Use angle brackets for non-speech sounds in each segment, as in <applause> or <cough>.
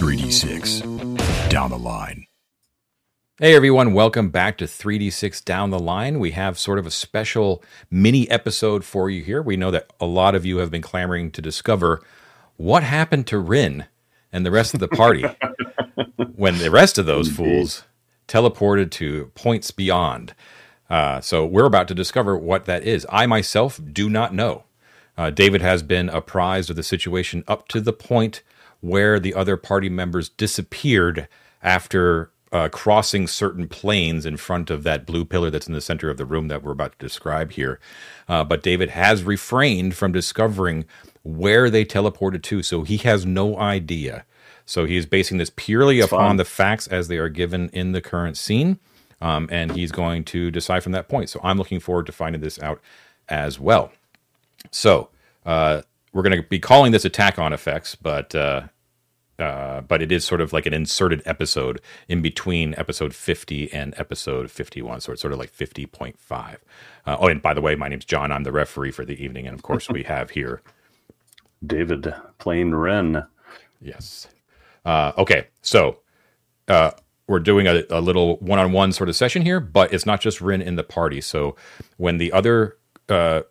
3d6 down the line. Hey everyone, welcome back to 3D6 Down the Line. We have sort of a special mini episode for you here. We know that a lot of you have been clamoring to discover what happened to Rin and the rest of the party <laughs> when the rest of those fools teleported to points beyond. Uh, so we're about to discover what that is. I myself do not know. Uh, David has been apprised of the situation up to the point where the other party members disappeared after uh, crossing certain planes in front of that blue pillar that's in the center of the room that we're about to describe here. Uh, but David has refrained from discovering where they teleported to, so he has no idea. So he is basing this purely It's upon fine. the facts as they are given in the current scene, um, and he's going to decide from that point. So I'm looking forward to finding this out as well. So uh, we're going to be calling this a Tack-on FX, but uh, uh, but it is sort of like an inserted episode in between episode 50 and episode 51. So it's sort of like 50.5. Uh, oh, and by the way, my name's Jon. I'm the referee for the evening, and of course we <laughs> have here David Plain Rin. Yes. Uh, okay, so uh, we're doing a, a little one-on-one sort of session here, but it's not just Rin in the party. So when the other uh,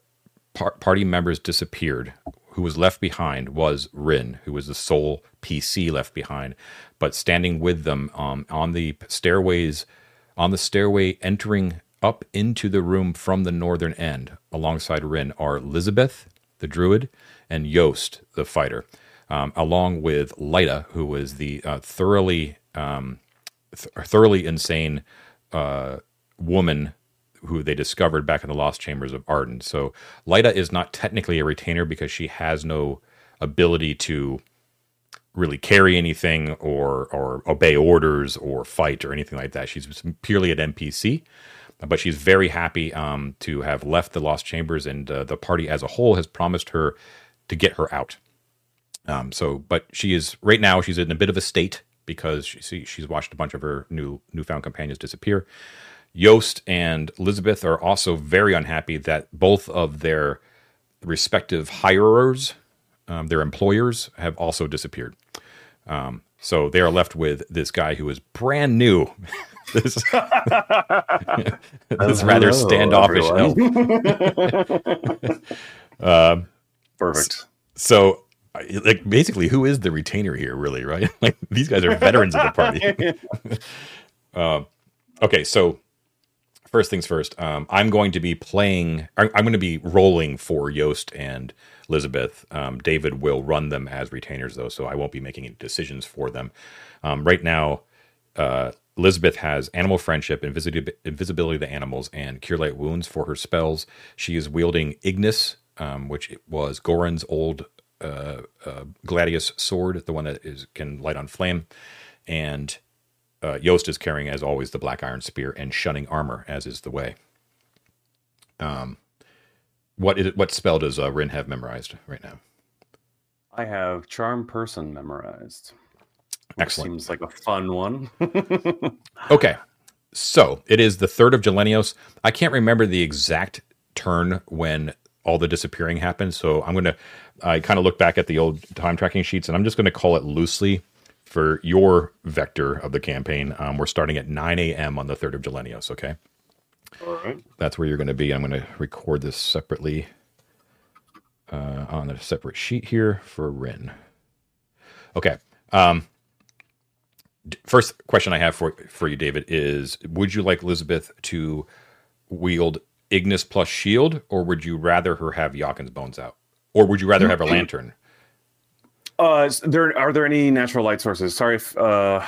par- party members disappeared, who was left behind was Rin, who was the sole PC left behind. But standing with them um, on the stairways, on the stairway entering up into the room from the northern end, alongside Rin, are Elizabeth, the druid, and Yost, the fighter, um, along with Lyta, who was the uh, thoroughly um, th- thoroughly insane uh, woman who they discovered back in the Lost Chambers of Arden. So Lyta is not technically a retainer because she has no ability to really carry anything or or obey orders or fight or anything like that. She's purely an NPC, but she's very happy um, to have left the Lost Chambers, and uh, the party as a whole has promised her to get her out. Um, so, but she is right now. She's in a bit of a state because she, she's watched a bunch of her new newfound companions disappear. Yost and Elizabeth are also very unhappy that both of their respective hirers, um, their employers, have also disappeared. Um, so they are left with this guy who is brand new. <laughs> this <laughs> this rather standoffish elf. <laughs> Um, Perfect. so like basically who is the retainer here really right like these guys are veterans of the party um, okay so first things first um, i'm going to be playing i'm going to be rolling for yost and elizabeth um, david will run them as retainers though so i won't be making any decisions for them. Um, right now uh, Elizabeth has animal friendship, invisibility, invisibility to animals, and cure light wounds for her spells. She is wielding Ignis, um, which was Goran's old uh, uh, Gladius sword, the one that is can light on flame, and uh, Yost is carrying, as always, the black iron spear and shunning armor, as is the way. Um, what is what spell does uh, Rin have memorized right now? I have Charm Person memorized. Excellent. Seems like a fun one. <laughs> Okay. So it is the third of Gelenios. I can't remember the exact turn when all the disappearing happened. So I'm going to, I kind of look back at the old time tracking sheets and I'm just going to call it loosely for your vector of the campaign. Um, we're starting at 9 a.m. on the 3rd of Gelenios. Okay. All right. That's where you're going to be. I'm going to record this separately uh, on a separate sheet here for Rin. Okay. Um, first question I have for for you, David, is: Would you like Elizabeth to wield Ignis plus Shield, or would you rather her have Jaqen's bones out, or would you rather have a lantern? Uh, there are there any natural light sources? Sorry if uh,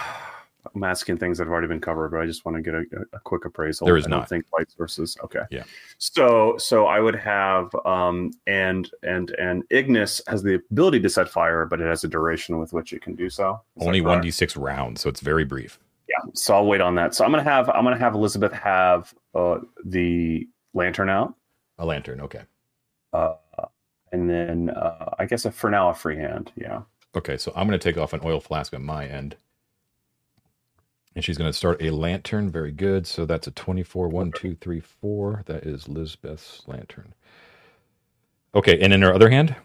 I'm asking things that have already been covered, but I just want to get a, a quick appraisal. There is I don't think light sources. Okay. Yeah. So so I would have um and and and Ignis has the ability to set fire, but it has a duration with which it can do so. Is Only one d six rounds, so it's very brief. Yeah. So I'll wait on that. So I'm gonna have I'm gonna have Elizabeth have uh the lantern out. A lantern, okay. Uh, and then uh, I guess a, for now a free hand. Yeah. Okay, so I'm going to take off an oil flask on my end. And she's going to start a lantern. Very good. So that's a 24, 1, 2, 3, 4. That is Lisbeth's lantern. Okay, and in her other hand?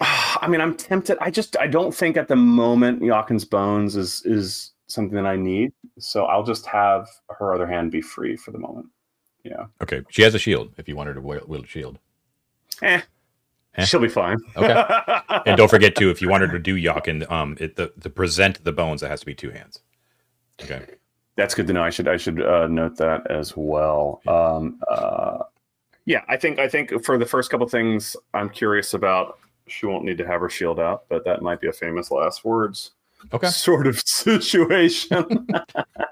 <sighs> I mean, I'm tempted. I just I don't think at the moment Jaqen's bones is is something that I need. So I'll just have her other hand be free for the moment. Yeah. Okay. She has a shield if you want her to wield a shield. Eh. Eh? She'll be fine. Okay. <laughs> and don't forget to if you want her to do Jaqen, um, it, the to present the bones, it has to be two hands. Okay. That's good to know. I should I should uh, note that as well. Um, uh, yeah, I think I think for the first couple things, I'm curious about. She won't need to have her shield out, but that might be a famous last words Okay. sort of <laughs> situation.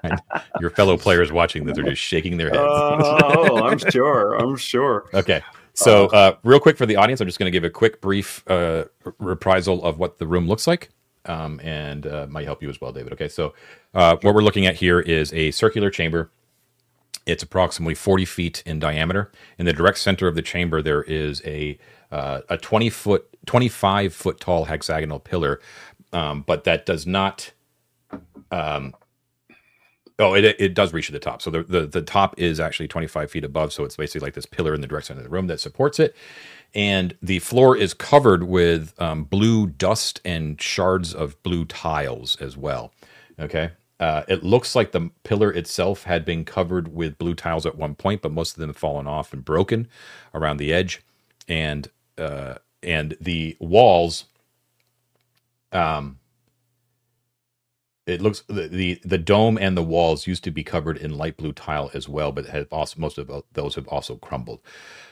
<laughs> Your fellow players watching this are just shaking their heads. oh, I'm <laughs> sure. I'm sure. Okay. So, uh, real quick for the audience, I'm just going to give a quick, brief uh, reprisal of what the room looks like, um, and uh, might help you as well, David. Okay. So, uh, what we're looking at here is a circular chamber. It's approximately 40 feet in diameter. In the direct center of the chamber, there is a uh, a 20 foot, 25 foot tall hexagonal pillar, um, but that does not. Um, Oh, it, it does reach to the top. So the, the the top is actually 25 feet above. So it's basically like this pillar in the direct center of the room that supports it. And the floor is covered with um, blue dust and shards of blue tiles as well. Okay. Uh, it looks like the pillar itself had been covered with blue tiles at one point, but most of them have fallen off and broken around the edge. And uh, and the walls um, it looks the, the the dome and the walls used to be covered in light blue tile as well, but have also most of those have also crumbled.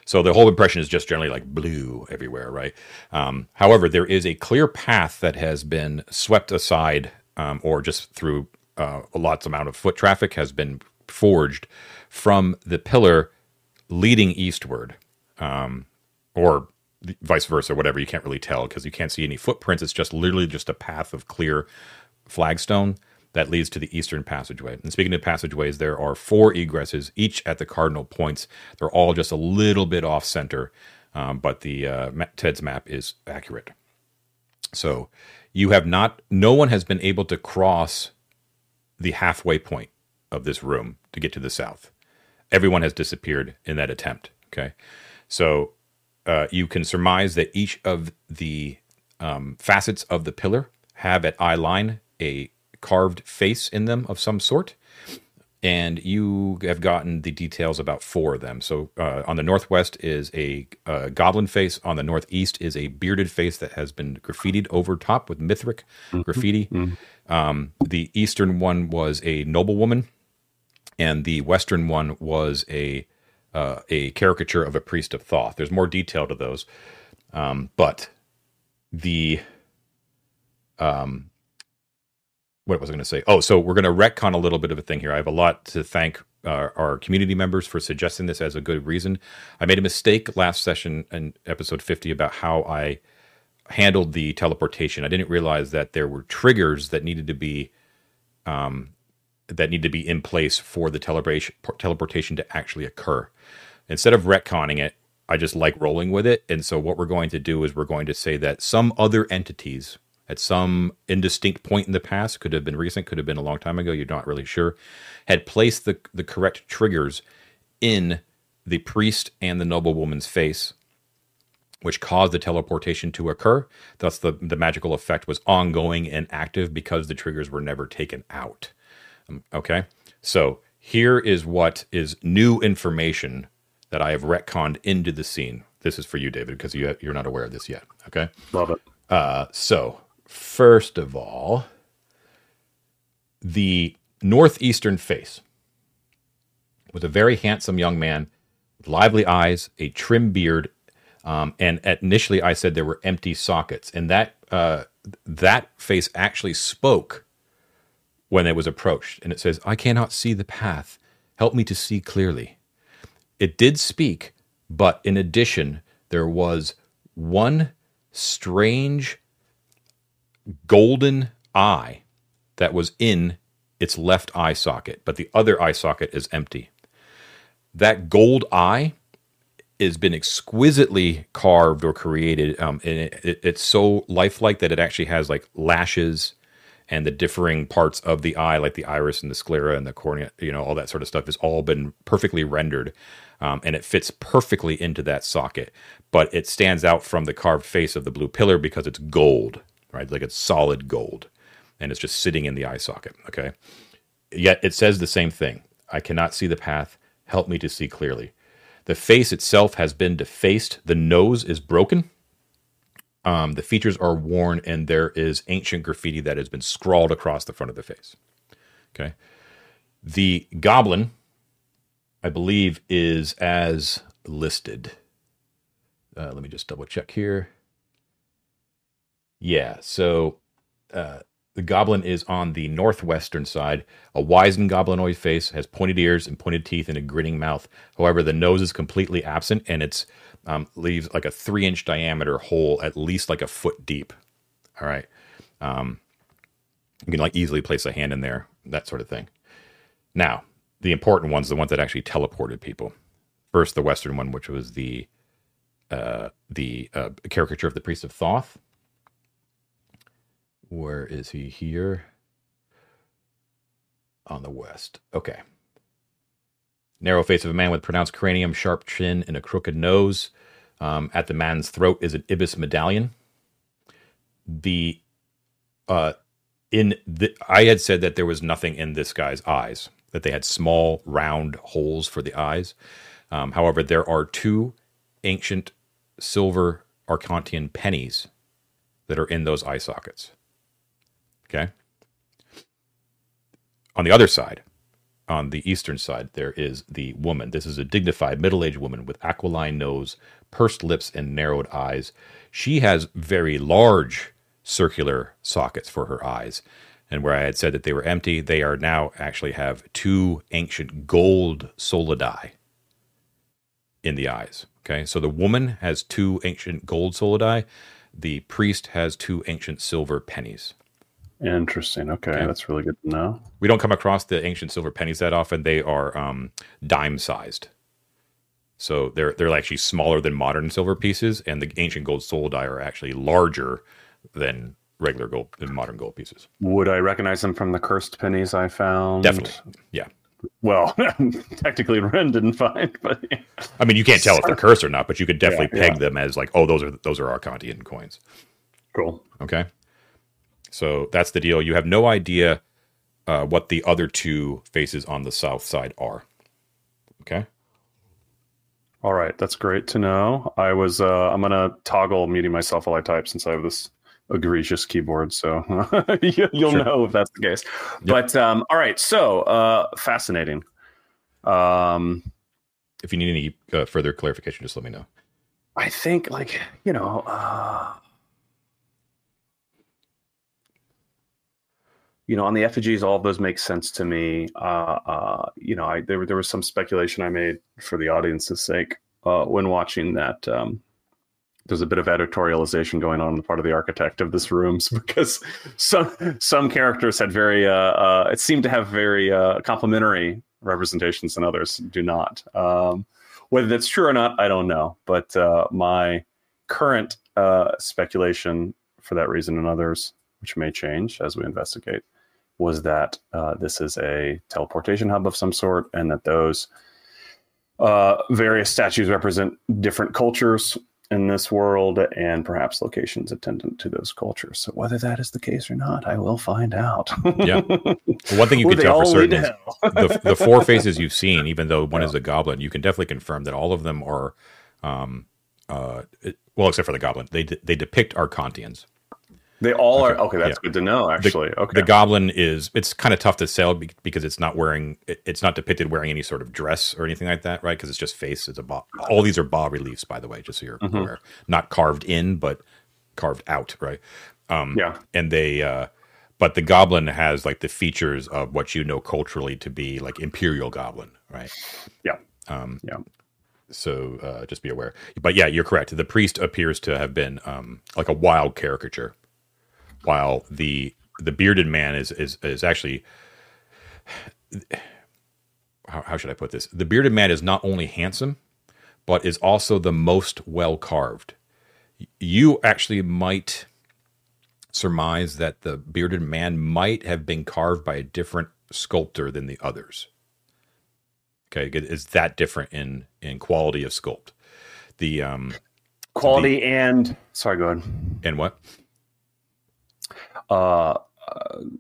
So the whole impression is just generally like blue everywhere, right? Um, however, there is a clear path that has been swept aside, um, or just through uh, a lots amount of foot traffic has been forged from the pillar leading eastward, um, or vice versa, whatever. You can't really tell because you can't see any footprints. It's just literally just a path of clear flagstone that leads to the eastern passageway. And speaking of passageways, there are four egresses, each at the cardinal points. They're all just a little bit off center, um, but the uh, Ted's map is accurate. So you have not, no one has been able to cross the halfway point of this room to get to the south. Everyone has disappeared in that attempt. Okay. So uh, you can surmise that each of the um, facets of the pillar have at eye line a carved face in them of some sort. And you have gotten the details about four of them. So uh, on the northwest is a uh, goblin face. On the northeast is a bearded face that has been graffitied over top with Mithric mm-hmm. graffiti. Mm-hmm. Um, the eastern one was a noblewoman, and the western one was a uh, a caricature of a priest of Thoth. There's more detail to those, um, but the um, what was I going to say? Oh, so we're going to retcon a little bit of a thing here. I have a lot to thank uh, our community members for suggesting this as a good reason. I made a mistake last session in episode 50 about how I handled the teleportation. I didn't realize that there were triggers that needed to be um, that need to be in place for the teleportation teleportation to actually occur. Instead of retconning it, I just like rolling with it. And so what we're going to do is we're going to say that some other entities at some indistinct point in the past, could have been recent, could have been a long time ago, you're not really sure, had placed the, the correct triggers in the priest and the noblewoman's face, which caused the teleportation to occur. Thus, the, the magical effect was ongoing and active because the triggers were never taken out. Um, okay, so here is what is new information that I have retconned into the scene. This is for you, David, because you, you're not aware of this yet. Okay, love it. Uh, so First of all, the northeastern face was a very handsome young man with lively eyes, a trim beard, um, and initially I said there were empty sockets, and that uh, that face actually spoke when it was approached, and it says, "I cannot see the path. Help me to see clearly." It did speak, but in addition, there was one strange golden eye that was in its left eye socket, but the other eye socket is empty. That gold eye has been exquisitely carved or created, um, and it, it, it's so lifelike that it actually has like lashes and the differing parts of the eye, like the iris and the sclera and the cornea, you know, all that sort of stuff, has all been perfectly rendered. Um, and it fits perfectly into that socket. But it stands out from the carved face of the blue pillar because it's gold, right? Like it's solid gold, and it's just sitting in the eye socket. Okay. Yet it says the same thing. I cannot see the path. Help me to see clearly. The face itself has been defaced. The nose is broken. Um, the features are worn, and there is ancient graffiti that has been scrawled across the front of the face. Okay. The goblin, I believe, is as listed. Uh, let me just double check here. Yeah, so uh, the goblin is on the northwestern side. A wizened goblinoid face has pointed ears and pointed teeth and a grinning mouth. However, the nose is completely absent and it um, leaves like a three inch diameter hole, at least like a foot deep. All right. Um, you can like easily place a hand in there, that sort of thing. Now, the important ones, the ones that actually teleported people. First, the Western one, which was the uh, the uh, caricature of the priest of Thoth. Where is he here? On the west. Okay. Narrow face of a man with pronounced cranium, sharp chin, and a crooked nose. Um, at the man's throat is an ibis medallion. The uh, in the I had said that there was nothing in this guy's eyes that they had small round holes for the eyes. Um, however, there are two ancient silver Arcantian pennies that are in those eye sockets. Okay. On the other side, on the eastern side, there is the woman. This is a dignified middle aged woman with aquiline nose, pursed lips, and narrowed eyes. She has very large circular sockets for her eyes and where I had said that they were empty, they are now actually have two ancient gold solidi in the eyes. Okay, so the woman has two ancient gold solidi, the priest has two ancient silver pennies. Interesting. Okay, okay, that's really good to know. We don't come across the ancient silver pennies that often. They are um, dime sized, so they're they're actually smaller than modern silver pieces, and the ancient gold solidi are actually larger than regular gold and modern gold pieces. Would I recognize them from the cursed pennies I found? Definitely. Yeah. Well, <laughs> technically, Rin didn't find, but yeah. I mean, you can't tell if they're cursed or not, but you could definitely yeah, peg yeah. them as like, oh, those are those are Arcantian coins. Cool. Okay. So that's the deal. You have no idea uh, what the other two faces on the south side are. Okay. All right, that's great to know. I was uh, I'm gonna toggle muting myself while I type since I have this egregious keyboard, so <laughs> you'll sure. know if that's the case. Yep. But um, all right, so uh, fascinating. Um, if you need any uh, further clarification, just let me know. I think, like you know, uh, you know, on the effigies, all of those make sense to me. Uh, uh, you know, I there there was some speculation I made for the audience's sake uh, when watching that. Um, there's a bit of editorialization going on on the part of the architect of this rooms <laughs> because some some characters had very uh, uh, it seemed to have very uh, complementary representations and others do not. Um, whether that's true or not, I don't know. But uh, my current uh, speculation for that reason and others, which may change as we investigate, was that uh, this is a teleportation hub of some sort, and that those uh, various statues represent different cultures in this world and perhaps locations attendant to those cultures. So whether that is the case or not, I will find out. yeah. Well, <laughs> one thing you can tell for certain is the, the, four <laughs> faces you've seen, even though one yeah. is a goblin, you can definitely confirm that all of them are, um, uh, well, except for the goblin, they they depict Arcantians. They all okay. are okay. That's yeah. good to know. Actually, the, okay. The goblin is it's kind of tough to sell because it's not wearing it's not depicted wearing any sort of dress or anything like that, right? Because it's just face. It's a bas. All these are bas reliefs, by the way, just so you're mm-hmm. aware. Not carved in, but carved out, right? Um, yeah. And they, uh, but the goblin has like the features of what you know culturally to be like imperial goblin, right? Yeah. Um, yeah. So uh, just be aware. But yeah, you're correct. The priest appears to have been um, like a wild caricature while the the bearded man is is is actually how, how should I put this? The bearded man is not only handsome, but is also the most well carved. You actually might surmise that the bearded man might have been carved by a different sculptor than the others. Okay, is that different in in quality of sculpt. The um, quality the, and sorry, go ahead. And what? Uh,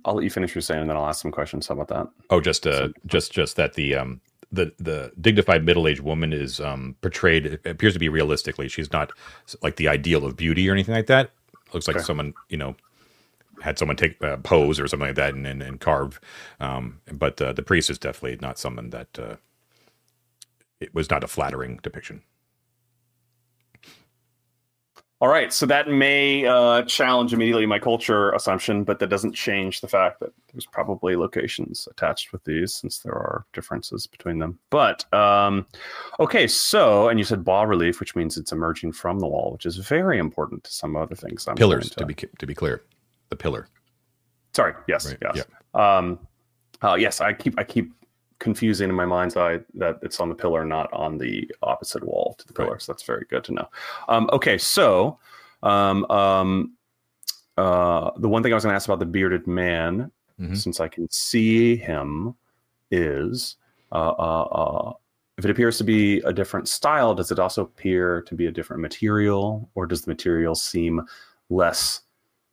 I'll let you finish your saying, and then I'll ask some questions. How about that? Oh, just uh, so, just just that the um, the the dignified middle aged woman is um, portrayed appears to be realistically. She's not like the ideal of beauty or anything like that. Looks like okay. someone you know had someone take a pose or something like that and and, and carve. Um, but uh, the priest is definitely not someone that uh, it was not a flattering depiction. All right, so that may uh, challenge immediately my culture assumption, but that doesn't change the fact that there's probably locations attached with these since there are differences between them. But um, okay, so and you said bas relief, which means it's emerging from the wall, which is very important to some other things. I'm Pillars, to, to be to be clear, the pillar. Sorry, yes, right. yes, yeah. um, uh, yes. I keep I keep confusing in my mind's eye that it's on the pillar, not on the opposite wall to the pillar. Right. So that's very good to know. Um, okay, so um, um, uh, the one thing I was going to ask about the bearded man, mm-hmm. since I can see him, is uh, uh, uh, if it appears to be a different style, does it also appear to be a different material, or does the material seem less?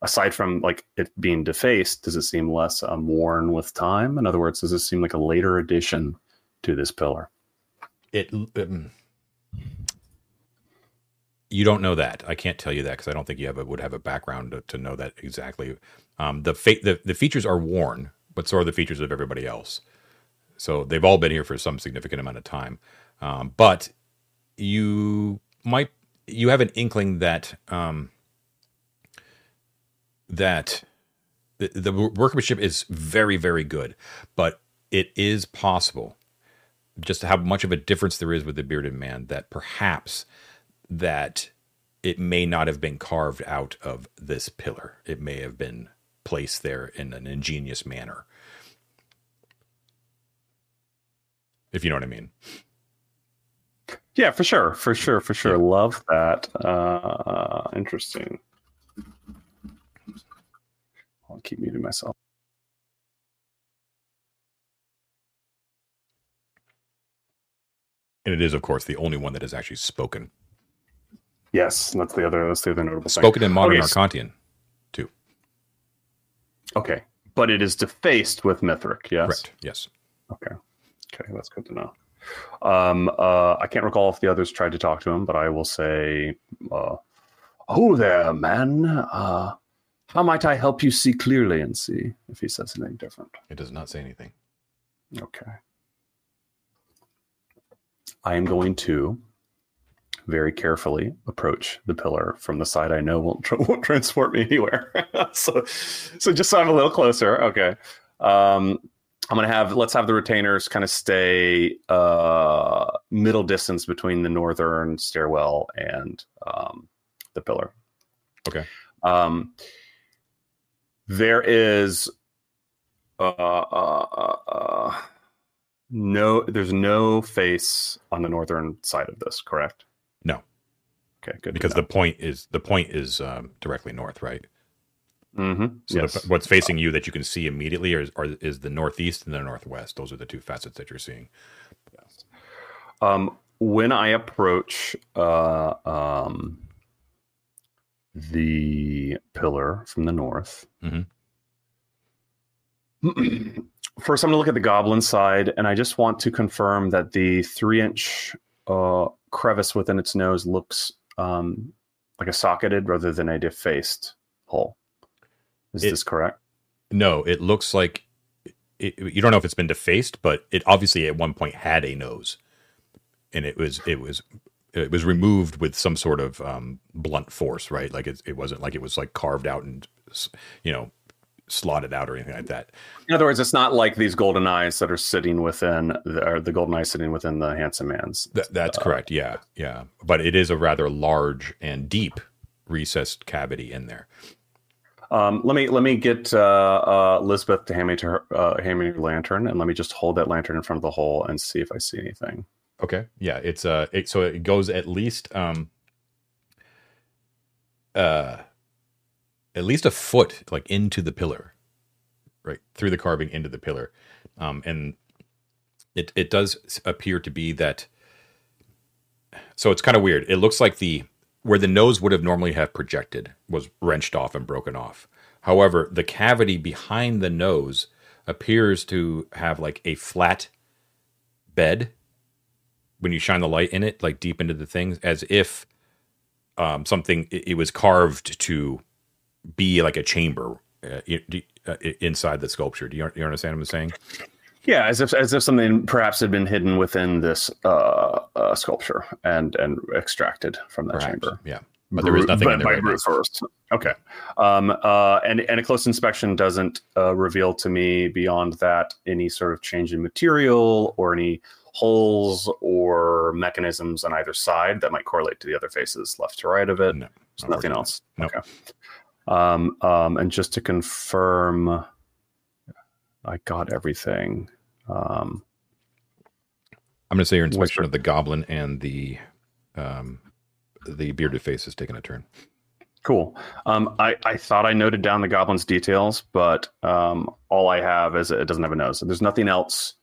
Aside from like it being defaced, does it seem less um, worn with time? In other words, does it seem like a later addition to this pillar? It. Um, you don't know that. I can't tell you that because I don't think you have a, would have a background to, to know that exactly. Um, the, fa- the the features are worn, but so are the features of everybody else. So they've all been here for some significant amount of time. Um, but you might you have an inkling that um, that the, the workmanship is very, very good, but it is possible just how much of a difference there is with the bearded man that perhaps that it may not have been carved out of this pillar. It may have been placed there in an ingenious manner. If you know what I mean. Yeah, for sure. For sure. For sure. Yeah. Love that. Uh, interesting. I'll keep muting myself. And it is, of course, the only one that is actually spoken. Yes, that's the other. That's the other notable spoken thing. in modern okay. Arcantian, too. Okay, but it is defaced with Mithric. Yes. Correct. Yes. Okay. Okay, that's good to know. Um, uh, I can't recall if the others tried to talk to him, but I will say, uh, "Oh there, man! Uh, how might I help you see clearly and see if he says anything different? It does not say anything. Okay. I am going to very carefully approach the pillar from the side I know won't, <laughs> won't transport me anywhere. <laughs> so, so just so I'm a little closer. Okay. Um, I'm going to have, let's have the retainers kind of stay uh, middle distance between the northern stairwell and um, the pillar. Okay. Um, there is uh, uh, uh, uh, no, there's no face on the northern side of this, correct? No. Okay, good. Because the point is the point is um, directly north, right? Mm-hmm. So yes. the, what's facing you that you can see immediately is, are, is the northeast and the northwest. Those are the two facets that you're seeing. Yes. Um, when I approach uh, um, the pillar from the north. Mm-hmm. <clears throat> First, I'm going to look at the goblin side, and I just want to confirm that the three inch uh, crevice within its nose looks um, like a socketed rather than a defaced hole. Is it, this correct? No, it looks like it, you don't know if it's been defaced, but it obviously at one point had a nose, and it was it was it was removed with some sort of um, blunt force, right? Like it, it wasn't like it was like carved out and you know slotted out or anything like that. In other words, it's not like these golden eyes that are sitting within the, or the golden eyes sitting within the handsome man's. Th- that's uh, correct. Yeah, yeah. But it is a rather large and deep recessed cavity in there. Um, let me let me get uh, uh, Elizabeth to hand me to her uh, hand me her lantern, and let me just hold that lantern in front of the hole and see if I see anything. Okay. Yeah. It's uh. It, so it goes at least um. Uh. At least a foot, like into the pillar, right through the carving into the pillar, um, and it it does appear to be that. So it's kind of weird. It looks like the where the nose would have normally have projected was wrenched off and broken off. However, the cavity behind the nose appears to have like a flat bed when you shine the light in it, like deep into the things, as if um, something it, it was carved to be like a chamber uh, uh, inside the sculpture. Do you, you understand what I'm saying? Yeah, as if as if something perhaps had been hidden within this uh, uh, sculpture and and extracted from that perhaps, chamber. Yeah, but there is nothing in there. By brute first. Okay, um, uh, and and a close inspection doesn't uh, reveal to me beyond that any sort of change in material or any holes or mechanisms on either side that might correlate to the other faces left to right of it. No, nothing else. Nope. Okay. Um, um, and just to confirm, I got everything. Um, I'm going to say your inspection of the goblin and the um, the bearded face has taken a turn. Cool. Um, I, I thought I noted down the goblin's details, but um, all I have is it doesn't have a nose. So there's nothing else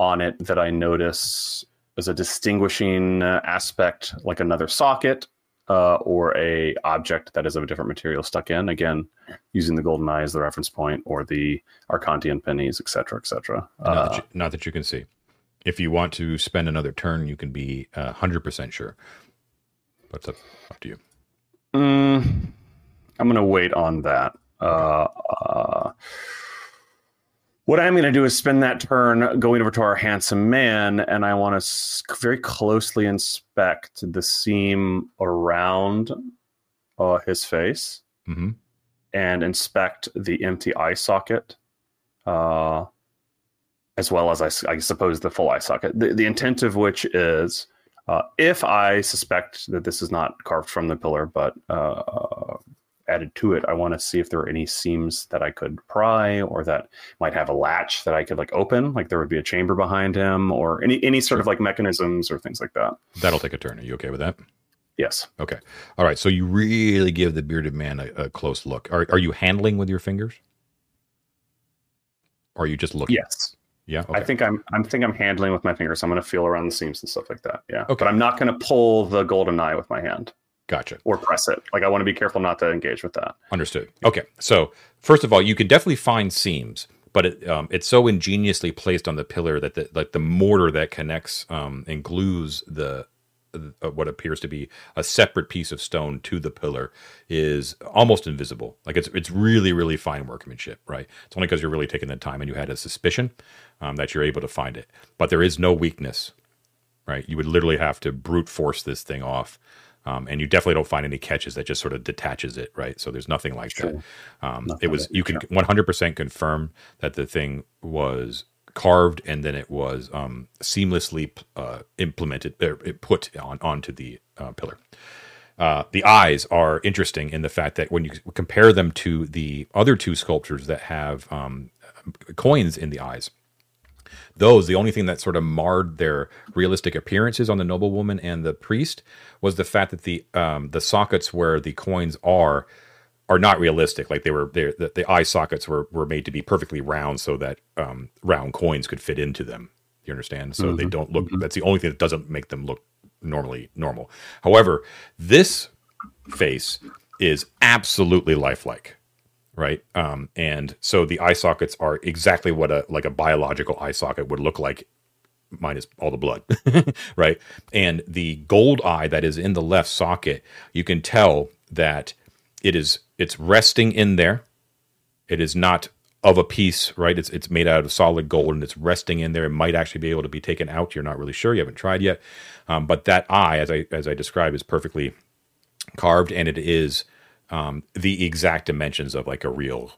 on it that I notice as a distinguishing uh, aspect, like another socket uh, or a object that is of a different material stuck in. Again, using the golden eye as the reference point, or the Arcantian pennies, etc., etc. Uh, not, that you, not that you can see. If you want to spend another turn, you can be uh, hundred percent sure. But it's up, up to you. Mm, I'm going to wait on that. Uh, uh, what I'm going to do is spend that turn going over to our handsome man, and I want to very closely inspect the seam around uh, his face mm-hmm. and inspect the empty eye socket, uh, as well as I, I, suppose the full eye socket. The, the intent of which is. Uh, if I suspect that this is not carved from the pillar, but uh, added to it, I want to see if there are any seams that I could pry or that might have a latch that I could like open, like there would be a chamber behind him or any any sort sure. of like mechanisms or things like that. That'll take a turn. Are you okay with that? Yes. Okay. All right. So you really give the bearded man a, a close look. Are are you handling with your fingers? Or are you just looking? Yes. Yeah. Okay. I think I'm I'm think I'm handling with my fingers. I'm gonna feel around the seams and stuff like that. Yeah. Okay. But I'm not gonna pull the golden eye with my hand. Gotcha. Or press it. Like I want to be careful not to engage with that. Understood. Okay. So first of all, you can definitely find seams, but it, um, it's so ingeniously placed on the pillar that the like the mortar that connects um, and glues the uh, what appears to be a separate piece of stone to the pillar is almost invisible. Like it's it's really really fine workmanship, right? It's only because you're really taking the time and you had a suspicion um, that you're able to find it. But there is no weakness, right? You would literally have to brute force this thing off um, and you definitely don't find any catches that just sort of detaches it, right? So there's nothing like sure. that. Um, it was you can 100% confirm that the thing was carved and then it was um, seamlessly uh, implemented, er, put on onto the uh, pillar. Uh, the eyes are interesting in the fact that when you compare them to the other two sculptures that have um, coins in the eyes, those, the only thing that sort of marred their realistic appearances on the noblewoman and the priest was the fact that the um, the sockets where the coins are are not realistic. Like they were, the, the eye sockets were were made to be perfectly round so that um, round coins could fit into them. You understand? So mm-hmm. they don't look. Mm-hmm. That's the only thing that doesn't make them look normally normal. However, this face is absolutely lifelike right? Um, and so the eye sockets are exactly what a like a biological eye socket would look like, minus all the blood, <laughs> right? And the gold eye that is in the left socket, you can tell that it is it's resting in there. It is not of a piece, right? It's it's made out of solid gold and it's resting in there. It might actually be able to be taken out. You're not really sure. You haven't tried yet, um, but that eye, as I as I described, is perfectly carved and it is um, the exact dimensions of like a real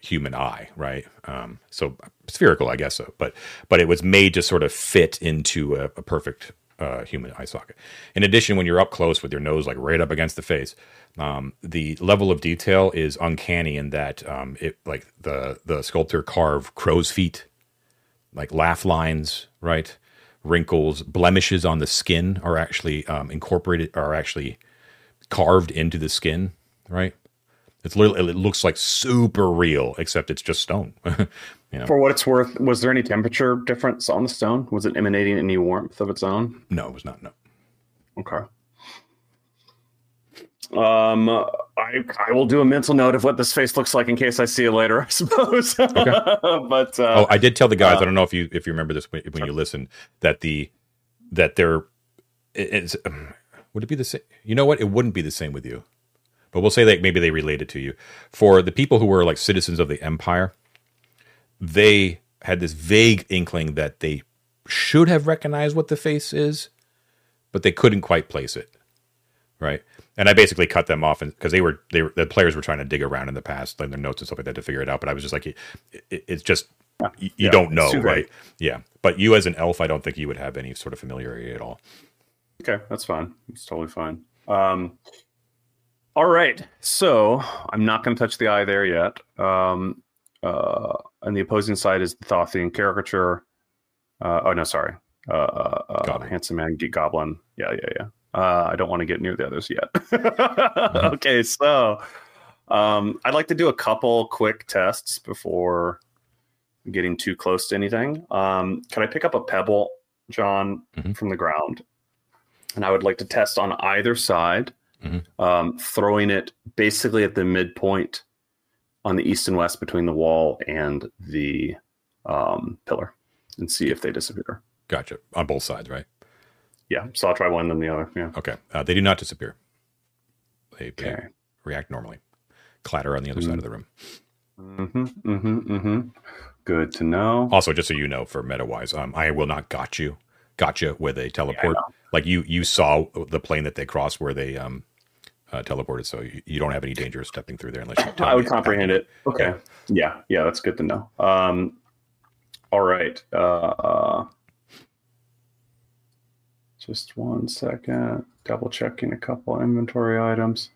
human eye, right? Um, so spherical, I guess so, but but it was made to sort of fit into a, a perfect uh, human eye socket. In addition, when you're up close with your nose like right up against the face, um, the level of detail is uncanny in that um, it like the the sculptor carved crow's feet, like laugh lines, right? Wrinkles, blemishes on the skin are actually um, incorporated, are actually carved into the skin right? It's literally it looks like super real, except it's just stone. <laughs> you know, For what it's worth, was there any temperature difference on the stone? Was it emanating any warmth of its own? no, it was not. No. Okay. Um, I I will do a mental note of what this face looks like in case I see it later. <laughs> I suppose. Okay. <laughs> but uh, Oh, I did tell the guys. uh, I don't know if you if you remember this when, when you listened that the that they're it's would it be the same? You know what? It wouldn't be the same with you, but we'll say that maybe they related to you. For the people who were like citizens of the empire, they had this vague inkling that they should have recognized what the face is, but they couldn't quite place it. Right. And I basically cut them off because they were they were the players were trying to dig around in the past, like their notes and stuff like that to figure it out. But I was just like, it, it, it's just you, you Yeah, don't know, right? Yeah. But you as an elf, I don't think you would have any sort of familiarity at all. Okay, that's fine. It's totally fine. Um, all right. So I'm not going to touch the eye there yet. Um, uh, on the opposing side is the Thothian caricature. Uh, oh no, sorry. Uh, uh, uh, handsome man, geek goblin. Yeah, yeah, yeah. Uh, I don't want to get near the others yet. <laughs> Okay, so um, I'd like to do a couple quick tests before getting too close to anything. Um, can I pick up a pebble, Jon, Mhm. from the ground? And I would like to test on either side, Mhm. um, throwing it basically at the midpoint on the east and west between the wall and the um, pillar and see if they disappear. Gotcha. On both sides, right? Yeah, so I'll try one then the other. Yeah. Okay. Uh, they do not disappear. They, they react normally. Clatter on the other side of the room. Mm-hmm, mm-hmm, mm-hmm. Good to know. Also, just so you know, for meta wise, um, I will not got you, gotcha where they teleport. like you, you saw the plane that they crossed where they um, uh, teleported, so you, you don't have any danger of stepping through there unless you. <laughs> I would comprehend it. Okay. Yeah, yeah, that's good to know. Um, all right. Uh, uh, just one second. Double checking a couple inventory items.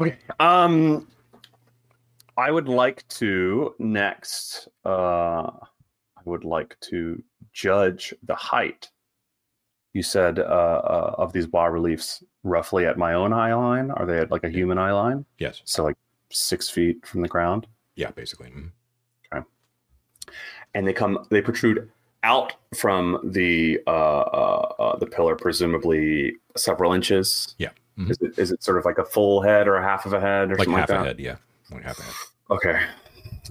Okay. Um, I would like to next. Uh, I would like to judge the height. You said uh, uh, of these bas reliefs roughly at my own eye line. Are they at like a human eye line? Yes. So like six feet from the ground, Yeah. Basically. Mhm. and they come they protrude out from the uh, uh, uh, the pillar, presumably several inches. Yeah. Mhm. Is it is it sort of like a full head or a half of a head or Like something half like a that? head. Yeah. Like half a head. Okay.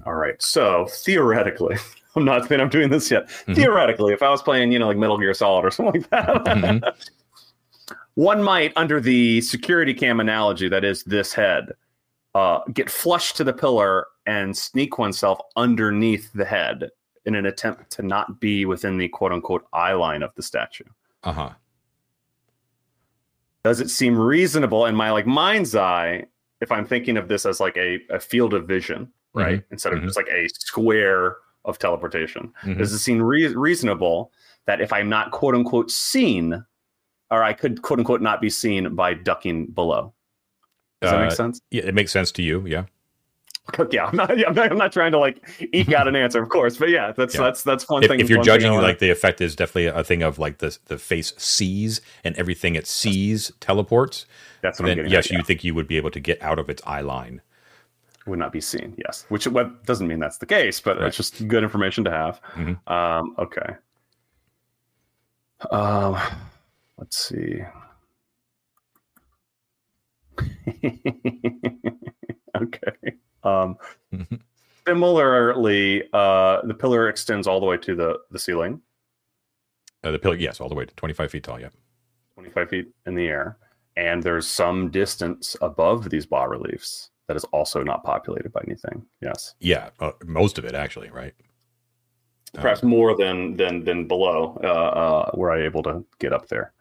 All right. So theoretically, <laughs> I'm not saying I'm doing this yet. Mhm. Theoretically, if I was playing, you know, like Metal Gear Solid or <laughs> something like that, Mhm. one might, under the security cam analogy that is this head, uh, get flush to the pillar and sneak oneself underneath the head in an attempt to not be within the quote unquote eye line of the statue. Uh huh. Does it seem reasonable in my like mind's eye if I'm thinking of this as like a, a field of vision, right? Instead of mhm. just like a square of teleportation. Mhm. Does it seem rea- reasonable that if I'm not quote unquote seen, or I could quote unquote not be seen by ducking below? Does that Uh, make sense? Yeah, it makes sense to you. Yeah. <laughs> yeah, I'm not, I'm not. I'm not trying to like eke out an <laughs> answer, of course, but yeah, that's Yeah. that's that's one If, thing. if you're one thing I judging, like the effect is definitely a thing of like the the face sees and everything it sees teleports. that's what I'm Then getting. yes, at, you yeah. think you would be able to get out of its eye line. Would not be seen. Yes, which what doesn't mean that's the case, but Right. it's just good information to have. Mhm. Um, okay. Um, let's see. <laughs> okay. Um, Mhm. similarly, uh, the pillar extends all the way to the the ceiling, Uh, the pillar, yes, all the way to 25 feet tall. Yeah. 25 feet in the air, and there's some distance above these bas reliefs that is also not populated by anything. Yes. Yeah. Uh, most of it, actually, right? Uh, perhaps more than than than below uh, uh, were I able to get up there.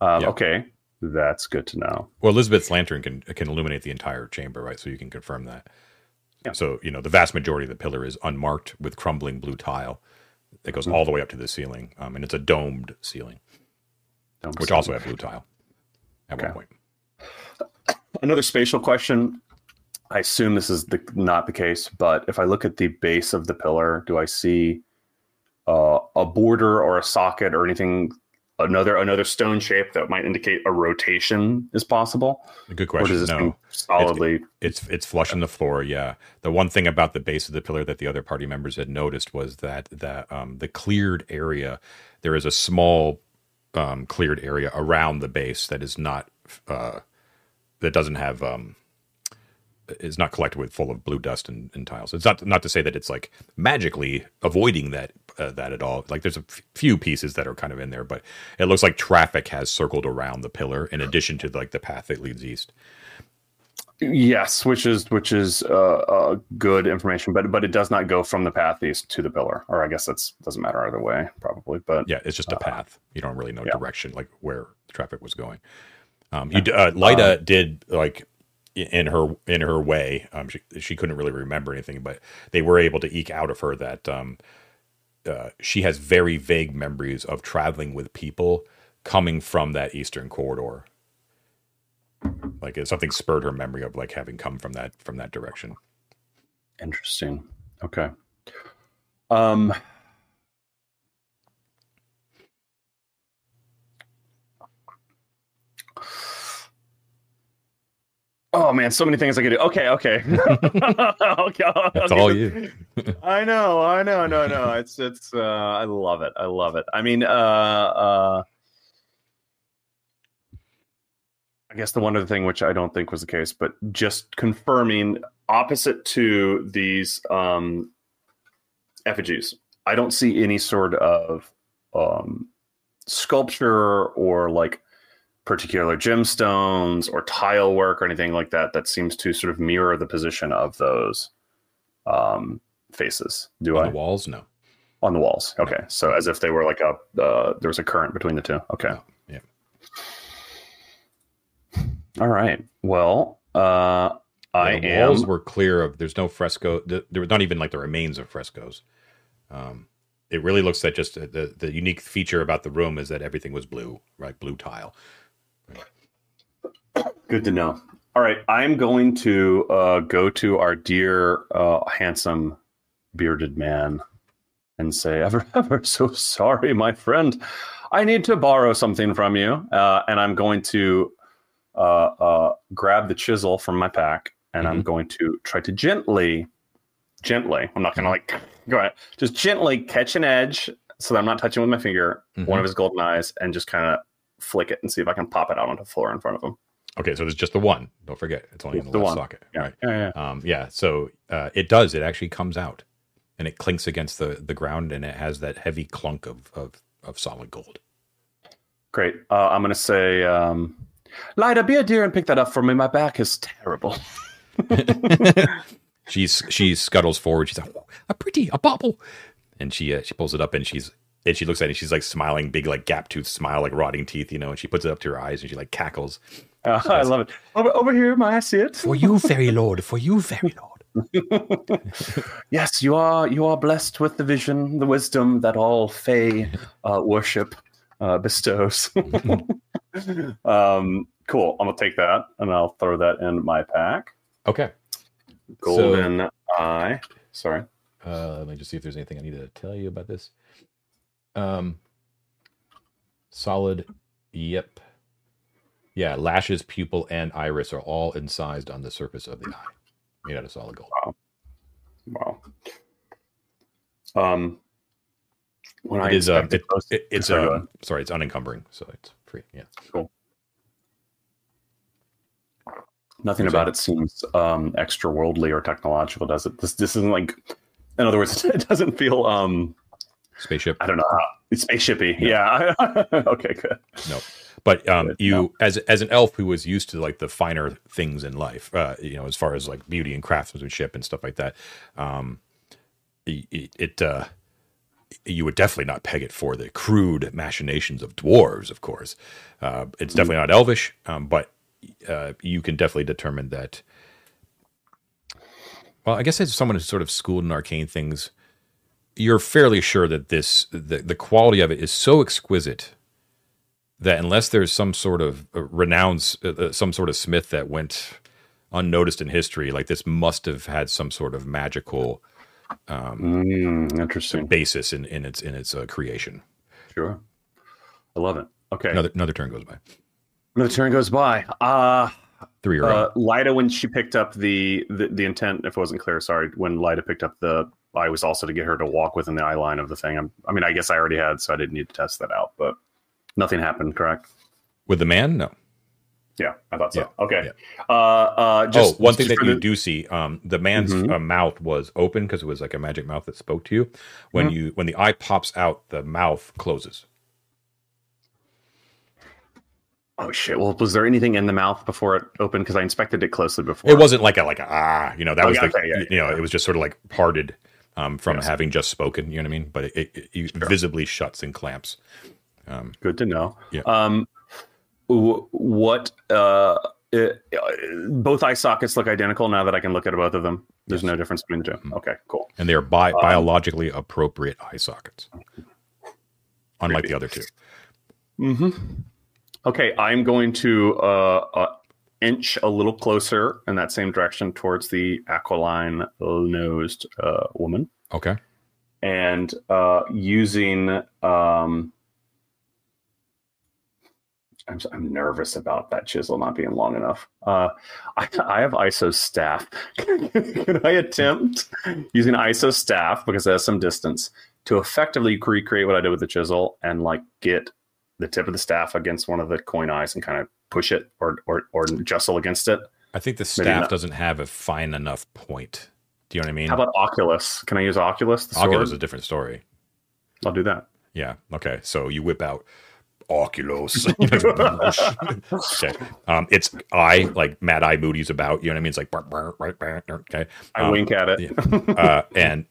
Um, Yeah. Okay, that's good to know. Well, Elizabeth's lantern can can illuminate the entire chamber, right? So you can confirm that. Yeah. So you know the vast majority of the pillar is unmarked with crumbling blue tile that goes Mhm. all the way up to the ceiling, um, and it's a domed ceiling, Don't which see. also had blue tile at one point. another spatial question. I assume this is the, not the case, but if I look at the base of the pillar, do I see uh, a border or a socket or anything another another stone shape that might indicate a rotation is possible? Good Or does question. this No, solidly? it's it's flush on the floor. Yeah. The one thing about the base of the pillar that the other party members had noticed was that that um, the cleared area, there is a small um, cleared area around the base that is not uh, that doesn't have um, is not collected with full of blue dust and, and tiles. It's not not to say that it's like magically avoiding that uh, that at all. Like there's a f- few pieces that are kind of in there, but it looks like traffic has circled around the pillar in addition to like the path that leads east. Yes, which is which is uh, uh, good information, but but it does not go from the path east to the pillar, or I guess that's doesn't matter either way, probably. But Yeah, it's just a path. You don't really know Uh, yeah. direction, like where the traffic was going. Um, you, uh, Lyda did like in her in her way. Um, she she couldn't really remember anything, but they were able to eke out of her that um, uh, she has very vague memories of traveling with people coming from that eastern corridor. Like something spurred her memory of like having come from that from that direction. Interesting. Okay. Um. Oh man, so many things I could do. Okay, okay. <laughs> okay That's all you. <laughs> I know, I know, no, no. It's it's uh I love it. I love it. I mean, uh uh I guess the one other thing which I don't think was the case, but just confirming opposite to these um effigies, I don't see any sort of um sculpture or like particular gemstones or tile work or anything like that that seems to sort of mirror the position of those um faces. Do On I? the walls, no. on the walls. Okay, so as if they were like a uh, there was a current between the two. Okay. Yeah. All right. Well, uh, I the am. walls were clear of. There's no fresco. th- There were not even like the remains of frescoes. Um, it really looks like just uh, the the unique feature about the room is that everything was blue, right? Blue tile. Good to know. All right, I'm going to uh, go to our dear, uh, handsome, bearded man and say, "Ever, <laughs> ever so sorry, my friend. I need to borrow something from you." Uh, and I'm going to uh, uh, grab the chisel from my pack, and I'm going to try to gently, gently. I'm not going to like go ahead, just gently catch an edge so that I'm not touching with my finger one of his golden eyes, and just kind of flick it and see if I can pop it out onto the floor in front of him. Okay, so there's just the one. Don't forget, it's only It's in the the left one. socket. Yeah, Right. yeah, yeah. Um, yeah. So uh, it does. It actually comes out, and it clinks against the the ground, and it has that heavy clunk of of, of solid gold. Great. Uh, I'm gonna say, um, Lida, be a dear and pick that up for me. My back is terrible. <laughs> she's she scuttles forward. She's like, "Oh, a pretty, a bauble, and she uh, she pulls it up and she's and she looks at it. She's like smiling, big like gap tooth smile, like rotting teeth, you know. And she puts it up to her eyes and she like cackles. Uh, I love it. Over, over here, may I see it? For you, fairy lord. For you, fairy lord. <laughs> yes, you are. You are blessed with the vision, the wisdom that all Fey uh, worship uh, bestows. <laughs> um, cool. I'm gonna take that and I'll throw that in my pack. Okay. Golden eye. Sorry. Uh, let me just see if there's anything I need to tell you about this. Um, solid. Yep. Yeah, lashes, pupil, and iris are all incised on the surface of the eye, made out of solid gold. Wow. Wow. Um, when I It is. Uh, inspected it, it- it's. Sorry, Um, sorry, it's unencumbering, so it's free. Yeah. Cool. Nothing about it seems um, extra worldly or technological, does it? This this isn't like, in other words, <laughs> it doesn't feel. Um, Spaceship. I don't know. How, it's spaceshipy. Yeah. <laughs> okay. Good. No, but um, Good. you No. as as an elf who was used to like the finer things in life, uh, you know, as far as like beauty and craftsmanship and stuff like that, um, it, it uh, you would definitely not peg it for the crude machinations of dwarves. Of course, uh, it's definitely not elvish, um, but uh, you can definitely determine that. Well, I guess as someone who's sort of schooled in arcane things, you're fairly sure that this the, the quality of it is so exquisite that unless there's some sort of uh, renowned uh, uh, some sort of smith that went unnoticed in history like this must have had some sort of magical Mm, interesting. basis in, in its in its uh, creation Sure. I love it. Okay. Another another turn goes by. Another turn goes by. Uh Three or uh, Lida, when she picked up the, the the intent, if it wasn't clear, sorry. When Lida picked up the, I was also to get her to walk within the eye line of the thing. I'm, I mean, I guess I already had, so I didn't need to test that out. But nothing happened, correct? with the man. No. Yeah, I thought so. Yeah, okay. Uh, uh, just oh, one thing that you the- do see, um, the man's Mhm. uh, mouth was open because it was like a magic mouth that spoke to you. When Mm-hmm. you when the eye pops out, the mouth closes. Oh shit! Well, was there anything in the mouth before it opened? Because I inspected it closely before. It wasn't like a like a, ah, you know, that was yeah, the okay, yeah, you know, it was just sort of like parted um, from Yes. having just spoken. You know what I mean? But it, it, it visibly shuts and clamps. Um, good to know. Yeah. Um, wh- what? Uh, it, both eye sockets look identical now that I can look at both of them. There's Yes. no difference between the 2 Mhm. Okay, cool. and they are bi- Um, biologically appropriate eye sockets, unlike Creepy. the other two. Mm-hmm. Okay, I'm going to uh, uh, inch a little closer in that same direction towards the aquiline nosed uh, woman. Okay. and uh, using um, I'm, I'm nervous about that chisel not being long enough. Uh, I, I have ISO staff. <laughs> Can I attempt using ISO staff because it has some distance to effectively recreate what I did with the chisel and like get the tip of the staff against one of the coin eyes and kind of push it or or, or jostle against it? I think the staff doesn't have a fine enough point. Do you know what I mean? How about Oculus? Can I use Oculus? The Oculus is a different story. I'll do that. Yeah. Okay. So you whip out Oculus. <laughs> <laughs> okay. Um, it's I like Mad Eye Moody's about. You know what I mean? It's like okay. I Um, wink at it. yeah. uh, and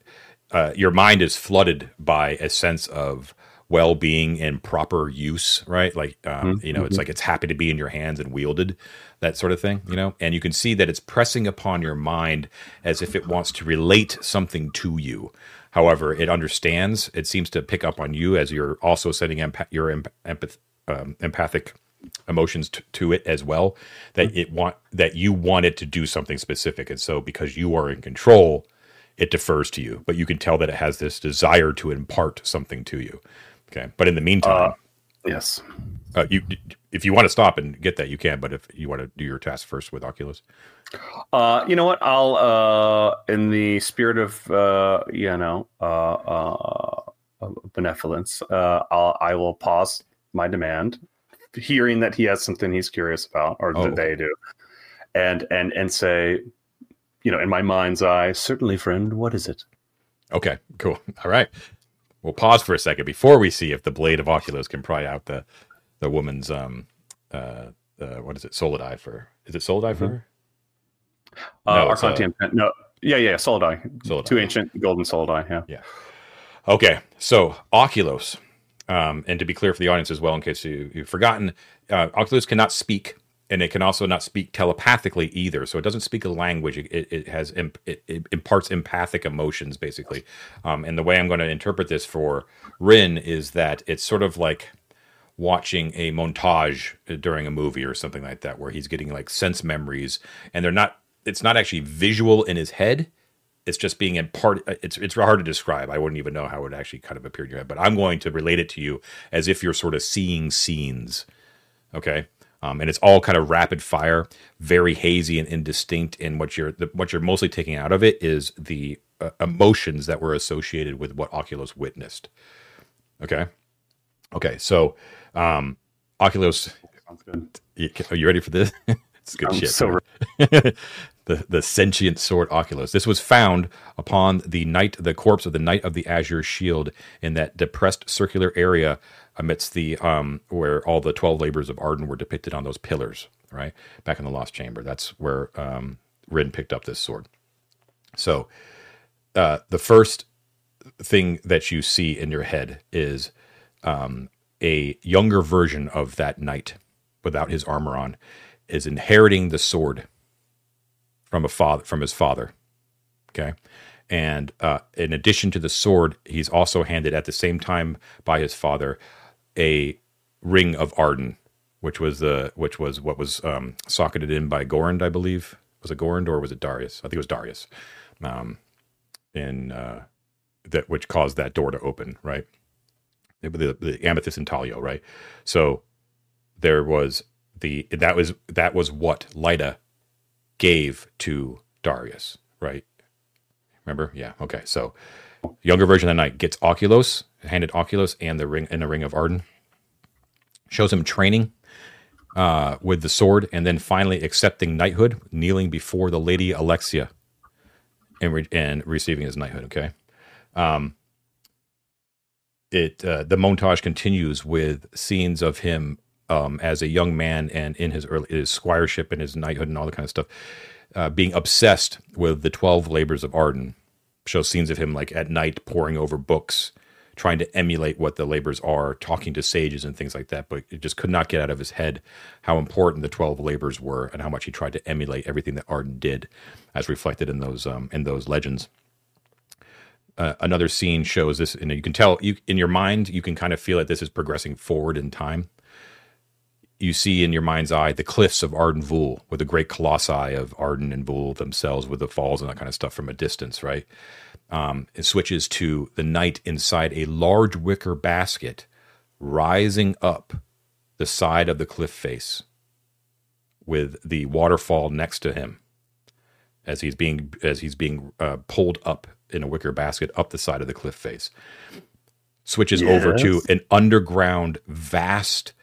uh, your mind is flooded by a sense of well-being and proper use, right? Like, um, Mhm, you know, it's mhm. like it's happy to be in your hands and wielded, that sort of thing, you know. And you can see that it's pressing upon your mind as if it wants to relate something to you. However, it understands. It seems to pick up on you as you're also sending empa- your emp- empath- um, empathic emotions t- to it as well. That it want that you want it to do something specific, and so because you are in control, it defers to you. But you can tell that it has this desire to impart something to you. Okay, but in the meantime, yes. uh, you if you want to stop and get that, you can. But if you want to do your task first with Oculus, Uh, you know what? I'll, uh, in the spirit of, uh, you know, uh, uh, benevolence, uh, I'll, I will pause my demand, hearing that he has something he's curious about, or Oh. that they do, and and and say, you know, in my mind's eye, certainly, friend, what is it? okay, cool. <laughs> All right, we'll pause for a second before we see if the blade of Oculus can pry out the the woman's um uh, uh what is it solid eye for? Is it solid eye for Mhm. her? Uh, No, it's, Arcanti Imprint- no, yeah, yeah, solid eye, Solid two eye. ancient golden solidi, yeah. Okay, so Oculus, um, and to be clear for the audience as well, in case you, you've forgotten, uh, Oculus cannot speak, and it can also not speak telepathically either. So it doesn't speak a language. It, it, has it, it imparts empathic emotions, basically. Um, and the way I'm going to interpret this for Rin is that it's sort of like watching a montage during a movie or something like that, where he's getting like sense memories, and they're not. It's not actually visual in his head it's just being in part it's it's hard to describe i wouldn't even know how it actually kind of appeared in your head but i'm going to relate it to you as if you're sort of seeing scenes okay um, and it's all kind of rapid fire very hazy and indistinct. And what you're the, what you're mostly taking out of it is the uh, emotions that were associated with what oculus witnessed. Okay? Okay so um oculus you- are you ready for this? <laughs> It's good I'm shit so <laughs> the the sentient sword Oculus. This was found upon the knight, the corpse of the knight of the azure shield, in that depressed circular area amidst the um where all the twelve labors of Arden were depicted on those pillars. Right back in the lost chamber. That's where um Rin picked up this sword. So uh, the first thing that you see in your head is um, a younger version of that knight without his armor on is inheriting the sword from a father from his father okay and uh, in addition to the sword he's also handed at the same time by his father a ring of arden which was the which was what was um, socketed in by gorand i believe was it gorand or was it darius i think it was darius um, in uh, that which caused that door to open right the, the amethyst intaglio, right? So there was the that was that was what Lyda gave to Darius, right? Remember? Yeah. Okay. So younger version of the knight gets Oculus, handed Oculus and the ring in the ring of Arden. Shows him training uh, with the sword, and then finally accepting knighthood, kneeling before the lady Alexia, and, re- and receiving his knighthood. Okay. Um, it uh, the montage continues with scenes of him um, as a young man and in his early his squireship and his knighthood and all that kind of stuff, uh, being obsessed with the twelve labors of Arden. Shows scenes of him like at night poring over books, trying to emulate what the labors are, talking to sages and things like that. But it just could not get out of his head how important the twelve labors were and how much he tried to emulate everything that Arden did, as reflected in those um, in those legends. Uh, another scene shows this, and you can tell you in your mind you can kind of feel that this is progressing forward in time you see in your mind's eye the cliffs of Arden Vul with the great colossi of Arden and Vul themselves with the falls and that kind of stuff from a distance, right? Um, it switches to the knight inside a large wicker basket rising up the side of the cliff face with the waterfall next to him as he's being as he's being uh, pulled up in a wicker basket up the side of the cliff face switches yes. over to an underground vast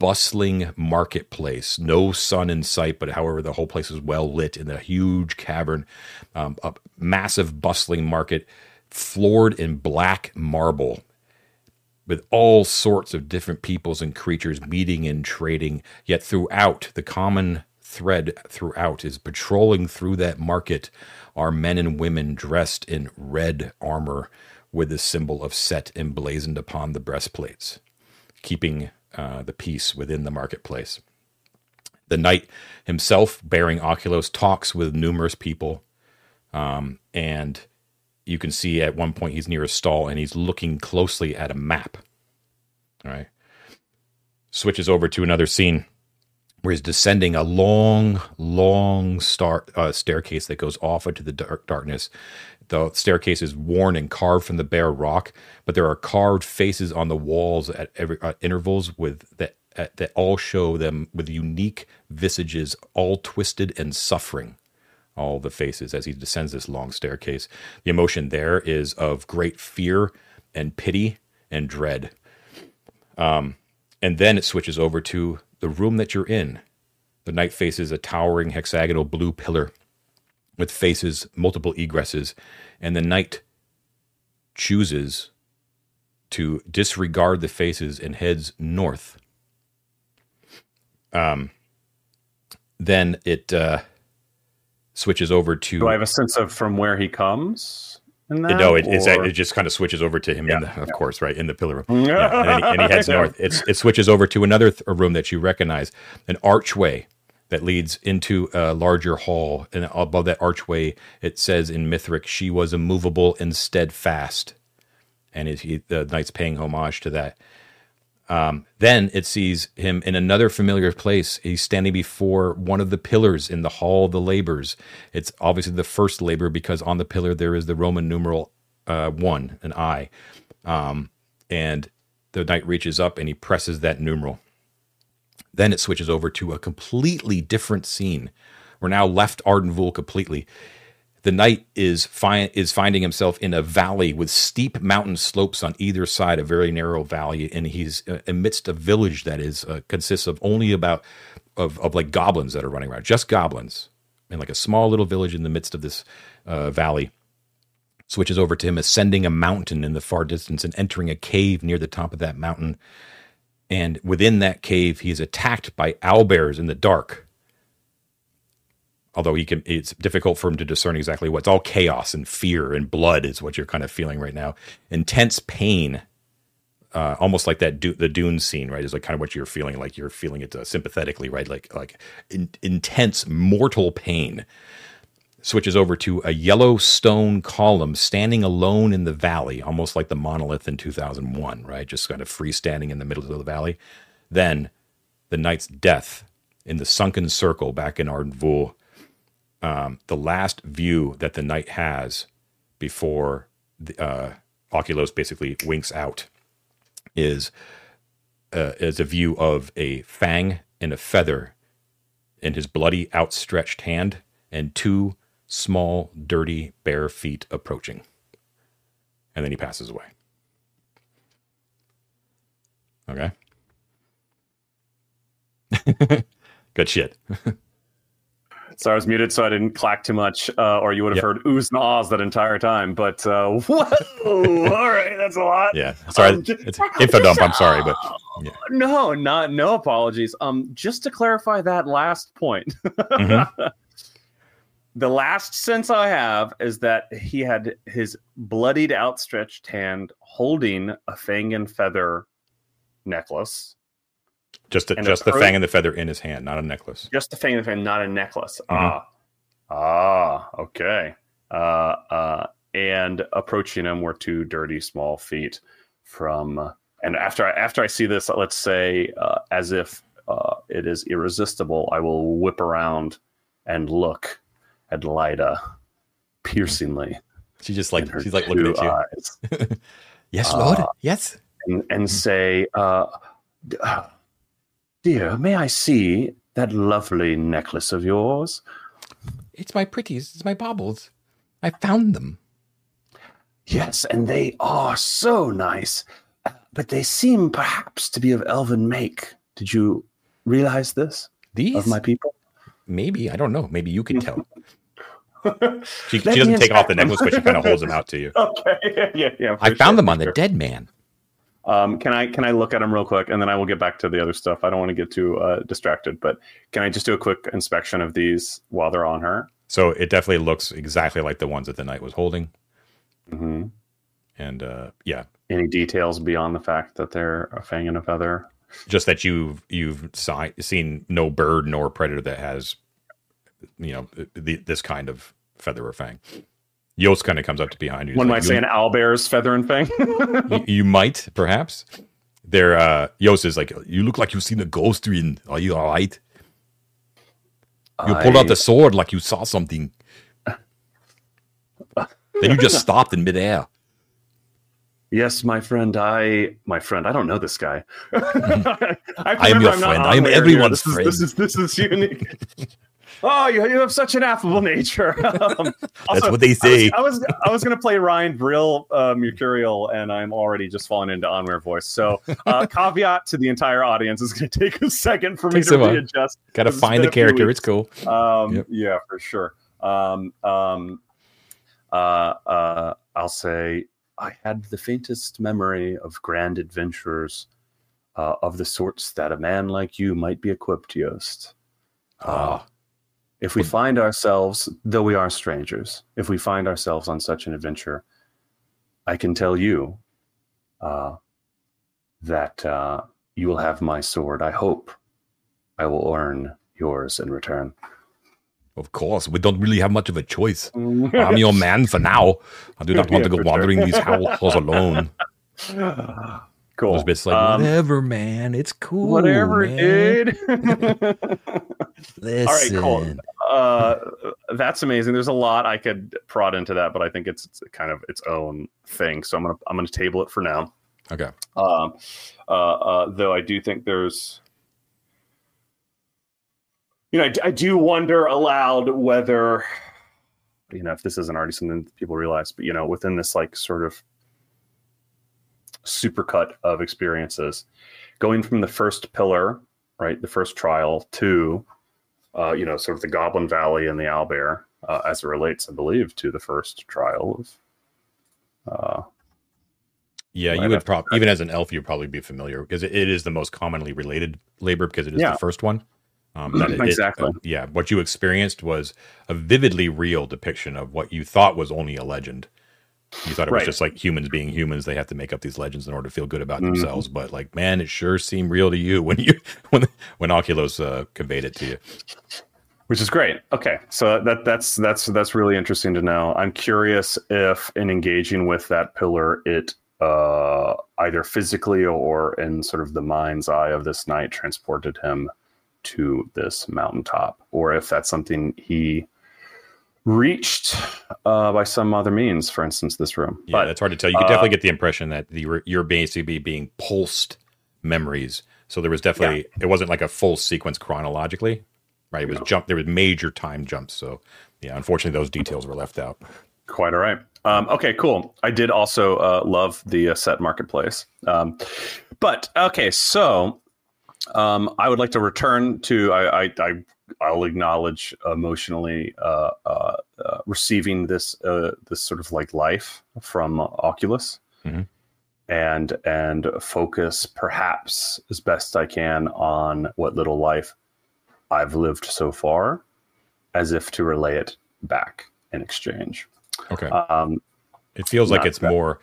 bustling marketplace. No sun in sight, but however, the whole place is well lit in a huge cavern, um, a massive bustling market, floored in black marble, with all sorts of different peoples and creatures meeting and trading. Yet throughout, the common thread throughout is patrolling through that market are men and women dressed in red armor with the symbol of Set emblazoned upon the breastplates, keeping uh, the peace within the marketplace. The knight himself, bearing Oculus, talks with numerous people, um, and you can see at one point he's near a stall and he's looking closely at a map. All right. Switches over to another scene where he's descending a long, long star, uh, staircase that goes off into the dark, darkness the staircase is worn and carved from the bare rock, but there are carved faces on the walls at every uh, intervals with that uh, that all show them with unique visages, all twisted and suffering. All the faces as he descends this long staircase. The emotion there is of great fear and pity and dread. Um, and then it switches over to the room that you're in. The knight faces a towering hexagonal blue pillar with faces, multiple egresses, and the knight chooses to disregard the faces and heads north. Um, then it uh, switches over to. Do I have a sense of from where he comes? That, no, it, it just kind of switches over to him, yeah, the, of yeah. course, right in the pillar room, <laughs> yeah, and, he, and, he, heads north. It's, it switches over to another th- room that you recognize, an archway that leads into a larger hall. And above that archway, it says in Mithric, she was immovable and steadfast. And he, the knight's paying homage to that. Um, then it sees him in another familiar place. He's standing before one of the pillars in the Hall of the Labors. It's obviously the first labor because on the pillar there is the Roman numeral uh, one, an I. Um, and the knight reaches up and he presses that numeral. Then it switches over to a completely different scene. We're now left Arden Vul completely. The knight is fi- is finding himself in a valley with steep mountain slopes on either side, a very narrow valley, and he's uh, amidst a village that is uh, consists of only about of, of like goblins that are running around, just goblins, and like a small little village in the midst of this uh, valley. Switches over to him ascending a mountain in the far distance and entering a cave near the top of that mountain and within that cave, he is attacked by owlbears in the dark. Although he can, it's difficult for him to discern exactly what's all chaos and fear and blood is what you're kind of feeling right now. Intense pain, uh, almost like that the Dune scene, right? Is like kind of what you're feeling, like you're feeling it uh, sympathetically, right? Like like in, intense mortal pain switches over to a yellow stone column standing alone in the valley, almost like the monolith in 2001, right? Just kind of freestanding in the middle of the valley. Then the knight's death in the sunken circle back in Arden Um, the last view that the knight has before the, uh, Oculus basically winks out. is uh, is a view of a fang and a feather in his bloody outstretched hand and two small dirty bare feet approaching and then he passes away okay <laughs> good shit <laughs> So I was muted, so I didn't clack too much, uh, or you would have Yep. heard oohs and ahs that entire time. But uh, <laughs> whoa, all right, that's a lot. yeah sorry Um, it's info dump i'm sorry but yeah. no, not no apologies. Um, just to clarify that last point, Mhm. The last sense I have is that he had his bloodied, outstretched hand holding a fang and feather necklace. just the, just the fang and the feather in his hand not a necklace Just the fang and the feather, not a necklace. Mhm. Ah, ah, okay. Uh, uh, and approaching him were two dirty small feet from. And after I, after I see this, let's say uh, as if uh, it is irresistible, I will whip around and look at Lyda piercingly. she just like she's like looking at you eyes <laughs> yes Uh, lord yes and, and say, uh, uh, "Dear, may I see that lovely necklace of yours?" It's my pretties. It's my baubles. I found them. Yes, and they are so nice, uh, but they seem perhaps to be of elven make. Did you realize this These? of my people? Maybe. I don't know. Maybe you can <laughs> tell. She, she doesn't take off the necklace, but she kind of holds them out to you. <laughs> okay, yeah, yeah. I found sure, them on the sure. dead man. Um, can I can I look at them real quick, and then I will get back to the other stuff. I don't want to get too uh, distracted, but can I just do a quick inspection of these while they're on her? So it definitely looks exactly like the ones that the knight was holding. hmm And uh, yeah, Any details beyond the fact that they're a fang and a feather? just that you've you've si- seen no bird nor predator that has, you know, the, this kind of feather or fang. Yost kind of comes up to behind you. One like, might "You- say an owlbear's feather and fang. <laughs> you, you might perhaps. There, uh, Yost is like, you look like you've seen a ghost. In are you all right? You pulled out the sword like you saw something. then you just <laughs> stopped in midair. Yes, my friend. I, my friend. I don't know this guy. <laughs> I, I am your friend. I am everyone's this Is, this is this is unique. Oh, you, you have such an affable nature. <laughs> Um, That's what they say. I was I was, I was going to play Ryan Brill uh, mercurial, and I'm already just falling into Onwear voice. So, uh, <laughs> caveat to the entire audience is going to take a second for me to readjust. Got to find the character. It's cool. Um, Yep. Yeah, for sure. Um, um, uh, uh, I'll say I had the faintest memory of grand adventures uh, of the sorts that a man like you might be equipped, Yost. Uh, Ah. If we find ourselves, though we are strangers, if we find ourselves on such an adventure, I can tell you uh, that uh, you will have my sword. I hope I will earn yours in return. Of course, we don't really have much of a choice. <laughs> I'm your man for now. I do not <laughs> want Yeah, to go wandering sure. these halls alone. <laughs> cool. Elizabeth's like, Um, whatever, man. It's cool. whatever, man. dude. Listen. <laughs> All right, cool. uh, that's amazing. There's a lot I could prod into that, but I think it's, it's kind of its own thing. So I'm gonna I'm gonna table it for now. Okay. Um, uh, uh, though I do think there's, you know, I, I do wonder aloud whether, you know, if this isn't already something that people realize, but you know, within this like sort of supercut of experiences, going from the first pillar, right, the first trial to, uh, you know, sort of the Goblin Valley and the Owlbear, uh, as it relates, I believe, to the first trial of. Uh, Yeah, you would probably even as an elf, you'd probably be familiar because it, it is the most commonly related labor because it is Yeah. the first one. Um, <clears throat> that it- it- Exactly. uh, yeah, what you experienced was a vividly real depiction of what you thought was only a legend. You thought it was Right. just like humans being humans; they have to make up these legends in order to feel good about Mhm. themselves. But like, man, it sure seemed real to you when you <laughs> when when Oculus uh, conveyed it to you. which is great. Okay, so that that's that's that's really interesting to know. I'm curious if in engaging with that pillar, it uh, either physically or in sort of the mind's eye of this knight transported him to this mountaintop, or if that's something he reached uh, by some other means. For instance, this room. Yeah, but that's hard to tell. You could uh, definitely get the impression that the, you're basically being pulsed memories. So there was definitely it wasn't like a full sequence chronologically, right? It was No. jump. There was major time jumps. So yeah, unfortunately, those details were left out. Quite all right. Um, okay, cool. I did also uh, love the uh, set marketplace. Um, but okay, so um, I would like to return to I, I, I I'll acknowledge emotionally uh, uh, uh, receiving this uh, this sort of like life from Oculus, Mhm. and and focus perhaps as best I can on what little life I've lived so far, as if to relay it back in exchange. Okay, Um, it feels like it's bad. more.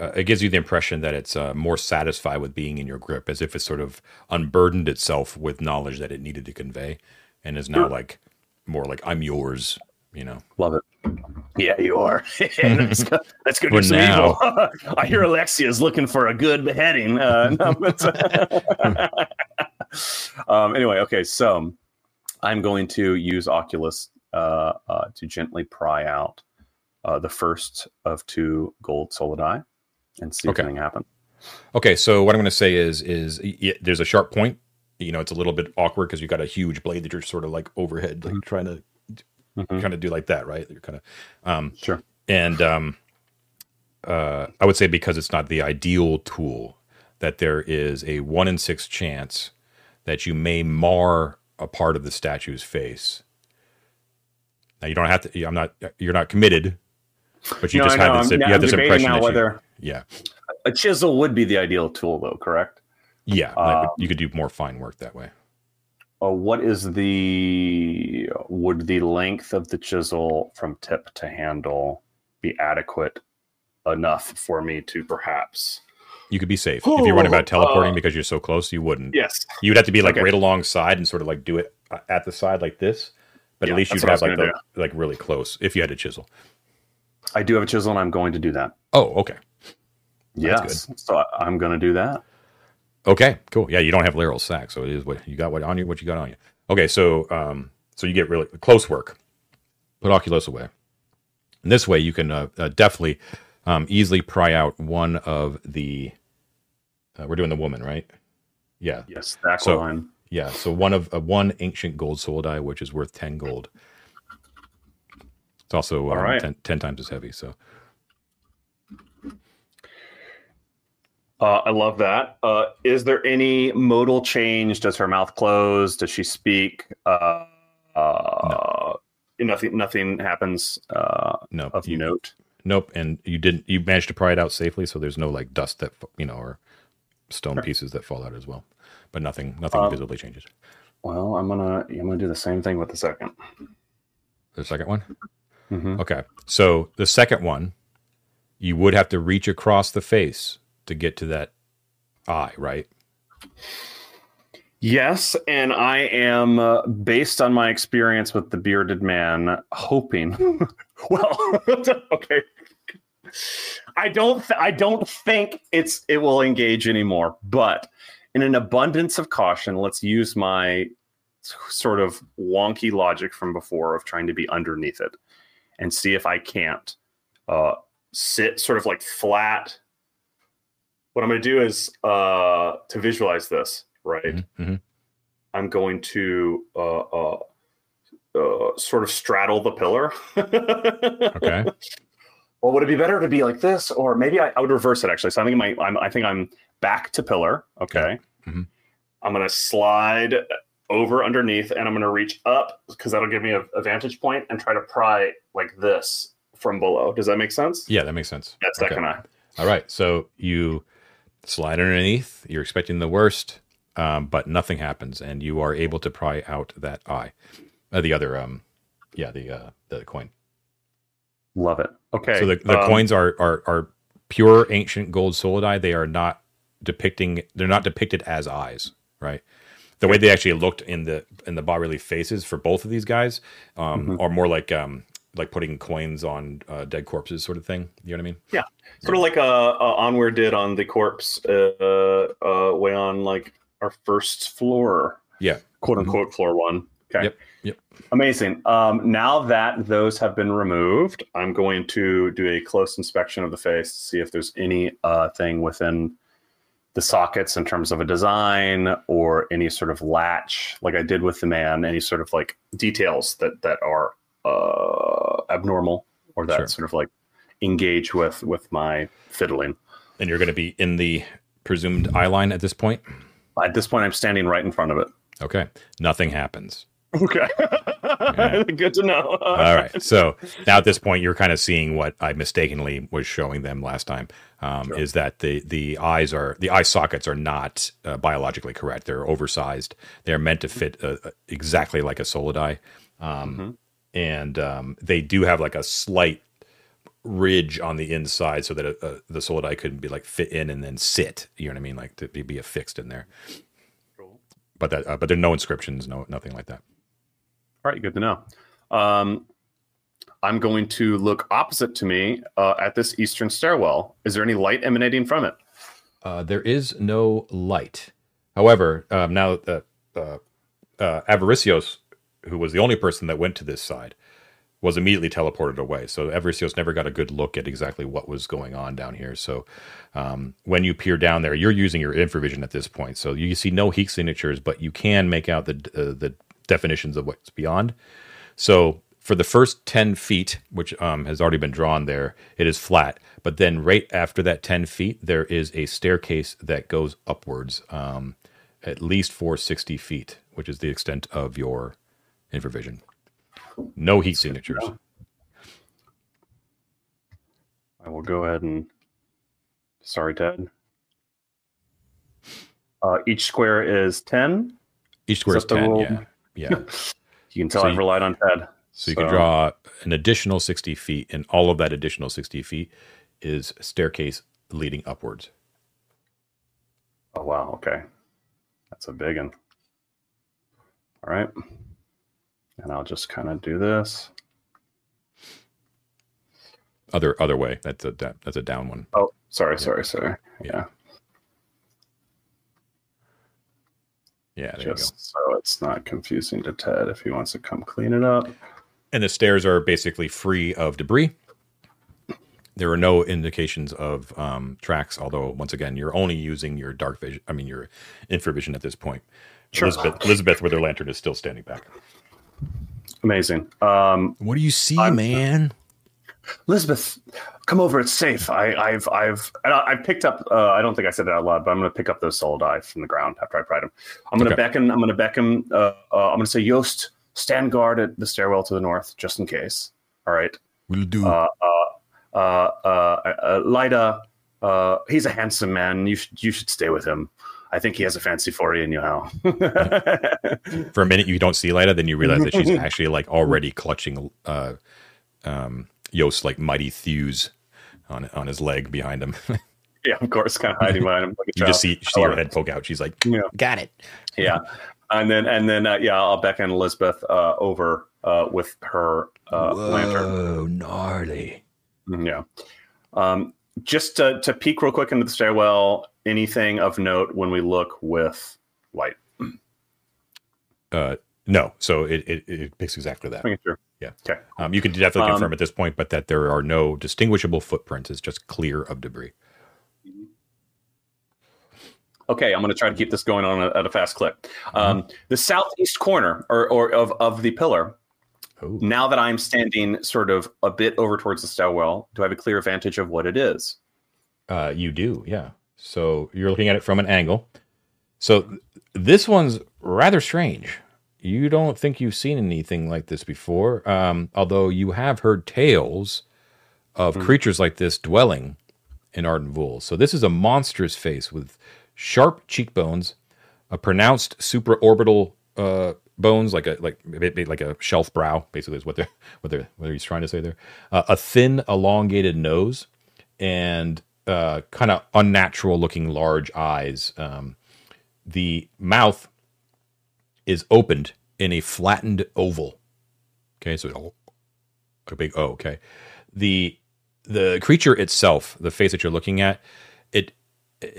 Uh, it gives you the impression that it's uh, more satisfied with being in your grip, as if it's sort of unburdened itself with knowledge that it needed to convey, and is now like more like I'm yours. You know. Love it. Yeah, you are. let's go, let's go For some now. evil. <laughs> I hear Alexia's looking for a good beheading. Uh, <laughs> no, <laughs> um, anyway, okay, so I'm going to use Oculus uh, uh, to gently pry out uh, the first of two gold solidi and see Okay. if anything happens. Okay, so what I'm going to say is is y- y- there's a sharp point. You know, it's a little bit awkward because you've got a huge blade that you're sort of like overhead, like trying to Mhm. kind of do like that, right? You're kind of, um, Sure. and um, uh, I would say because it's not the ideal tool, that there is a one in six chance that you may mar a part of the statue's face. Now you don't have to. I'm not. You're not committed, but you No, just I have this. I'm- you I'm have this impression now that you, whether yeah, a chisel would be the ideal tool, though. Correct. Yeah. Um, you could do more fine work that way. Uh, what is the would the length of the chisel from tip to handle be adequate enough for me to perhaps? You could be safe if you're running about <sighs> Oh, teleporting uh, because you're so close. You wouldn't. Yes. You would have to be like Okay. right alongside and sort of like do it uh, at the side like this. But Yeah, at least you'd have like the, like really close if you had a chisel. I do have a chisel, and I'm going to do that. Oh, okay, yes. So I'm going to do that. Okay, cool. Yeah, you don't have Laryl's sack, so it is what you got. What on you? What you got on you? Okay, so um, so you get really close work. Put Oculus away. And this way, you can uh, uh, definitely um, easily pry out one of the. Uh, we're doing the woman, right? Yeah, Yes, So- Aquiline. Yeah, so one of uh, one ancient gold soul die, which is worth ten gold. It's also All um, right. 10, 10 times as heavy. So Uh, I love that. Uh, is there any modal change? Does her mouth close? Does she speak? Uh, uh, Nothing. Nothing happens uh, no, of you, note. nope. And you didn't. You managed to pry it out safely, so there's no like dust that you know or stone pieces that fall out as well. But nothing, nothing Um, visibly changes. Well, I'm gonna I'm gonna do the same thing with the second. The second one. Mhm. Okay, so the second one, you would have to reach across the face to get to that eye, right? Yes, and I am uh, based on my experience with the bearded man, hoping. <laughs> well, <laughs> okay. I don't. Th- I don't think it's it will engage anymore. But in an abundance of caution, let's use my sort of wonky logic from before of trying to be underneath it, and see if I can't uh, sit sort of like flat. What I'm going to do is uh, to visualize this, right? Mhm, mhm. I'm going to uh, uh, uh, sort of straddle the pillar. <laughs> Okay. Well, would it be better to be like this, or maybe I, I would reverse it actually? So I think my, I'm, I think I'm back to pillar. Okay. Mhm. I'm going to slide over underneath, and I'm going to reach up because that'll give me a, a vantage point and try to pry like this from below. Does that make sense? Yeah, that makes sense. That's Okay. second eye. All right. So you slide underneath. You're expecting the worst, um, but nothing happens, and you are able to pry out that eye. Uh, the other, um, yeah, the uh, the coin. Love it. Okay. So the, the um, coins are, are are pure ancient gold solidi. They are not depicting. They're not depicted as eyes, right? The way they actually looked in the in the bas relief faces for both of these guys um, Mhm. are more like um, like putting coins on uh, dead corpses, sort of thing. You know what I mean? Yeah, sort of like uh, uh onward did on the corpse uh uh way on like our first floor Yeah. quote unquote floor one okay Yep. Yep. Amazing. Um, now that those have been removed, I'm going to do a close inspection of the face to see if there's any uh, thing within the sockets in terms of a design or any sort of latch, like I did with the man, any sort of like details that that are uh, abnormal or that Sure. sort of like engage with with my fiddling. And you're going to be in the presumed eye line at this point. At this point, I'm standing right in front of it. Okay. Nothing happens. Okay, Yeah. <laughs> good to know. All right. So now at this point, you're kind of seeing what I mistakenly was showing them last time. Um, Sure. Is that the the eyes are the eye sockets are not uh, biologically correct. They're oversized. They're meant to fit uh, exactly like a solidi, um, Mhm. And um, they do have like a slight ridge on the inside so that uh, uh, the solidi could be like fit in and then sit. You know what I mean? Like to be, be affixed in there. Cool. But that uh, but there are no inscriptions, no nothing like that. All right, good to know. Um, I'm going to look opposite to me uh, at this eastern stairwell. Is there any light emanating from it? Uh, there is no light. However, um, now that uh, uh, Avaricios, who was the only person that went to this side, was immediately teleported away. So Avaricios never got a good look at exactly what was going on down here. So um, when you peer down there, you're using your infravision at this point. So you see no heat signatures, but you can make out the uh, the definitions of what's beyond. So for the first 10 feet, which um, has already been drawn there, it is flat. But then right after that 10 feet, there is a staircase that goes upwards um, at least for 60 feet, which is the extent of your infravision. No heat signatures. I will go ahead and. Sorry, Ted. Uh, each square is 10. Each square is that 10. rule? Yeah. Yeah. <laughs> You can tell So I've you- relied on Ted. So you can draw an additional 60 feet, and all of that additional 60 feet is staircase leading upwards. Oh, wow. Okay. That's a big one. All right. And I'll just kind of do this. Other other way. That's a that, that's a down one. Oh, sorry, sorry, sorry. Yeah. Yeah, there you go. just so it's not confusing to Ted if he wants to come clean it up. And the stairs are basically free of debris. There are no indications of um, tracks, although once again, you're only using your dark vision. I mean, your infravision at this point. Sure. Elizabeth, Elizabeth, with her lantern, is still standing back. Amazing. Um, What do you see, I'm- man? Elizabeth, come over. It's safe. I, I've, I've, and I, I picked up. Uh, I don't think I said that out loud, but I'm going to pick up those solidi from the ground after I pried them. I'm going to Okay. beckon. I'm going to beckon. Uh, uh, I'm going to say, Yost, stand guard at the stairwell to the north, just in case. All right. We'll do. Uh, uh, uh, uh, uh, Lida, uh, he's a handsome man. You should, you should stay with him. I think he has a fancy for you, and you how. <laughs> For a minute, you don't see Lida, then you realize that she's <laughs> actually like already clutching uh, um, Yost like mighty thews on on his leg behind him. <laughs> yeah, of course, kind of hiding behind him. Like you just see see her head poke out. She's like, Yeah. "Got it." yeah and then and then uh, yeah i'll beckon elizabeth uh, over uh, with her uh, lantern Whoa, gnarly. Mhm, yeah um, just to, to peek real quick into the stairwell anything of note when we look with light Uh, no, so it, it it picks exactly that. sure Yeah. okay Um, you can definitely Um, confirm at this point, but that there are no distinguishable footprints. It's just clear of debris. okay i'm going to try to keep this going on at a fast clip um, the southeast corner or, or of, of the pillar Oh, now that i'm standing sort of a bit over towards the stairwell do i have a clear vantage of what it is uh, you do, yeah. So you're looking at it from an angle. So this one's rather strange. You don't think you've seen anything like this before, um, although you have heard tales of Mhm. creatures like this dwelling in Arden Vul. So this is a monstrous face with sharp cheekbones, a pronounced supraorbital uh, bones, like a like like a shelf brow, basically is what they're <laughs> what they're what he's trying to say there. Uh, a thin, elongated nose, and uh, kind of unnatural looking large eyes. Um, the mouth is opened in a flattened oval. Okay, so a big O. Okay, the the creature itself, the face that you're looking at, it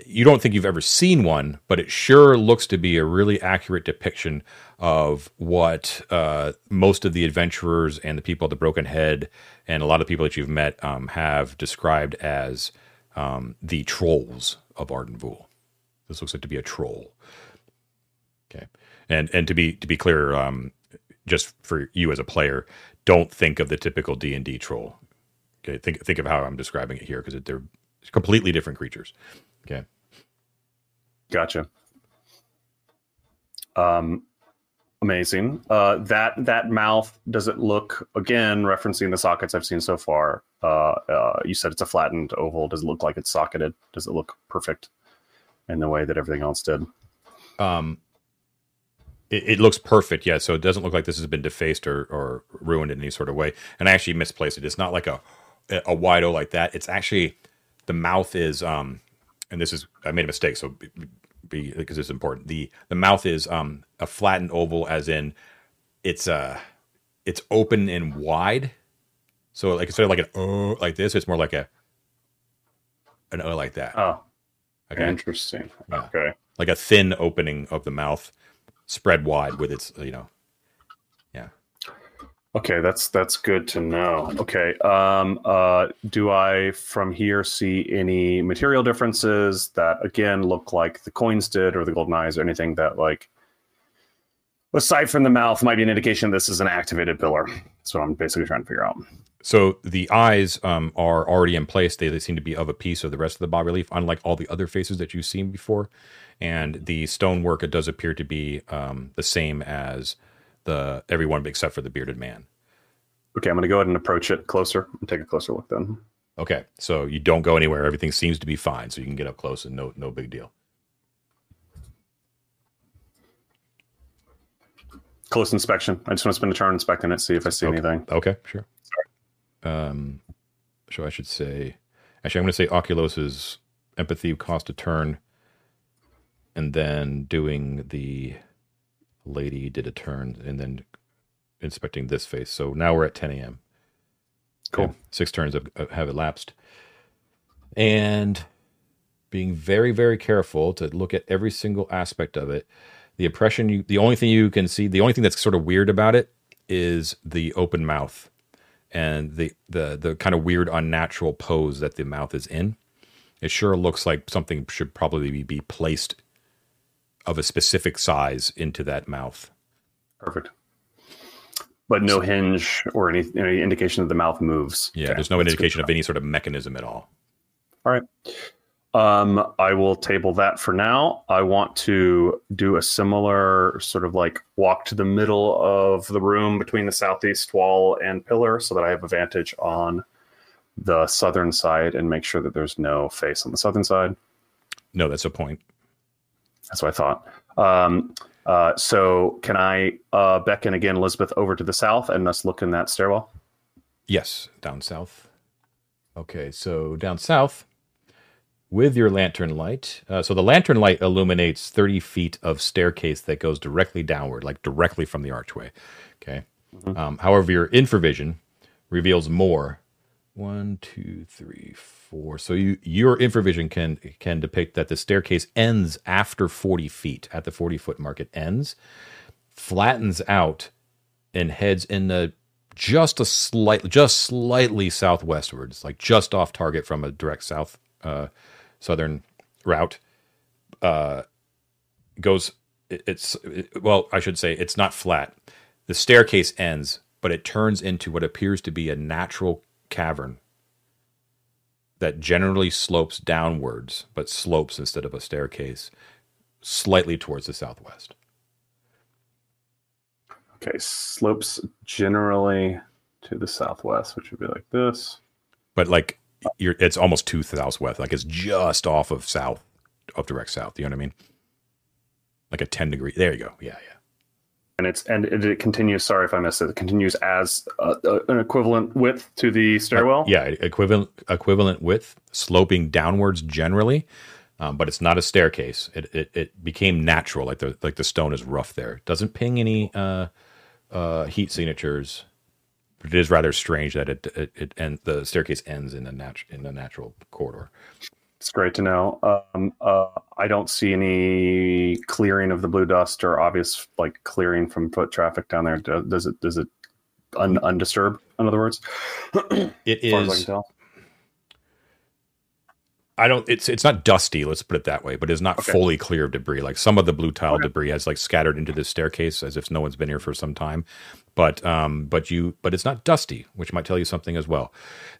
you don't think you've ever seen one, but it sure looks to be a really accurate depiction of what uh, most of the adventurers and the people at the Broken Head and a lot of the people that you've met um, have described as um, the trolls of Arden Vul. This looks like to be a troll. Okay, and and to be to be clear, um, just for you as a player, don't think of the typical D and D troll. Okay, think think of how I'm describing it here because they're completely different creatures. Okay. Gotcha. Um, amazing. Uh, that that mouth does it look again referencing the sockets I've seen so far. Uh, uh, you said it's a flattened oval. Does it look like it's socketed? Does it look perfect in the way that everything else did? Um, it, it looks perfect, yeah. So it doesn't look like this has been defaced or, or ruined in any sort of way. And I actually misplaced it. It's not like a a wide O like that. It's actually the mouth is um and this is I made a mistake, so be, be because it's important. The the mouth is um a flattened oval, as in it's uh it's open and wide. So like instead of like an O like this, it's more like a an O like that. Oh, okay, interesting. Yeah. Okay, like a thin opening of the mouth, spread wide with its you know Okay, that's that's good to know. Okay, um, uh, do I from here see any material differences that again look like the coins did, or the golden eyes, or anything that like, aside from the mouth, might be an indication this is an activated pillar? That's what I'm basically trying to figure out. So the eyes um, are already in place. They, they seem to be of a piece of the rest of the bas relief, unlike all the other faces that you've seen before. And the stonework it does appear to be um, the same as the everyone except for the bearded man. Okay, I'm going to go ahead and approach it closer and take a closer look then. Okay, so you don't go anywhere. Everything seems to be fine, so you can get up close and no no big deal. Close inspection. I just want to spend a turn inspecting it, see if I see okay. anything. Okay, sure. Sorry. Um, so I should say, actually, I'm going to say Oculus's empathy cost a turn, and then doing the lady did a turn, and then inspecting this face. So now we're at 10 a.m. Cool. Okay. Six turns have, uh, have elapsed. And being very, very careful to look at every single aspect of it. The impression you, the only thing you can see, the only thing that's sort of weird about it is the open mouth and the, the, the kind of weird, unnatural pose that the mouth is in. It sure looks like something should probably be placed of a specific size into that mouth. Perfect but no hinge or any, any indication that the mouth moves. Yeah, okay. there's no That's indication of any sort of mechanism at all. All right. Um, I will table that for now. I want to do a similar sort of like walk to the middle of the room between the southeast wall and pillar so that I have a vantage on the southern side and make sure that there's no face on the southern side. No, that's a point. That's what I thought. Um, uh, so can I uh, beckon again Elizabeth over to the south and us look in that stairwell? Yes, down south. Okay, so down south with your lantern light. Uh, so the lantern light illuminates 30 feet of staircase that goes directly downward, like directly from the archway. Okay. Mm-hmm. Um, however, your infravision reveals more. One, two, three, four four. So you your infravision can can depict that the staircase ends after 40 feet. At the 40 foot mark, it ends, flattens out, and heads in the just a slight, just slightly southwestwards, like just off target from a direct south uh, southern route. Uh, goes. It, it's it, well, I should say it's not flat. The staircase ends, but it turns into what appears to be a natural cavern that generally slopes downwards, but slopes instead of a staircase, slightly towards the southwest. Okay, slopes generally to the southwest, which would be like this. But like you're it's almost to southwest, like it's just off of south of direct south. You know what I mean? Like a 10 degree. There you go. Yeah, yeah and it's and it, continues. Sorry if I missed it. It continues as uh, uh, an equivalent width to the stairwell. Uh, yeah, equivalent equivalent width, sloping downwards generally, um, but it's not a staircase. It, it, it became natural, like the like the stone is rough there. It doesn't ping any uh, uh, heat signatures. But it is rather strange that it it, it and the staircase ends in a nat- in a natural corridor. It's great to know. Um, uh, I don't see any clearing of the blue dust or obvious like clearing from foot traffic down there. Does it? Does it un, undisturbed? In other words, it is. I don't. It's it's not dusty. Let's put it that way. But it's not okay. fully clear of debris. Like some of the blue tile okay. debris has like scattered into this staircase as if no one's been here for some time. But um, but you but it's not dusty, which might tell you something as well.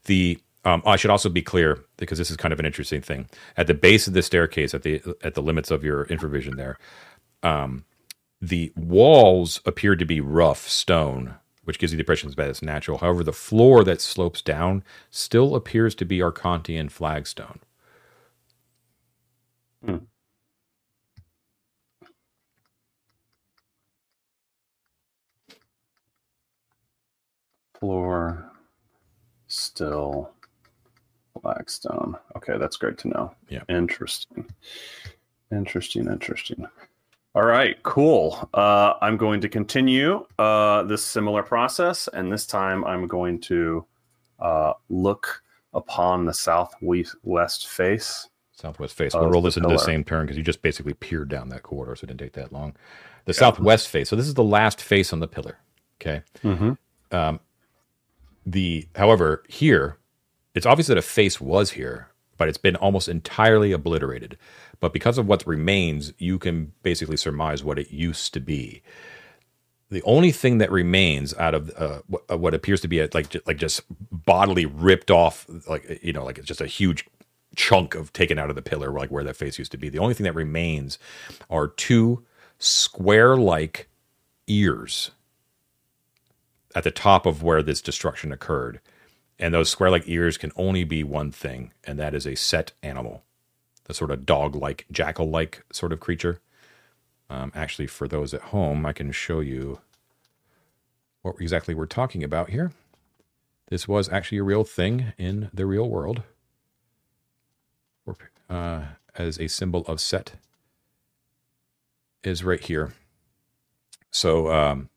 The um, I should also be clear because this is kind of an interesting thing. At the base of the staircase, at the at the limits of your infravision, there, um, the walls appear to be rough stone, which gives you the impression that it's natural. However, the floor that slopes down still appears to be Arcantian flagstone. Hmm. Floor still Blackstone. Okay, that's great to know. Yeah. Interesting. Interesting, interesting. All right, cool. Uh, I'm going to continue uh, this similar process, and this time I'm going to uh, look upon the southwest face Southwest face. We'll roll this into the same turn because you just basically peered down that corridor, so it didn't take that long. The yeah. southwest face. So this is the last face on the pillar. Okay. Mm-hmm. Um, the however here, it's obvious that a face was here, but it's been almost entirely obliterated. But because of what remains, you can basically surmise what it used to be. The only thing that remains out of uh, what appears to be a, like like just bodily ripped off, like you know, like it's just a huge chunk of taken out of the pillar, like where that face used to be. The only thing that remains are two square like ears at the top of where this destruction occurred. And those square like ears can only be one thing, and that is a set animal, the sort of dog like, jackal like sort of creature. Um, actually, for those at home, I can show you what exactly we're talking about here. This was actually a real thing in the real world uh, as a symbol of Set is right here. So, um,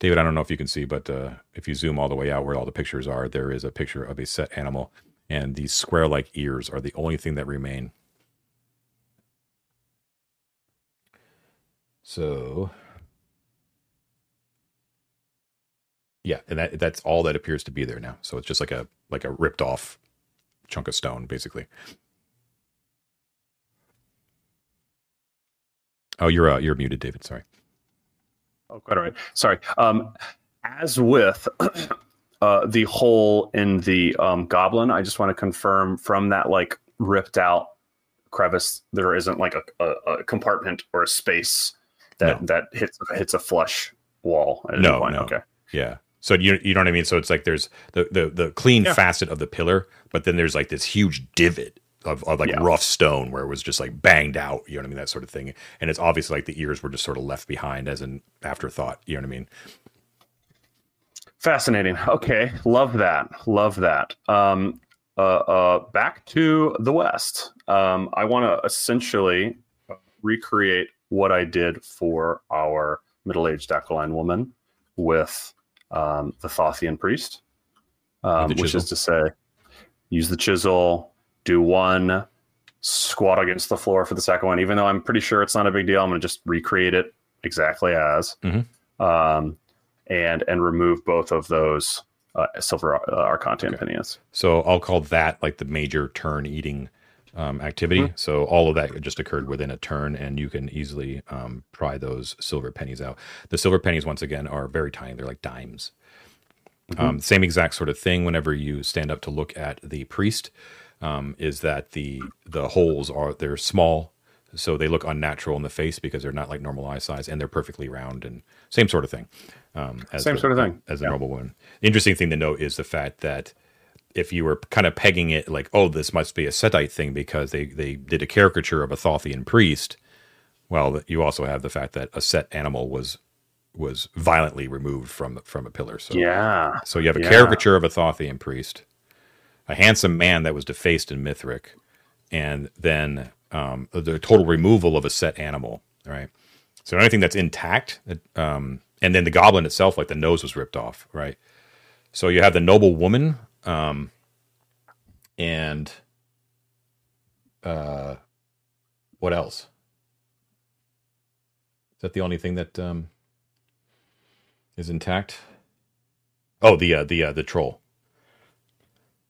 David, I don't know if you can see, but uh, if you zoom all the way out where all the pictures are, there is a picture of a Set animal, and these square-like ears are the only thing that remain. So, yeah, and that that's all that appears to be there now. So it's just like a like a ripped off chunk of stone, basically. Oh, you're uh, you're muted, David. Sorry. Oh, quite all right. Sorry. Um, as with <coughs> uh, the hole in the um, goblin, I just want to confirm from that like ripped out crevice, there isn't like a, a, a compartment or a space that no. that hits hits a flush wall. no, no. Okay. Yeah. So you you know what I mean? So it's like there's the the the clean yeah. facet of the pillar, but then there's like this huge divot of, of like yeah. rough stone where it was just like banged out, you know what I mean? That sort of thing. And it's obviously like the ears were just sort of left behind as an afterthought, you know what I mean? Fascinating. Okay. Love that. Love that. Um, uh, uh, back to the West. Um, I want to essentially recreate what I did for our middle aged Aquiline woman with um, the Thothian priest, um, which is to say, use the chisel, do one, squat against the floor for the second one, even though I'm pretty sure it's not a big deal. I'm going to just recreate it exactly as, mm-hmm. um, and and remove both of those uh, silver uh, Arcantian okay. pennies. So I'll call that like the major turn eating um, activity. Mm-hmm. So all of that just occurred within a turn, and you can easily um, pry those silver pennies out. The silver pennies, once again, are very tiny. They're like dimes. Mm-hmm. Um, same exact sort of thing. Whenever you stand up to look at the priest, um, is that the the holes are they're small, so they look unnatural in the face because they're not like normal eye size, and they're perfectly round and same sort of thing. Um, same the, sort of thing as a yeah. normal woman. The interesting thing to note is the fact that if you were kind of pegging it like, oh, this must be a Setite thing because they they did a caricature of a Thothian priest. Well, you also have the fact that a set animal was was violently removed from from a pillar. So yeah, so you have a yeah. caricature of a Thothian priest, a handsome man that was defaced in Mithric, and then um, the total removal of a set animal. Right. So anything that's intact, um, and then the goblin itself, like the nose was ripped off. Right. So you have the noble woman, um, and uh, what else? Is that the only thing that um, is intact? Oh, the uh, the uh, the troll.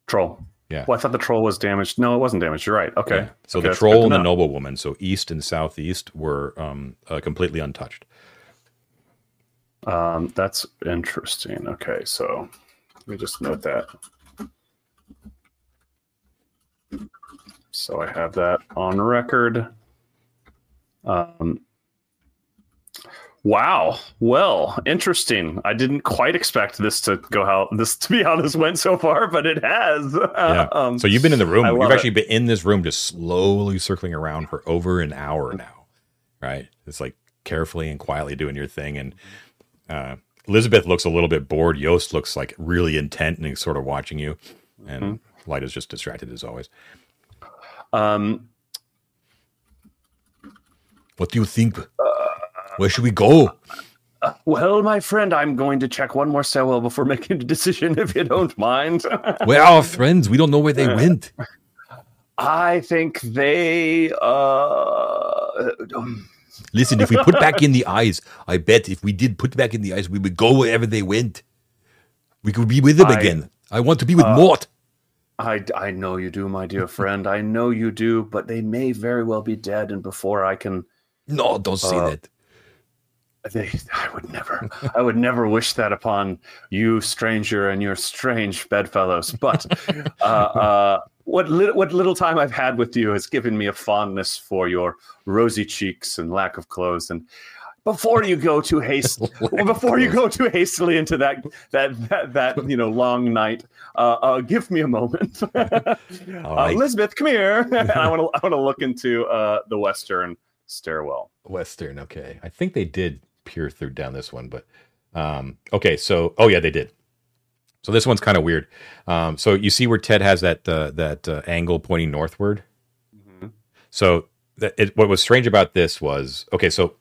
Troll. Yeah. Well, I thought the troll was damaged. No, it wasn't damaged. You're right. Okay. Yeah. So Okay, the troll and the noblewoman, so east and southeast, were um, uh, completely untouched. Um, that's interesting. Okay, so let me just note that. So I have that on record. Um, wow. Well, interesting. I didn't quite expect this to go how this to be how this went so far, but it has. Yeah. <laughs> Um, so you've been in the room. I You've actually been in this room, just slowly circling around for over an hour now, right? It's like carefully and quietly doing your thing. And uh, Elizabeth looks a little bit bored. Yost looks like really intent and he's sort of watching you. And Mm-hmm. Light is just distracted as always. um, What do you think? Where should we go? well, my friend, I'm going to check one more stairwell before <laughs> making a decision, if you don't mind. <laughs> Where are our friends? We don't know where they went. I think they uh um, Listen, if we put back in the <laughs> eyes, I bet if we did put back in the eyes, we would go wherever they went. We could be with them I- uh, again. I want to be with Mort. I I know you do, my dear friend. I know you do, but they may very well be dead and before I can No, don't say uh, that. They <laughs> I would never I would never wish that upon you stranger and your strange bedfellows. But <laughs> uh uh what little, what little time I've had with you has given me a fondness for your rosy cheeks and lack of clothes. And before you go too haste, <laughs> before you go too hastily into that that that, that you know long night, uh, uh, give me a moment. right. Elizabeth, come here. and I want to I want to look into uh, the western stairwell. Western, okay. I think they did peer through down this one, but um okay, so oh yeah, they did. So this one's kind of weird. Um so you see where Ted has that uh, that uh, angle pointing northward. So that it, what was strange about this was okay. So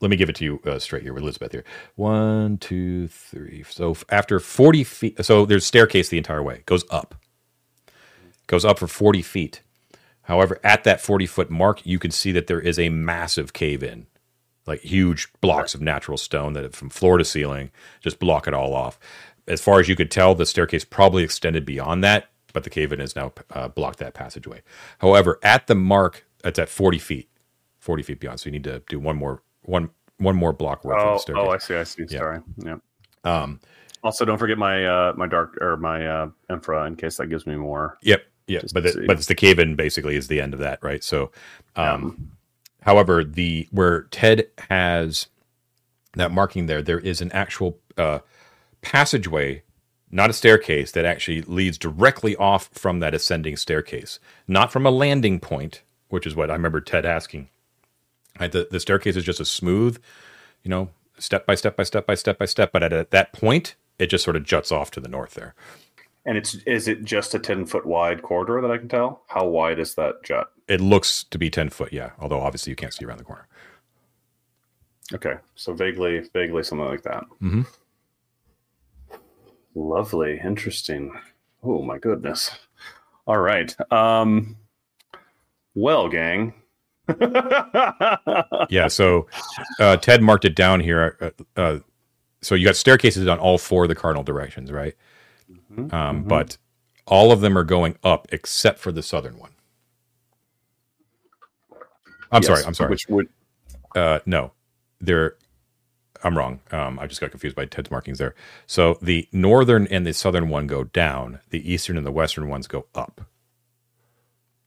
let me give it to you uh, straight here with Elizabeth here. One, two, three. So after forty feet, so there's staircase the entire way. Goes up. Goes up for forty feet. However, at that forty foot mark, you can see that there is a massive cave in, like huge blocks of natural stone that from floor to ceiling just block it all off. As far as you could tell, the staircase probably extended beyond that, but the cave in has now uh, blocked that passageway. However, at the mark, it's at 40 feet, 40 feet beyond. So you need to do one more one one more block worth Oh, the staircase. oh, I see, I see. Yeah. Sorry. Yeah. um, Also, don't forget my uh, my dark or my uh, infra in case that gives me more. Yep. Yeah. Just But the, but it's the cave in basically is the end of that, right? So, um, however, the where Ted has that marking there, there is an actual uh, passageway, not a staircase, that actually leads directly off from that ascending staircase, not from a landing point, which is what I remember Ted asking. Right, the the staircase is just a smooth, you know, step by step by step by step by step, but at, at that point, it just sort of juts off to the north there. And it's is it just a ten foot wide corridor that I can tell? How wide is that jut? It looks to be ten foot, yeah. Although obviously you can't see around the corner. Okay, so vaguely, vaguely something like that. Mm-hmm. Lovely, interesting. Oh my goodness. All right. Um. Well, gang. <laughs> Yeah, so uh, Ted marked it down here. Uh, uh, so you got staircases on all four of the cardinal directions, right? Mhm, Um, mhm. But all of them are going up except for the southern one. I'm Yes, sorry. I'm sorry. Which would Uh, no, they're. I'm wrong. Um, I just got confused by Ted's markings there. So the northern and the southern one go down. The eastern and the western ones go up.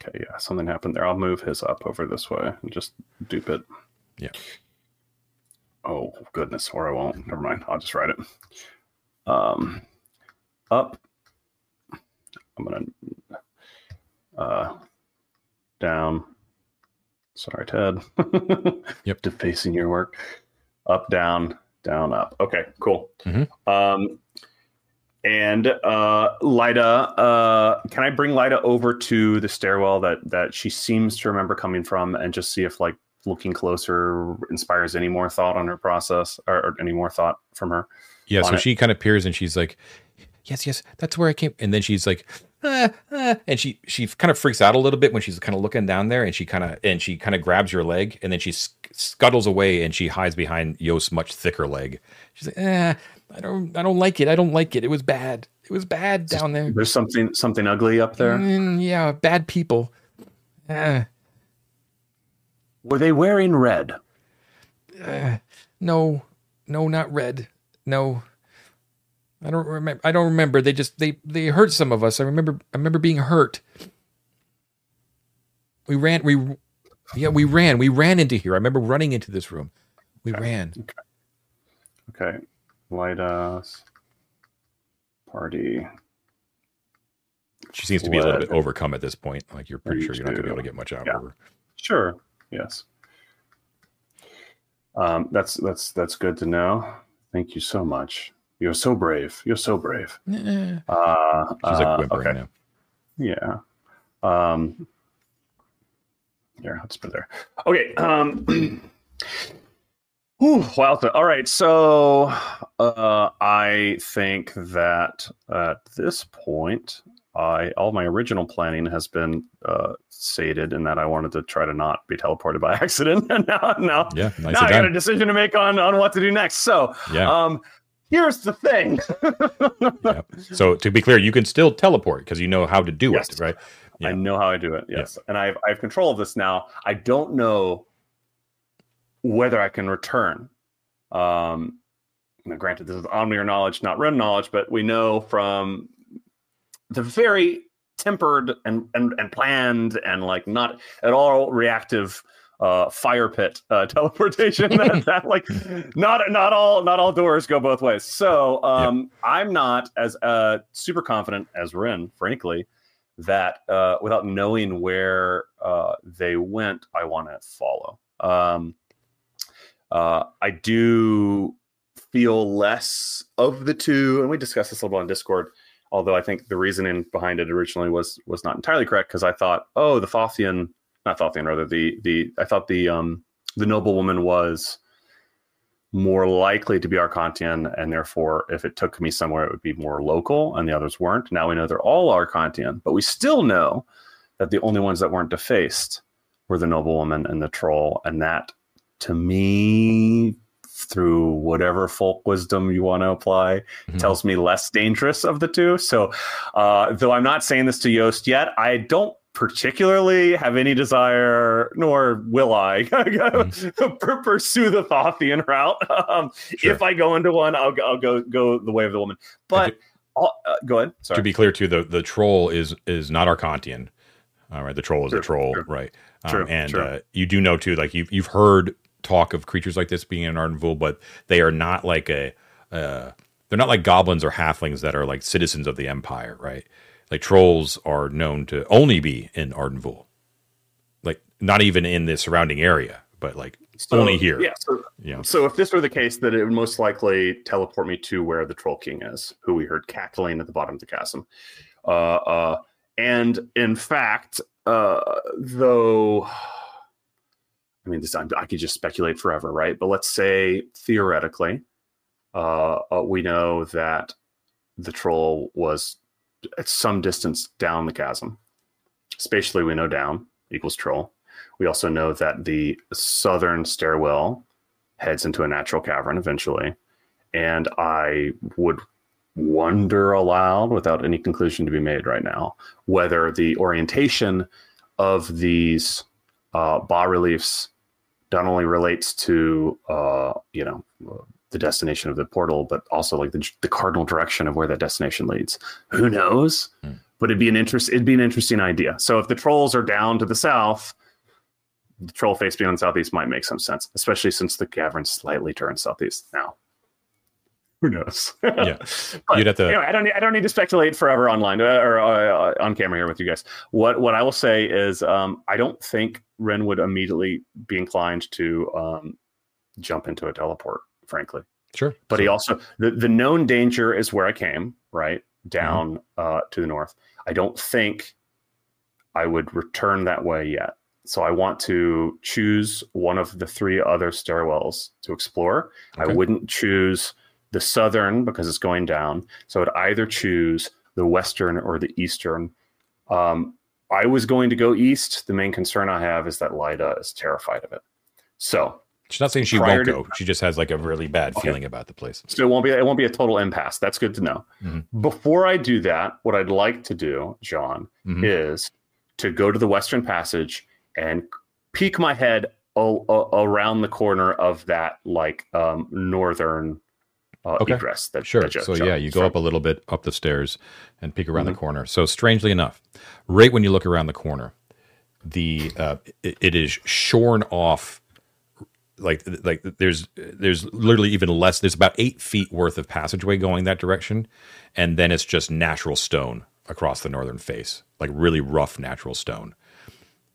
okay? Yeah, something happened there. I'll move his up over this way and just dupe it. Yeah. Oh goodness, or I won't. Never mind. I'll just write it. Um, up. I'm gonna. Uh, down. Sorry, Ted. <laughs> Yep. Defacing your work. Up, down, down, up. Okay, cool. Mhm. Um, and uh, Lida, uh, can I bring Lida over to the stairwell that that she seems to remember coming from, and just see if like looking closer inspires any more thought on her process, or, or any more thought from her? Yeah, so it. she kind of peers and she's like, "Yes, yes, that's where I came." And then she's like, "Ah, ah," and she she kind of freaks out a little bit when she's kind of looking down there, and she kind of and she kind of grabs your leg, and then she sc- scuttles away, and she hides behind Yost's much thicker leg. She's like, eh, I don't I don't like it. I don't like it. It was bad. It was bad down there. There's something something ugly up there. Mm, yeah, bad people. Uh, Were they wearing red? uh, no, no, not red. No, I don't remember. I don't remember. They just they they hurt some of us. I remember. I remember being hurt. We ran. We yeah. We ran. We ran into here. I remember running into this room. We ran. Okay. Light us. Party. She seems to be a little bit overcome at this point. Like you're pretty Me sure you're not going to be able to get much out Yeah. of her. Sure. Yes. Um, that's that's that's good to know. Thank you so much. You're so brave. You're so brave. Eh. Uh, She's like uh, whimpering okay. now. Yeah. Um, here, let's put it there. Okay. Um, <clears throat> whew, wow. All right. So uh, I think that at this point, I all my original planning has been uh, sated in that I wanted to try to not be teleported by <laughs> accident, and <laughs> now now Yeah, nicely now I got a decision to make on on what to do next. So Yeah. um, here's the thing. <laughs> Yep. So to be clear, you can still teleport because you know how to do Yes. it, right? Yeah. I know how I do it. Yes, and I have I have control of this now. I don't know whether I can return. Um, now, granted, this is Omnier knowledge, not Rin knowledge, but we know from the very tempered and and, and planned and like not at all reactive uh fire pit uh <laughs> teleportation. <laughs> That, that like not not all not all doors go both ways. So um i'm not as uh super confident as Rin frankly that uh without knowing where uh they went i want to follow. Um uh i do feel less of the two and we discussed this a little bit on discord although i think the reasoning behind it originally was was not entirely correct because i thought oh the Thothian not Thothian rather the the i thought the um the noblewoman was more likely to be Arcantian, and therefore, if it took me somewhere, it would be more local, and the others weren't. Now we know they're all Arcantian, but we still know that the only ones that weren't defaced were the noblewoman and the troll, and that, to me, through whatever folk wisdom you want to apply, Mhm. tells me less dangerous of the two. So, uh, though I'm not saying this to Yost yet, I don't particularly have any desire, nor will I <laughs> <laughs> per- pursue the Thothian route. <laughs> Um, Sure. If I go into one, I'll, go- I'll go go the way of the woman. But I'll, uh, go ahead. Sorry. To be clear, too, the the troll is is not Arcantian. All right, the troll is True, a troll, true. right? Um, True, and true. Uh, you do know too, like you've you've heard talk of creatures like this being in Arden Vul, but they are not like a uh, they're not like goblins or halflings that are like citizens of the empire, right? Like trolls are known to only be in Arden Vul, like not even in the surrounding area, but like So, only here. Yeah. So, so if this were the case, that it would most likely teleport me to where the Troll King is, who we heard cackling at the bottom of the chasm. Uh, uh, and in fact, uh, though, <sighs> I mean, this I, I could just speculate forever, right? But let's say theoretically, uh, uh, we know that the troll was at some distance down the chasm. Spatially, we know down equals troll. We also know that the southern stairwell heads into a natural cavern eventually. And I would wonder aloud, without any conclusion to be made right now, whether the orientation of these uh, bas reliefs not only relates to, uh, you know, the destination of the portal, but also like the, the cardinal direction of where that destination leads. Who knows? Hmm. But it'd be an interest. It'd be an interesting idea. So if the trolls are down to the south, the troll face being on the southeast might make some sense, especially since the cavern slightly turns southeast now. Who knows? Yeah. <laughs> But You'd have to- anyway, I don't. Need, I don't need to speculate forever online uh, or uh, on camera here with you guys. What What I will say is, um, I don't think Rin would immediately be inclined to um, jump into a teleport. Frankly, Sure, but he also the, the known danger is where I came, right down uh, to the north. I don't think I would return that way yet. So I want to choose one of the three other stairwells to explore. I wouldn't choose the southern because it's going down. So I'd either choose the western or the eastern. Um, I was going to go east. The main concern I have is that Lida is terrified of it. So She's not saying she won't to- go. She just has like a really bad Okay. feeling about the place. So it won't be it won't be a total impasse. That's good to know. Mhm. Before I do that, what I'd like to do, Jon, Mhm. is to go to the Western Passage and peek my head o- o- around the corner of that like um, northern uh, Okay. egress. That, Sure. that Joe So yeah, you go from- up a little bit up the stairs and peek around Mhm. the corner. So strangely enough, right when you look around the corner, the uh, it, it is shorn off. Like like there's there's literally even less. There's about eight feet worth of passageway going that direction, and then it's just natural stone across the northern face, like really rough natural stone.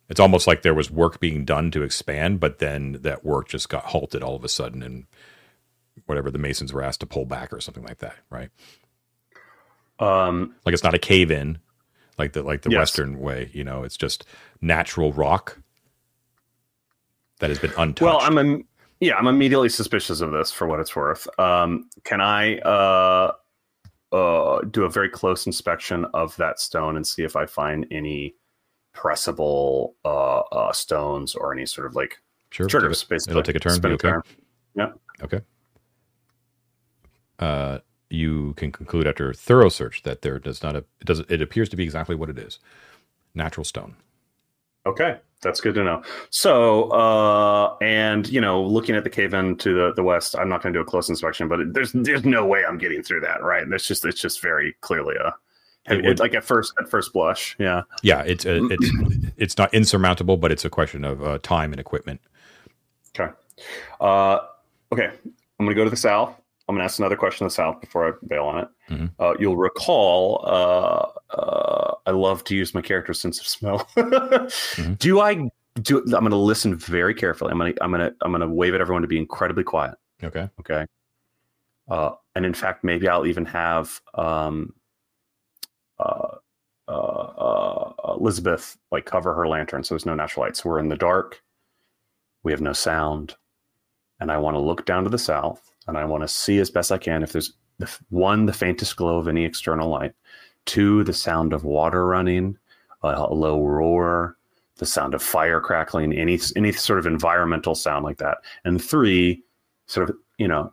It's almost like there was work being done to expand, but then that work just got halted all of a sudden, and whatever the masons were asked to pull back or something like that, right? Um, Like it's not a cave in, like the like the Yes. Western way. You know, it's just natural rock that has been untouched. well, I'm im- yeah, I'm immediately suspicious of this for what it's worth. Um, can I uh, uh, do a very close inspection of that stone and see if I find any pressable uh, uh, stones or any sort of like sure. triggers? It'll, basically, it'll take a turn. Spin okay. turn. Okay. Uh, you can conclude after thorough search that there does not a, it does it appears to be exactly what it is, natural stone. Okay, that's good to know. So, uh, and you know, looking at the cave in to the, the west, I'm not going to do a close inspection, but it, there's there's no way I'm getting through that, right? That's just it's just very clearly a It it, like at first at first blush, yeah. Yeah, it's uh, it's it's not insurmountable, but it's a question of uh, time and equipment. Okay, uh, okay. I'm going to go to the south. I'm going to ask another question to the south before I bail on it. Mhm. Uh, you'll recall, uh, uh, I love to use my character's sense of smell. <laughs> Do I do? I'm going to listen very carefully. I'm going to I'm going to I'm going to wave at everyone to be incredibly quiet. Okay. Okay. Uh, and in fact, maybe I'll even have um, uh, uh, uh, Elizabeth like cover her lantern so there's no natural light. So we're in the dark. We have no sound, and I want to look down to the south, and I want to see as best I can if there's the, one the faintest glow of any external light, two the sound of water running, a, a low roar, the sound of fire crackling, any any sort of environmental sound like that, and three sort of you know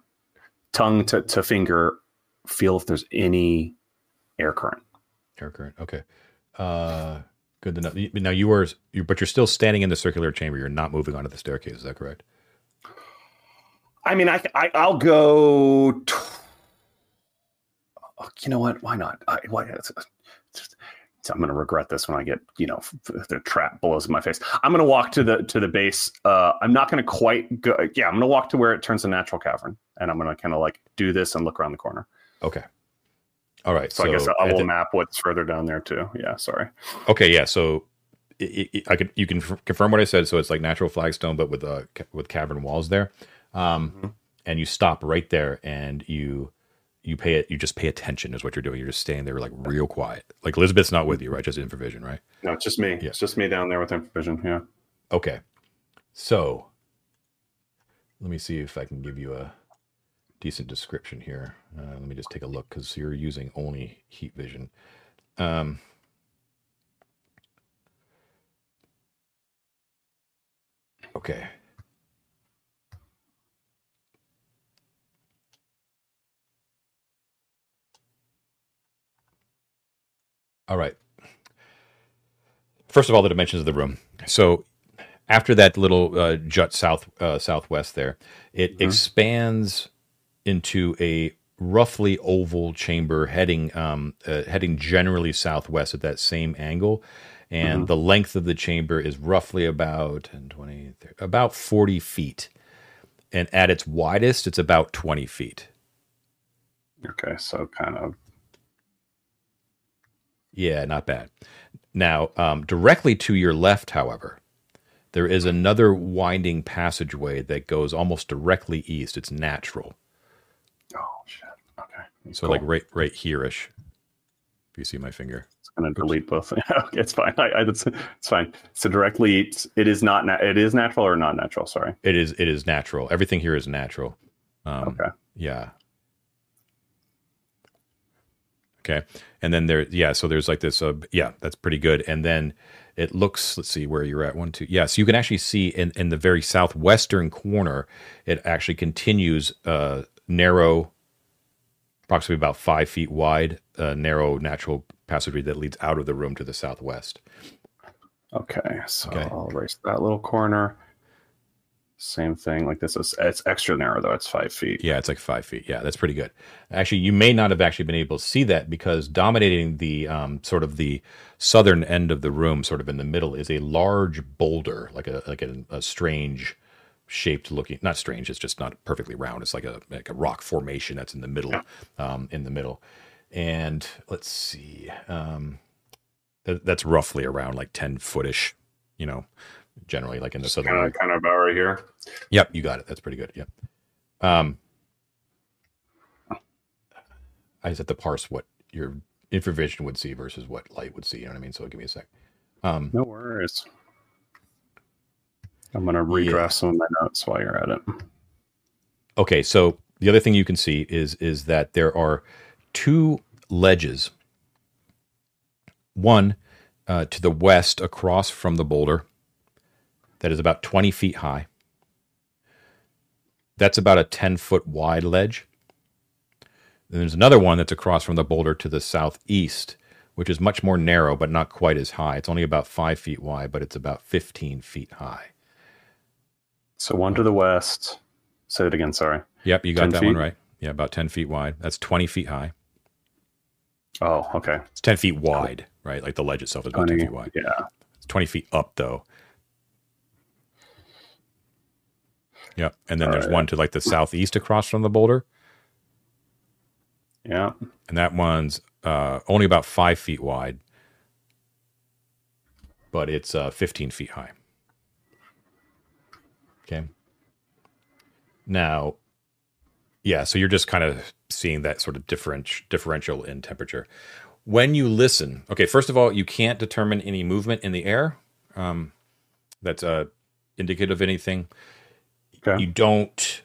tongue to, to finger feel if there's any air current Air current. Okay. Uh, good to know. Now you are, you, but you're still standing in the circular chamber. You're not moving onto the staircase. Is that correct? i mean i, I i'll go t- oh, you know what why not I, why, it's, it's- I'm going to regret this when I get, you know, the trap blows in my face. I'm going to walk to the to the base. Uh, I'm not going to quite go. Yeah, I'm going to walk to where it turns a natural cavern, and I'm going to kind of like do this and look around the corner. Okay. All right. So, I guess I will the- map what's further down there too. Yeah, sorry. Okay, yeah. So i could you can f- confirm what I said. So it's like natural flagstone, but with uh ca- with cavern walls there. Um, Mhm. and you stop right there, and you you pay it. You just pay attention is what you're doing. You're just staying there like real quiet. Like Elizabeth's not with you, right? Just infravision, right? No, it's just me. Yeah. It's just me down there with vision. Yeah. Okay. So let me see if I can give you a decent description here. Uh, let me just take a look because you're using only heat vision. Um, okay. All right. First of all, the dimensions of the room. So after that little uh, jut south uh, southwest there, it Mhm. expands into a roughly oval chamber heading um, uh, heading generally southwest at that same angle. And Mhm. the length of the chamber is roughly about 10, 20, 30, about 40 feet. And at its widest, it's about 20 feet. Okay, so kind of. Yeah, not bad. Now, um, directly to your left, however, there is another winding passageway that goes almost directly east. It's natural. Oh shit. Okay. So like right right here-ish. If you see my finger. it's gonna delete both. <laughs> okay, it's fine. I, I, it's, it's fine. So directly, it is not. Na- it is natural or not natural. Sorry. It is it is natural. Everything here is natural. Um, Okay. Yeah. Okay, and then there, yeah. So there's like this. Uh, yeah, that's pretty good. And then it looks. Let's see where you're at. One, two. Yeah, so you can actually see in in the very southwestern corner, it actually continues uh, narrow, approximately about five feet wide, uh, narrow natural passageway that leads out of the room to the southwest. Okay, so Okay. I'll erase that little corner. Same thing. Like this is it's extra narrow though. It's five feet. Yeah, it's like five feet. Yeah, that's pretty good. Actually, you may not have actually been able to see that because dominating the um, sort of the southern end of the room, sort of in the middle, is a large boulder, like a like a, a strange shaped looking. Not strange. It's just not perfectly round. It's like a like a rock formation that's in the middle, um, in the middle. And let's see, um, that, that's roughly around like ten footish. You know, generally like in the southern. Kind of, kind of about right here. Yep, you got it. That's pretty good. Yep. Um, I just have to parse what your infravision would see versus what light would see. You know what I mean? So give me a sec. Um, No worries. I'm gonna redraft some of my notes while you're at it. okay, so the other thing you can see is is that there are two ledges. One uh, to the west, across from the boulder, that is about 20 feet high. That's about a 10 foot wide ledge. Then there's another one that's across from the boulder to the southeast, which is much more narrow, but not quite as high. It's only about five feet wide, but it's about 15 feet high. So one to the west. Say it again. Sorry. Yep, you got 10 that one right. Yeah, about 10 feet wide. That's 20 feet high. Oh, okay. It's 10 feet wide, right? Like the ledge itself is about 10 20, feet wide. Yeah. It's 20 feet up, though. Yep. And then there's Alright. one to like the southeast across from the boulder. Yeah. And that one's uh, only about five feet wide, but it's uh, 15 feet high. Okay. Now, yeah, so you're just kind of seeing that sort of different differential in temperature. When you listen, okay, first of all, you can't determine any movement in the air um, that's uh, indicative of anything. Okay. You don't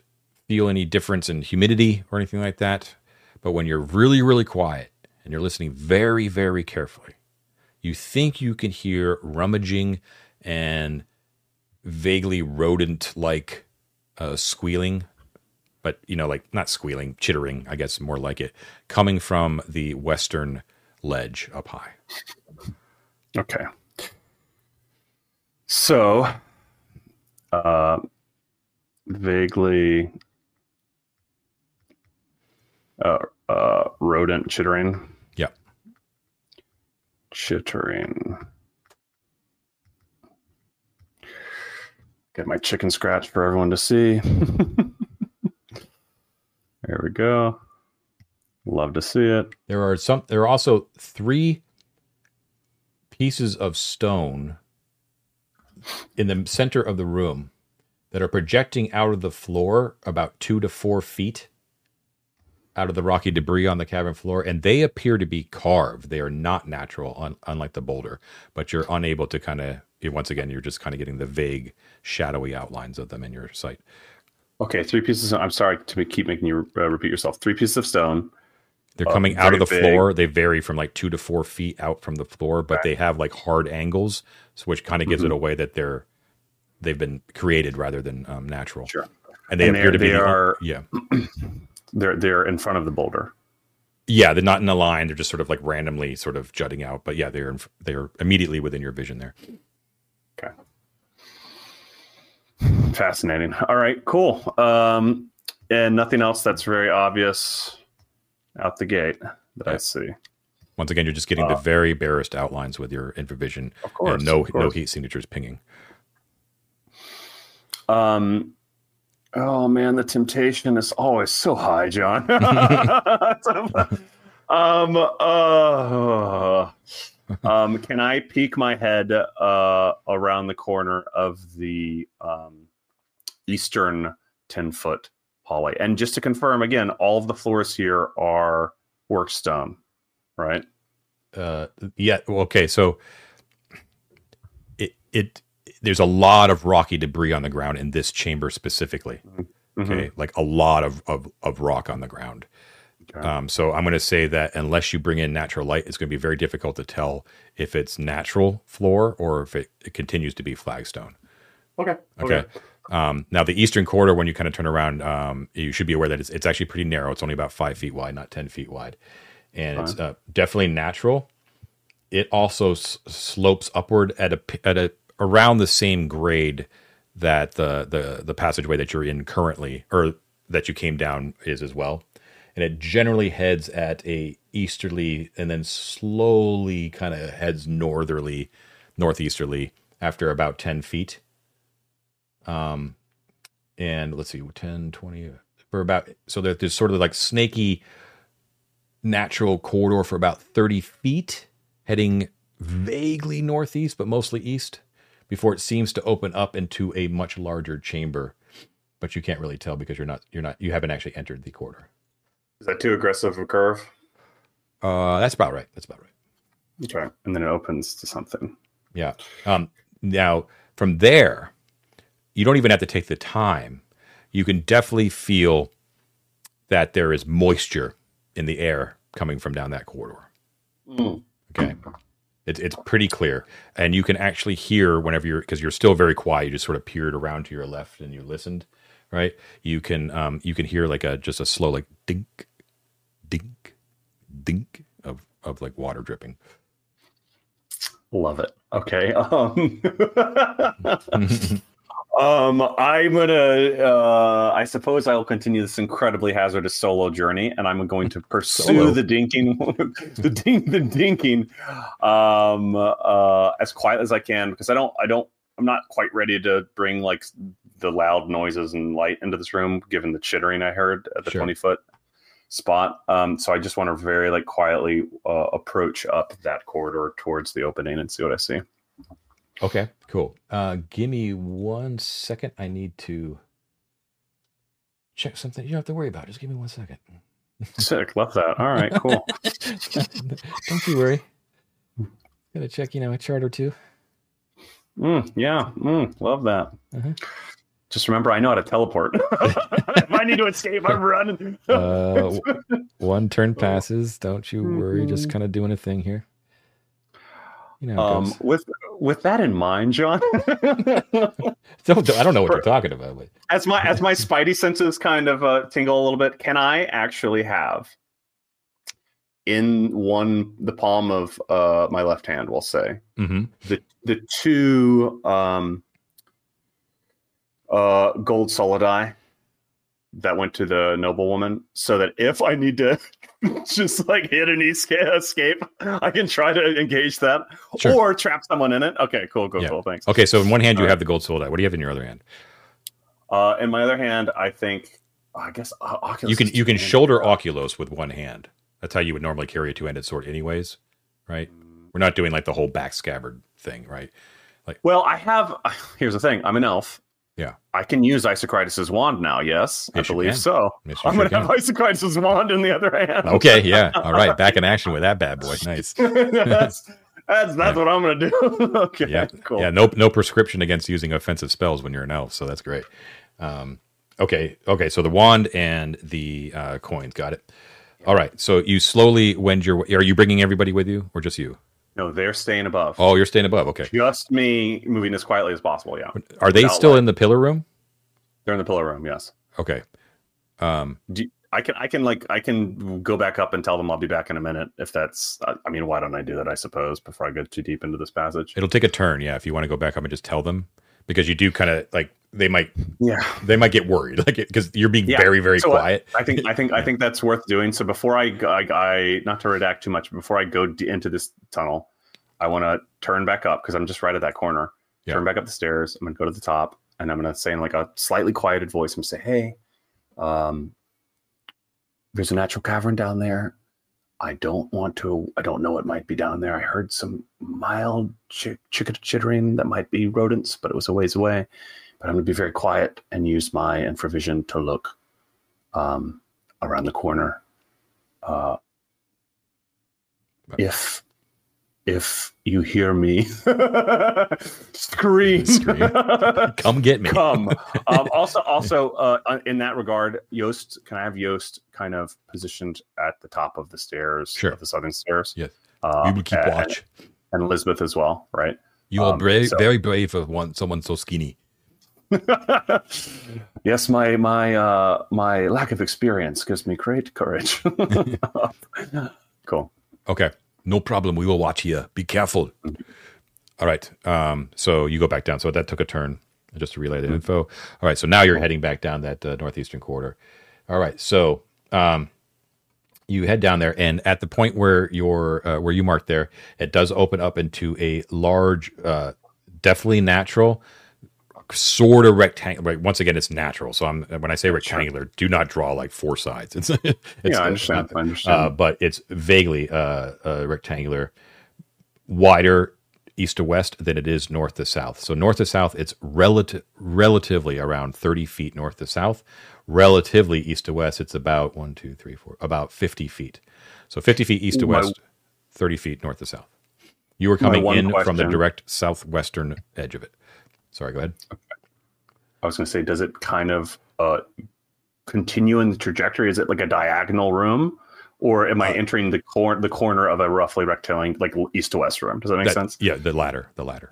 feel any difference in humidity or anything like that. But when you're really, really quiet and you're listening very, very carefully, you think you can hear rummaging and vaguely rodent like uh, squealing, but you know, like not squealing, chittering, I guess more like it, coming from the western ledge up high. Okay. So, uh, vaguely, uh, uh, rodent chittering. Yeah. Chittering. Get my chicken scratch for everyone to see. <laughs> there we go. Love to see it. There are some. There are also three pieces of stone in the center of the room that are projecting out of the floor about two to four feet out of the rocky debris on the cavern floor, and they appear to be carved. They are not natural, un- unlike the boulder. But you're unable to kind of. Once again, you're just kind of getting the vague, shadowy outlines of them in your sight. Okay, three pieces. Of, I'm sorry to keep making you uh, repeat yourself. Three pieces of stone. They're Uh, coming out of the big. floor. They vary from like two to four feet out from the floor, but they have like hard angles, so which kind of gives Mm-hmm. it away that they're they've been created rather than um, natural. Sure. And they And appear to be they the- are- yeah <clears throat> They're they're in front of the boulder. yeah they're not in a line. They're just sort of like randomly sort of jutting out. But yeah, they're in, they're immediately within your vision there. Okay. Fascinating. All right, cool. Um, and nothing else that's very obvious out the gate that I see. Once again, you're just getting the Uh, very barest outlines with your infravision, Of course. and no no heat signatures pinging. Um, oh man, the temptation is always so high, Jon. <laughs> um, uh, um, can I peek my head uh, around the corner of the um, eastern ten foot hallway? And just to confirm again, all of the floors here are work stone, right? uh yeah okay so it it there's a lot of rocky debris on the ground in this chamber specifically Mhm. okay like a lot of of, of rock on the ground Okay. Um, so I'm going to say that unless you bring in natural light, it's going to be very difficult to tell if it's natural floor or if it, it continues to be flagstone. okay. Okay. Um, now the eastern corridor, when you kind of turn around, um, you should be aware that it's, it's actually pretty narrow. It's only about five feet wide, not ten feet wide, and it's uh, definitely natural. It also s- slopes upward at a at a around the same grade that the the the passageway that you're in currently, or that you came down, is as well. And it generally heads at a easterly, and then slowly kind of heads northerly, northeasterly after about ten feet um and let's see 10 20 for about so there's sort of like snaky natural corridor for about 30 feet heading vaguely northeast but mostly east before it seems to open up into a much larger chamber but you can't really tell because you're not you're not you haven't actually entered the corridor Is that too aggressive of a curve? uh that's about right that's about right Okay. And then it opens to something. Yeah. Um, now, from there, you don't even have to take the time. You can definitely feel that there is moisture in the air coming from down that corridor. Okay. It's, it's pretty clear. And you can actually hear whenever you're, because you're still very quiet, you just sort of peered around to your left and you listened, right? You can, um, you can hear like a, just a slow, like dink, dink, dink of, of like water dripping. Love it. Okay. Um, <laughs> <laughs> um, I'm gonna. Uh, I suppose I'll continue this incredibly hazardous solo journey, and I'm going to pursue Solo. the dinking, <laughs> the dink, the dinking, um, uh, as quiet as I can because I don't, I don't, I'm not quite ready to bring like the loud noises and light into this room, given the chittering I heard at the Sure. 20 foot spot. Um, so I just want to very like quietly uh, approach up that corridor towards the opening and see what I see. Okay, cool. Uh, give me one second. I need to check something. You don't have to worry about. it. Just give me one second. Sick, love that. All right, cool. <laughs> don't you worry. Gotta check, you know, a chart or two. Mm, yeah, mm, love that. Mhm. Just remember, I know how to teleport. <laughs> if I need to escape, I'm running. <laughs> Uh, one turn passes. Don't you worry. Just kind of doing a thing here. You know, um, with with that in mind, Jon, <laughs> Don't, I don't know what you're talking about, but as my as my spidey senses kind of uh, tingle a little bit, can I actually have in one the palm of uh, my left hand, we'll say Mhm. the the two um, uh, gold solidi that went to the noblewoman, so that if I need to <laughs> just like hit an <laughs> escape, I can try to engage that Sure. or trap someone in it. Okay, cool, cool, Yeah. cool. Thanks. okay. So in one hand you All right. have the gold solidi. What do you have in your other hand? Uh, in my other hand, I think I guess uh, Oculus you can you can shoulder Oculus with one hand. That's how you would normally carry a two-handed sword, anyways, right? We're not doing like the whole back scabbard thing, right? Like, well, I have. <laughs> Here's the thing. I'm an elf. Yeah. I can use Isocritus' wand now. Yes, Yes, I believe so. Yes, I'm sure gonna have Isocritus' wand in the other hand. Okay, yeah, <laughs> all right, back in action with that bad boy. Nice. <laughs> that's that's, that's what I'm gonna do. <laughs> okay. Yeah, Cool. Yeah, no no prescription against using offensive spells when you're an elf, so that's great. Um, okay, okay, so the wand and the uh, coins, got it. All right, so you slowly wend your. Are you bringing everybody with you, or just you? No, they're staying above. Oh, you're staying above. Okay, Just me moving as quietly as possible. Yeah. are they Without still light. in the pillar room? They're in the pillar room. Yes. Okay. Um, Do I can I can like I can go back up and tell them I'll be back in a minute if that's I I mean why don't I do that I suppose before I go too deep into this passage. it'll take a turn, yeah. If you want to go back up and just tell them, because you do kind of like they might Yeah. they might get worried, <laughs> like because you're being Yeah, very very so, uh, quiet. I think I think I think that's worth doing. So before I, I, I not to redact too much, before I go d- into this tunnel, I want to turn back up because I'm just right at that corner. Yeah. Turn back up the stairs. I'm gonna go to the top, and I'm gonna say in like a slightly quieted voice, I'm gonna say, "Hey, um, there's a natural cavern down there. I don't want to. I don't know what might be down there. I heard some mild ch- chick- chittering that might be rodents, but it was a ways away. But I'm gonna be very quiet and use my infravision to look um, around the corner. Uh, if if you hear me <laughs> scream, <laughs> Scream. Come get me. come. <laughs> Um, also, also uh, in that regard, Yost, can I have Yost kind of positioned at the top of the stairs, Sure. of the southern stairs? Yes. Uh, we will keep and- watch. and Elizabeth as well, right? You are um, brave, so- very brave for one someone so skinny. yes, my my uh, my lack of experience gives me great courage. cool. Okay, no problem. We will watch here. Be careful. All right. Um, so you go back down. So that took a turn just to relay the info. All right. So now you're heading back down that uh, northeastern corridor. All right. So um, you head down there, and at the point where you're uh, where you marked there, it does open up into a large, uh, definitely natural, sort of rectangular. Right. Once again, it's natural. So I'm when I say rectangular, do not draw like four sides. <laughs> It's, it's yeah, I understand. I understand. uh, but it's vaguely uh, uh, rectangular, wider east to west than it is north to south. So north to south, it's relative relatively around thirty feet north to south. Relatively east to west, it's about one, two, three, four, about fifty feet. So fifty feet east to My- west, thirty feet north to south. You were coming in from the direct southwestern edge of it. Sorry, go ahead. I was going to say, does it kind of uh, continue in the trajectory? Is it like a diagonal room, or am I Uh, entering the cor- the corner of a roughly rectangle, like east to west room? Does that make That- sense? Yeah, the latter, the latter.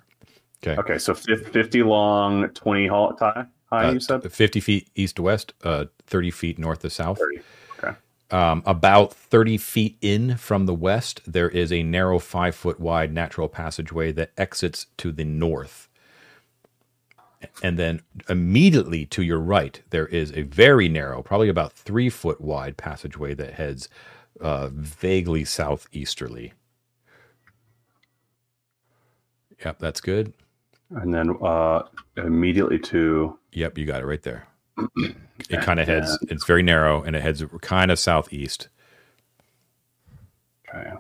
Okay. Okay, so fifty long, twenty hall- high. high Uh, you said 50 feet east to west, uh, 30 feet north to south. thirty. Okay. Um, about 30 feet in from the west, there is a narrow five foot wide natural passageway that exits to the north. And then immediately to your right, there is a very narrow, probably about three foot wide passageway that heads uh, vaguely southeasterly. Yep, that's good. And then uh, immediately to Yep, you got it right there. <clears throat> It kind of heads, it's very narrow and it heads kind of southeast, okay.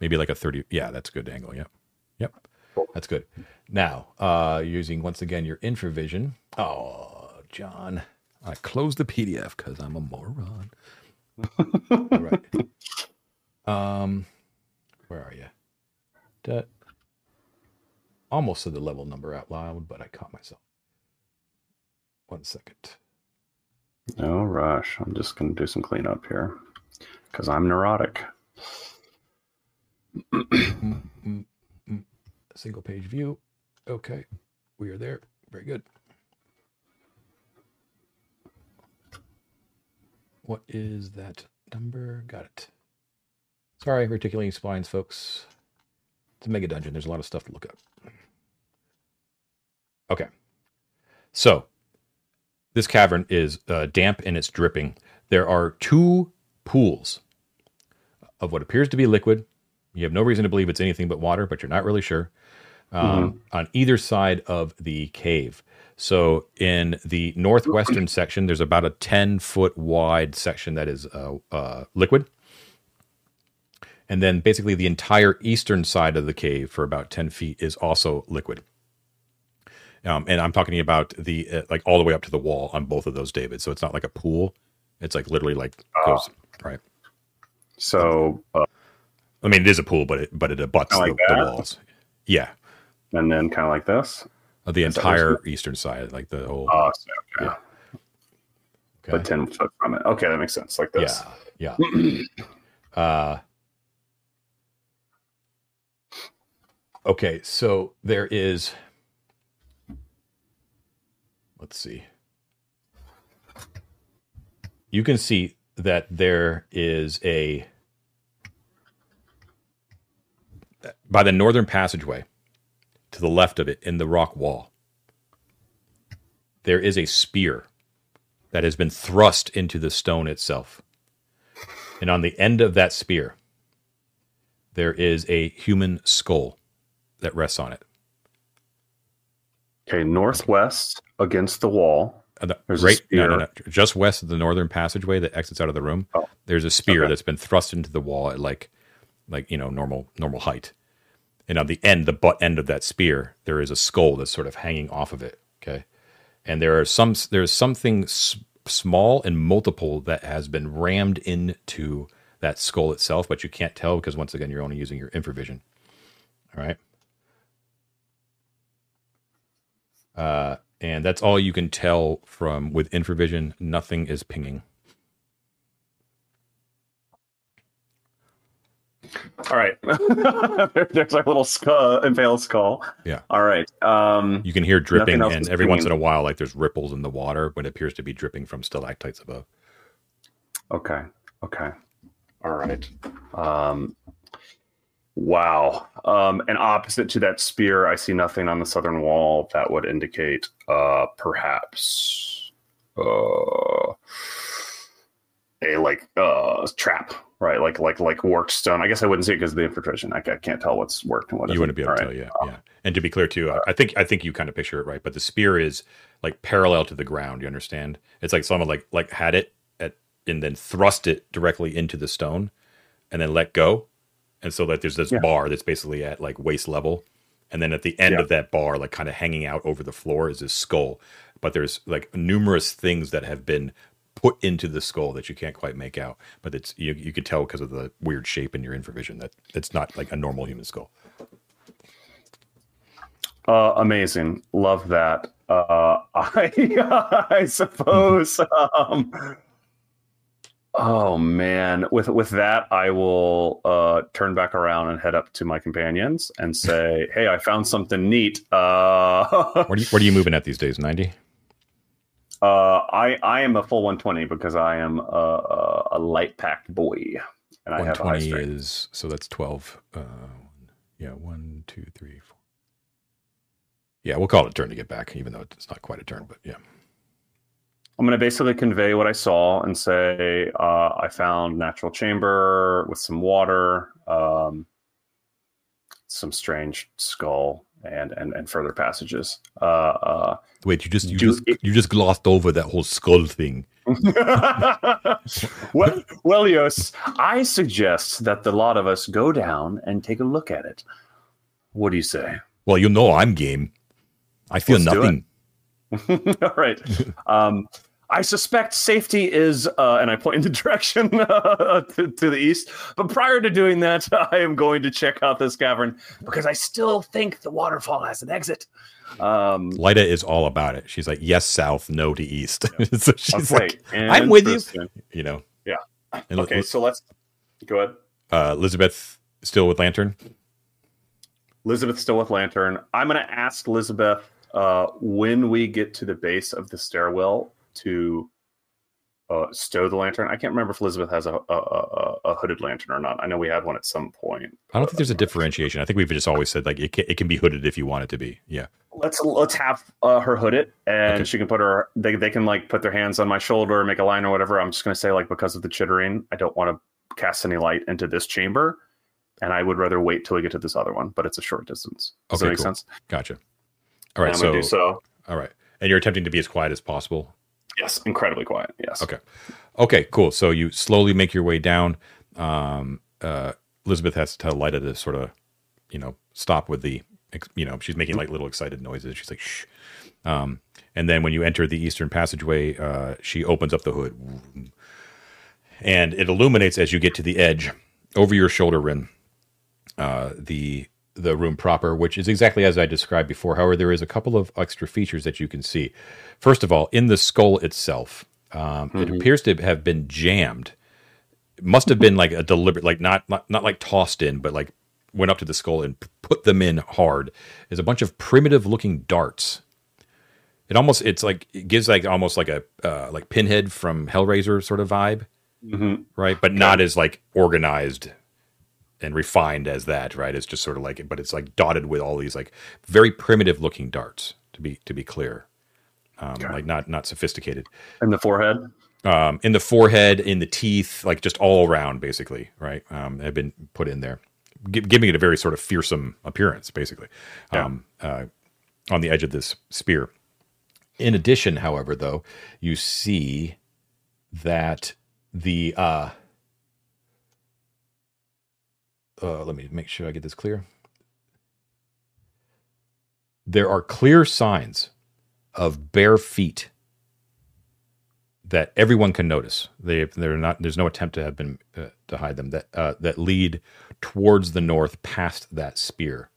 maybe like a 30. Yeah, that's a good angle. Yep. Yep. That's good. Now, uh, using once again your infravision. Oh, Jon, I closed the PDF because I'm a moron. All right. <laughs> Um, where are you? That almost said the level number out loud, but I caught myself. One second. No rush. I'm just going to do some cleanup here because I'm neurotic. <clears throat> Single page view. Okay. We are there. Very good. What is that number? Got it. Sorry, reticulating splines, folks. It's a mega dungeon. There's a lot of stuff to look up. Okay. So, this cavern is uh, damp and it's dripping. There are two pools of what appears to be liquid. You have no reason to believe it's anything but water, but you're not really sure. Um, On either side of the cave. So in the northwestern <clears throat> section, there's about a 10 foot wide section that is uh, uh, liquid. And then basically the entire eastern side of the cave for about 10 feet is also liquid. Um, and I'm talking about the uh, like all the way up to the wall on both of those, David. So it's not like a pool. It's like literally like goes right. So, uh, I mean, it is a pool, but it but it abuts Kinda the, the walls. Yeah, and then kind of like this. the Is entire eastern side, like the whole. Oh, so, okay. Yeah. okay. But 10 foot from it. Okay, that makes sense. Like this. Yeah, yeah. <clears throat> uh, okay, so there is. Let's see. You can see that there is a by the northern passageway to the left of it in the rock wall. There is a spear that has been thrust into the stone itself. And on the end of that spear, there is a human skull that rests on it. Okay, northwest against the wall. Uh, the- There's right, no, no, no, just west of the northern passageway that exits out of the room. Oh, There's a spear okay. that's been thrust into the wall at like, like you know, normal normal height. And on the end, the butt end of that spear, there is a skull that's sort of hanging off of it. Okay, and there are some there's something s- small and multiple that has been rammed into that skull itself, but you can't tell because once again, you're only using your infravision. All right. Uh, and that's all you can tell from with infravision. Nothing is pinging. All right. <laughs> There's our little skull, impaled skull. Yeah. All right. Um, You can hear dripping, and every once in a while, like there's ripples in the water when it appears to be dripping from stalactites above. okay. Okay. All right. Um, wow. Um, and opposite to that spear, I see nothing on the southern wall that would indicate uh, perhaps uh, a like uh, trap, right? Like like like worked stone. I guess I wouldn't see it because of the infravision. I, ca- can't tell what's worked and what you isn't. wouldn't be able All to right. tell, yeah, yeah. And to be clear too, I I think I think you kind of picture it right, but the spear is like parallel to the ground. You understand? It's like someone like like had it at and then thrust it directly into the stone, and then let go, and so that there's this Yeah. bar that's basically at like waist level, and then at the end Yeah. of that bar, like kind of hanging out over the floor, is this skull. But there's like numerous things that have been put into the skull that you can't quite make out. But it's you you could tell because of the weird shape in your infravision that it's not like a normal human skull. Uh, amazing. Love that. Uh, <laughs> I, I suppose. Um, oh man, with with that, I will uh, turn back around and head up to my companions and say, "Hey, I found something neat." Uh, What are you what are you moving at these days? Ninety. Uh, I I am a full 120 because I am a, a, light packed boy and I have high strength. is so that's twelve. Uh, yeah, one, two, three, four. Yeah, we'll call it a turn to get back, even though it's not quite a turn. But yeah, I'm going to basically convey what I saw and say uh, I found natural chamber with some water, um, some strange skull, and and and further passages. Uh, uh, wait, you just you just it- you just glossed over that whole skull thing. <laughs> well, well, Yos, I suggest that the lot of us go down and take a look at it. What do you say? Well, you know I'm game. I feel Let's nothing. <laughs> All right. <laughs> Um, I suspect safety is, uh, and I point in the <laughs> direction uh, to, to the east. But prior to doing that, <laughs> I am going to check out this cavern because I still think the waterfall has an exit. Um, Lida is all about it. She's like, yes, south, no to east. <laughs> so she's okay, like, I'm with you. you know. Yeah. And Okay, so let's go ahead. uh, Elizabeth still with lantern. Elizabeth still with lantern. I'm going to ask Elizabeth uh, when we get to the base of the stairwell to uh, stow the lantern. I can't remember if Elizabeth has a, a, a, a hooded lantern or not. I know we had one at some point. I don't think there's a differentiation. I think we've just always said like it can, it can be hooded if you want it to be. Yeah. Let's let's have uh, her hood it, and Okay. she can put her. They they can like put their hands on my shoulder, make a line or whatever. I'm just going to say like because of the chittering, I don't want to cast any light into this chamber, and I would rather wait till we get to this other one. But it's a short distance. Does Okay, that make cool. sense? Gotcha. All right. I'm So, gonna do so. all right. And you're attempting to be as quiet as possible. Yes, incredibly quiet. Yes. Okay. Okay, cool. So you slowly make your way down. Um, uh, Elizabeth has to tell Lida to sort of, you know, stop with the, ex- you know, she's making like little excited noises. She's like, shh. Um, and then when you enter the eastern passageway, uh, she opens up the hood and it illuminates as you get to the edge over your shoulder, Rin, uh, the the room proper, which is exactly as I described before. However, there is a couple of extra features that you can see. First of all, in the skull itself, um, it appears to have been jammed. It must have been like a deliberate, like not, not not like tossed in, but like went up to the skull and put them in hard. Is a bunch of primitive looking darts. It almost it's like it gives like almost like a uh, like Pinhead from Hellraiser sort of vibe, Mhm. right? But not as like organized and refined as that, right? It's just sort of like, it, but it's like dotted with all these like very primitive looking darts. To be to be clear, um, like not not sophisticated. In the forehead. Um, in the forehead, in the teeth, like just all around, basically, right? Um, have been put in there, gi- giving it a very sort of fearsome appearance, basically, Yeah. um, uh, on the edge of this spear. In addition, however, though, you see that the uh, uh, let me make sure I get this clear. There are clear signs of bare feet that everyone can notice. They they're not. There's no attempt to have been uh, to hide them. That uh, that lead towards the north past that spear.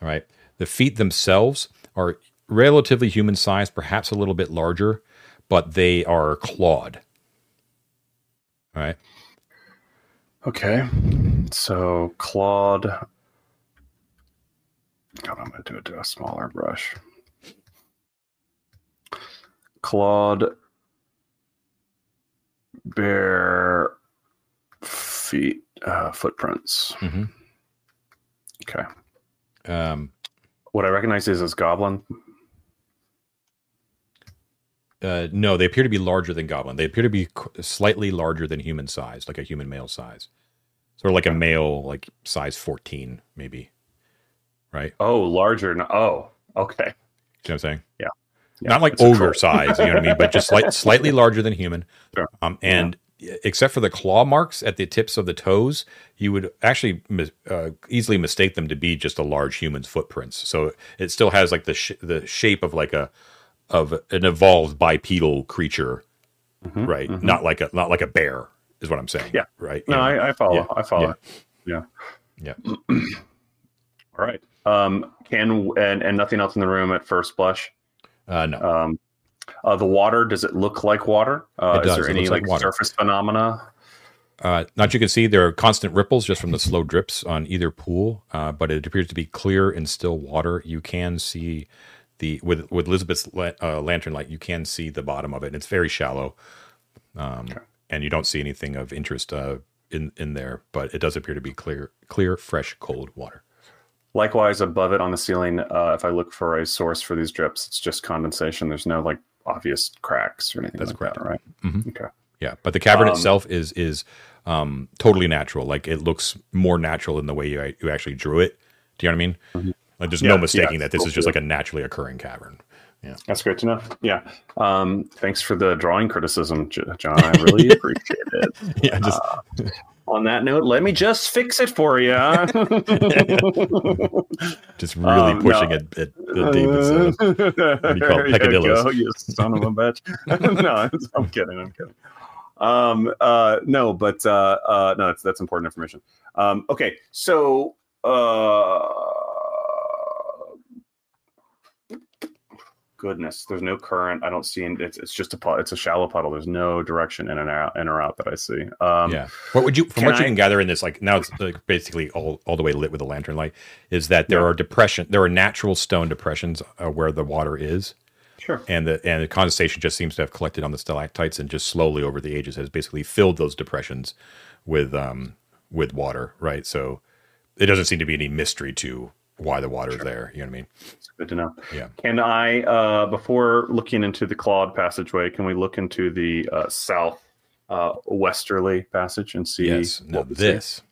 All right. The feet themselves are relatively human sized, perhaps a little bit larger, but they are clawed. All right. Okay. So clawed. God, I'm going to do it to a smaller brush. Clawed bare feet uh, footprints. hmm Okay. Um, What I recognize is as goblin. uh, no, they appear to be larger than goblin. They appear to be qu- slightly larger than human size, like a human male size. Sort of like a male, like size 14, maybe. Right? Oh, larger. n- Oh, okay. You know what I'm saying? Yeah. Yeah, Not like ogre size, you know what I mean? But just slight, slightly larger than human. Sure. Um, and except for the claw marks at the tips of the toes, you would actually mis- uh, easily mistake them to be just a large human's footprints. So it still has like the sh- the shape of like a of an evolved bipedal creature, Mhm, right? mhm. Not like a not like a bear is what I'm saying. Yeah. Right. No, I, I follow. Yeah, I follow. Yeah. Yeah. <clears throat> All right. Um, can and and nothing else in the room at first blush. uh, no. Um, uh, the water does it look like water? Uh. Is there It any like like, water. surface phenomena? Uh, not you can see there are constant ripples just from the slow drips on either pool, uh, but it appears to be clear and still water. You can see the with with Elizabeth's la- uh, lantern light, you can see the bottom of it. And it's very shallow, um, and you don't see anything of interest uh, in in there. But it does appear to be clear, clear, fresh, cold water. Likewise, above it on the ceiling, uh, if I look for a source for these drips, it's just condensation. There's no like obvious cracks or anything That's like correct. that, right? Mhm. Okay. Yeah, but the cavern Um, itself is is um, totally natural. Like it looks more natural in the way you you actually drew it. Do you know what I mean? Mhm. Like there's Yeah, no yeah, mistaking that this cool is just too. like a naturally occurring cavern. That's great to know. Yeah. Um, thanks for the drawing criticism, Jon. I really <laughs> appreciate it. <laughs> Yeah, just On that note, let me just fix it for you. <laughs> just really Um, pushing no. it at, at David's. Uh, what do you call it? You, go, you son of a bitch. no, I'm kidding. I'm kidding. Um, uh, no, but uh, uh, no, that's that's important information. Um, okay, so uh, goodness, there's no current. I don't see. Any, it's it's just a pu- it's a shallow puddle. There's no direction in and out in or out that I see. Um, yeah. What would you, from what you can gather in this, like now it's like basically all, all the way lit with a lantern light, is that there Yeah. are depression, there are natural stone depressions uh, where the water is, Sure. and the and the condensation just seems to have collected on the stalactites and just slowly over the ages has basically filled those depressions with um with water, right? So it doesn't seem to be any mystery to why the water is there. You know what I mean? It's Good to know. Yeah. Can I, uh, before looking into the clawed passageway, can we look into the uh, south uh, westerly passage and see? Yes. Now this,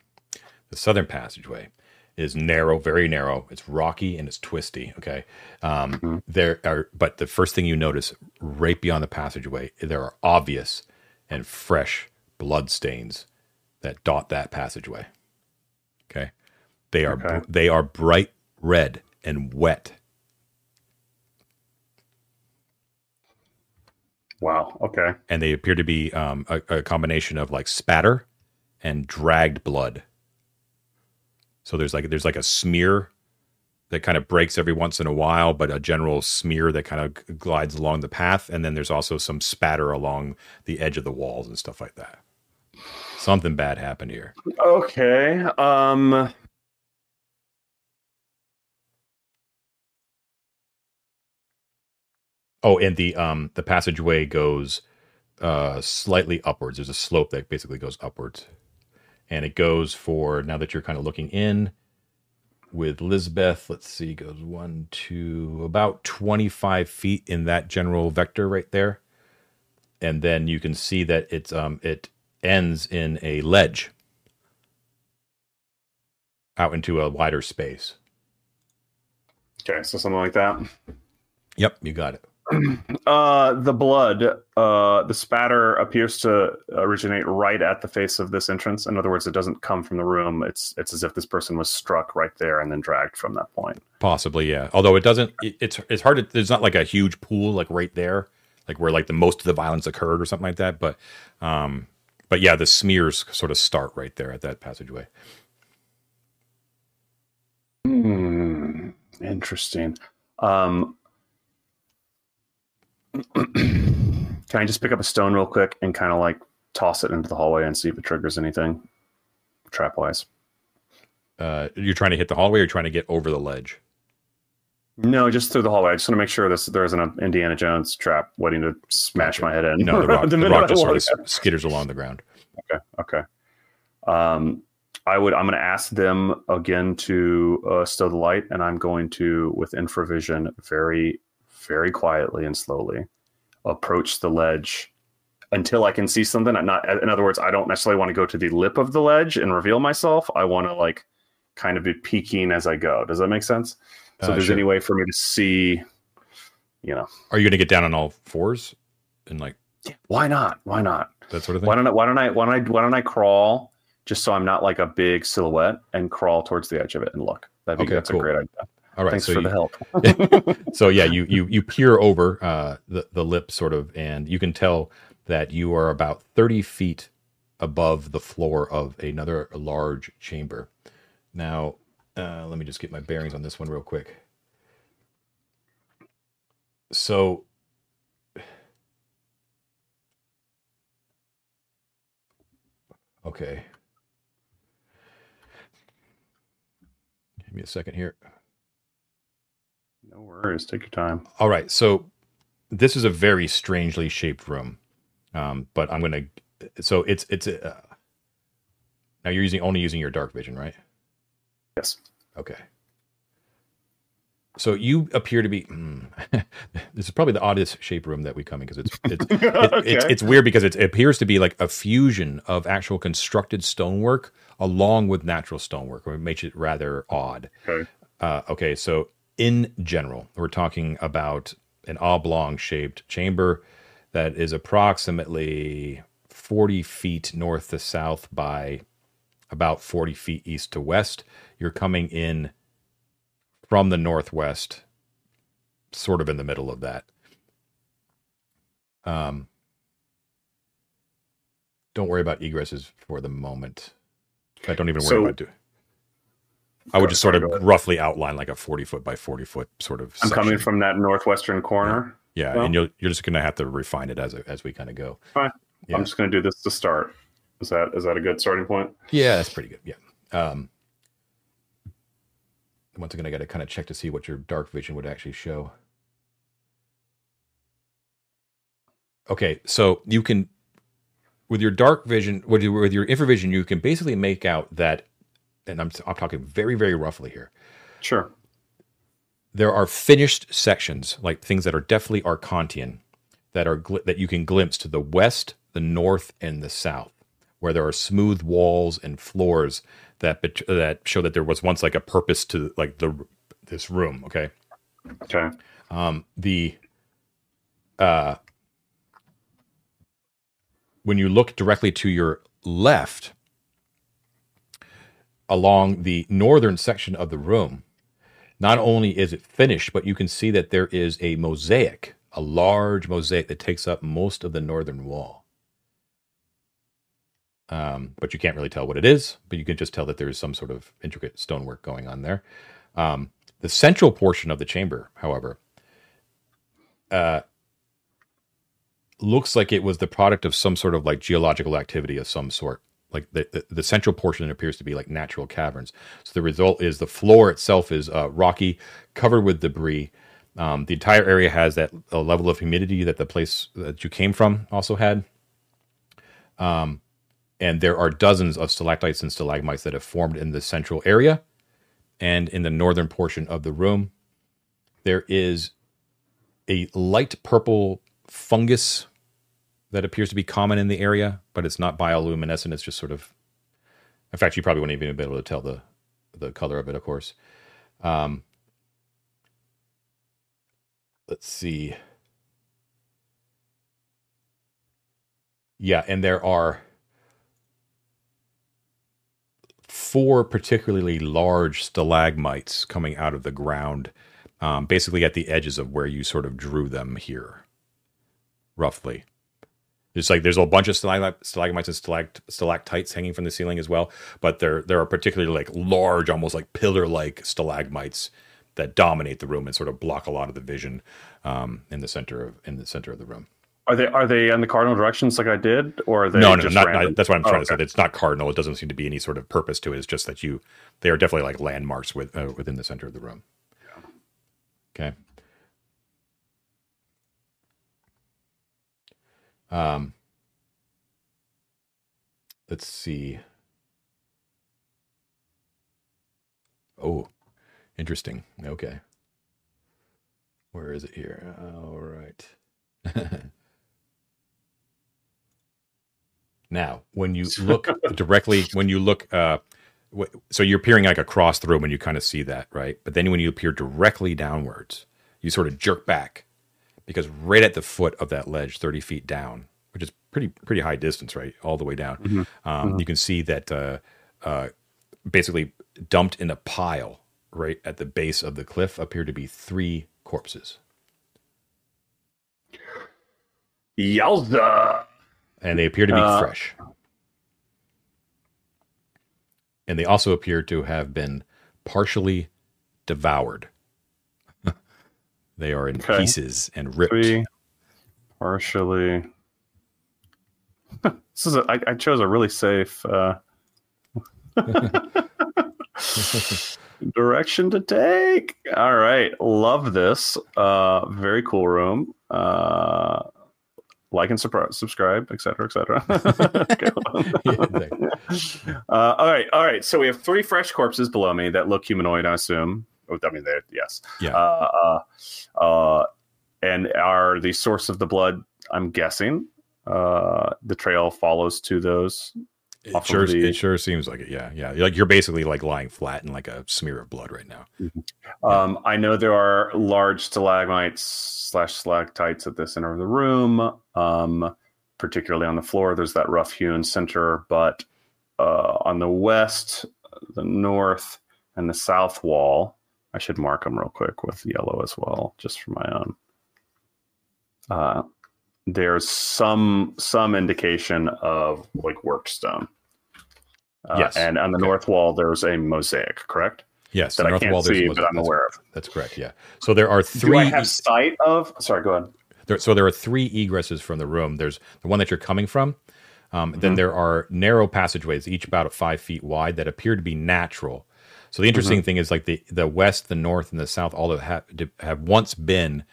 the southern passageway, is narrow, very narrow. It's rocky and it's twisty. Okay. Um, Mhm. There are, but the first thing you notice, right beyond the passageway, there are obvious and fresh blood stains that dot that passageway. Okay. They are Okay. they are bright red and wet. Wow. Okay. and they appear to be um, a, a combination of like spatter and dragged blood. So there's like there's like a smear that kind of breaks every once in a while, but a general smear that kind of glides along the path, and then there's also some spatter along the edge of the walls and stuff like that. Something bad happened here. Okay. Um. Oh, and the um the passageway goes uh slightly upwards. There's a slope that basically goes upwards. And it goes for now that you're kind of looking in with Lisbeth, let's see, goes one, two, about 25 feet in that general vector right there. And then you can see that it's um it ends in a ledge out into a wider space. Okay. So something like that. Yep, you got it. <clears throat> Uh, the blood, uh, the spatter appears to originate right at the face of this entrance. In other words, it doesn't come from the room. It's it's as if this person was struck right there and then dragged from that point. Possibly, yeah. Although it doesn't, it, it's it's hard to. There's not like a huge pool like right there, like where like the most of the violence occurred or something like that. But, um, but yeah, the smears sort of start right there at that passageway. Hmm. Interesting. Um, <clears throat> can I just pick up a stone real quick and kind of like toss it into the hallway and see if it triggers anything trap wise? Uh, you're trying to hit the hallway or you're trying to get over the ledge? No, just through the hallway. I just want to make sure this there isn't an Indiana Jones trap waiting to smash my head in. No, the <laughs> rock, The the rock just sort of skitters along the ground. Okay. Okay. Um, I would. I'm going to ask them again to uh, stow the light, and I'm going to, with infravision, very, very quietly and slowly, approach the ledge until I can see something. I'm not. In other words, I don't necessarily want to go to the lip of the ledge and reveal myself. I want to like kind of be peeking as I go. Does that make sense? So, Uh, if there's sure. any way for me to see, you know, Are you going to get down on all fours and like why not? Why not? that sort of thing? Why don't I? Why don't I? Why don't I? Why don't I crawl just so I'm not like a big silhouette and crawl towards the edge of it and look? That'd be Okay, that's cool. a great idea. All right. Thanks so for you, the help. <laughs> <laughs> so yeah, you you you peer over uh, the the lip sort of, and you can tell that you are about thirty feet above the floor of another large chamber. Now, uh, let me just get my bearings on this one real quick. So. Okay. Give me a second here. No worries. Take your time. All right, so this is a very strangely shaped room, um, but I'm gonna. So it's it's a. Uh, now you're using only using your dark vision, right? Yes. Okay. So you appear to be. hmm, <laughs> this is probably the oddest shape room that we come in because it's it's <laughs> it, it's Okay. it's weird because it appears to be like a fusion of actual constructed stonework along with natural stonework, or it makes it rather odd. Okay. Uh, okay, so in general, we're talking about an oblong shaped chamber that is approximately 40 feet north to south by about 40 feet east to west. You're coming in from the northwest, sort of in the middle of that. Um, don't worry about egresses for the moment. I don't even worry So- about doing. I would just sort of roughly outline like a 40 foot by 40 foot sort of. I'm coming from that northwestern corner. Yeah, well- and you're you're just gonna have to refine it as as we kind of go. Fine. Yeah. I'm just going to do this to start. Is that is that a good starting point? Yeah, that's pretty good. Yeah. Um, once again, I got to kind of check to see what your dark vision would actually show. Okay, so you can, with your dark vision, with your, with your infravision, you can basically make out that, and I'm I'm talking very very roughly here. Sure. there are finished sections, like things that are definitely Arcantian, that are gl- that you can glimpse to the west, the north, and the south, where there are smooth walls and floors that bet- that show that there was once like a purpose to like the this room. Okay, Okay. um, the uh, when you look directly to your left along the northern section of the room not only is it finished but you can see that there is a mosaic a large mosaic that takes up most of the northern wall um, but you can't really tell what it is but you can just tell that there is some sort of intricate stonework going on there um, the central portion of the chamber however uh, looks like it was the product of some sort of like geological activity of some sort. Like the, the, the central portion appears to be like natural caverns. So the result is the floor itself is uh, rocky, covered with debris. Um, the entire area has that uh, level of humidity that the place that you came from also had. Um, and there are dozens of stalactites and stalagmites that have formed in the central area and in the northern portion of the room. There is a light purple fungus that appears to be common in the area, but it's not bioluminescent. It's just sort of, in fact, you probably wouldn't even be able to tell the the color of it, of course. Um, let's see. Yeah, and there are four particularly large stalagmites coming out of the ground, um, basically at the edges of where you sort of drew them here, roughly. Just like there's a bunch of stalagmites and stalact- stalactites hanging from the ceiling as well, but there there are particularly like large, almost like pillar-like stalagmites that dominate the room and sort of block a lot of the vision um, in the center of in the center of the room. Are they are they in the cardinal directions like I did, or are they no, no, not, not- that's what I'm trying Oh, to say. It's not cardinal. It doesn't seem to be any sort of purpose to it. It's just that you they are definitely like landmarks with uh, within the center of the room. Okay. Um. Let's see. Oh, interesting. Okay. Where is it here? All right. <laughs> now, when you look <laughs> directly, when you look, uh, so you're peering like across the room and you kind of see that, right? But then when you peer directly downwards, you sort of jerk back because right at the foot of that ledge, 30 feet down, which is pretty pretty high distance, right, all the way down, um, you can see that uh, uh, basically dumped in a pile right at the base of the cliff appear to be three corpses, Yowza! and they appear to be Uh, fresh. And they also appear to have been partially devoured. They are in Okay. pieces and ripped. Three, partially. this is a, I, I chose a really safe uh, <laughs> direction to take. All right, love this. Uh, very cool room. Uh, like and supri- subscribe, etc., etc. <laughs> <laughs> Uh, all right, all right. So we have three fresh corpses below me that look humanoid. I assume. Oh, I mean, they're yes. Yeah. Uh, uh, uh, and are the source of the blood? I'm guessing. Uh, the trail follows to those. It sure, the- it sure seems like it. Yeah, yeah. Like you're basically like lying flat in like a smear of blood right now. Um, I know there are large stalagmites slash stalactites at the center of the room, um, particularly on the floor. There's that rough hewn center, but uh, on the west, the north, and the south wall, I should mark them real quick with yellow as well, just for my own. Uh, there's some some indication of like worked stone. Uh, Yes. and on the Okay. north wall, there's a mosaic, correct? Yes, That the I can't wall, there's see, but I'm That's- aware of. That's correct. Yeah. So there are three. Do. I have sight of? Sorry, go ahead. there, so there are three egresses from the room. There's the one that you're coming from. Um, Then there are narrow passageways, each about five feet wide, that appear to be natural. So the interesting thing is like the the west, the north, and the south all have have once been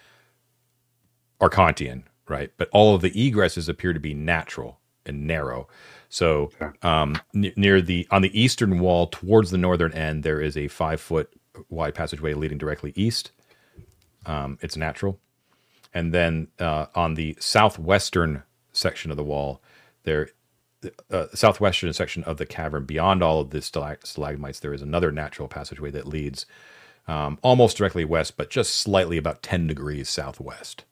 Arcantian, right? But all of the egresses appear to be natural and narrow. So um, n- near the on the eastern wall, towards the northern end, there is a five foot wide passageway leading directly east. Um, it's natural, and then uh, on the southwestern section of the wall, there uh, southwestern section of the cavern, beyond all of the stalag- stalagmites, there is another natural passageway that leads um, almost directly west, but just slightly about ten degrees southwest.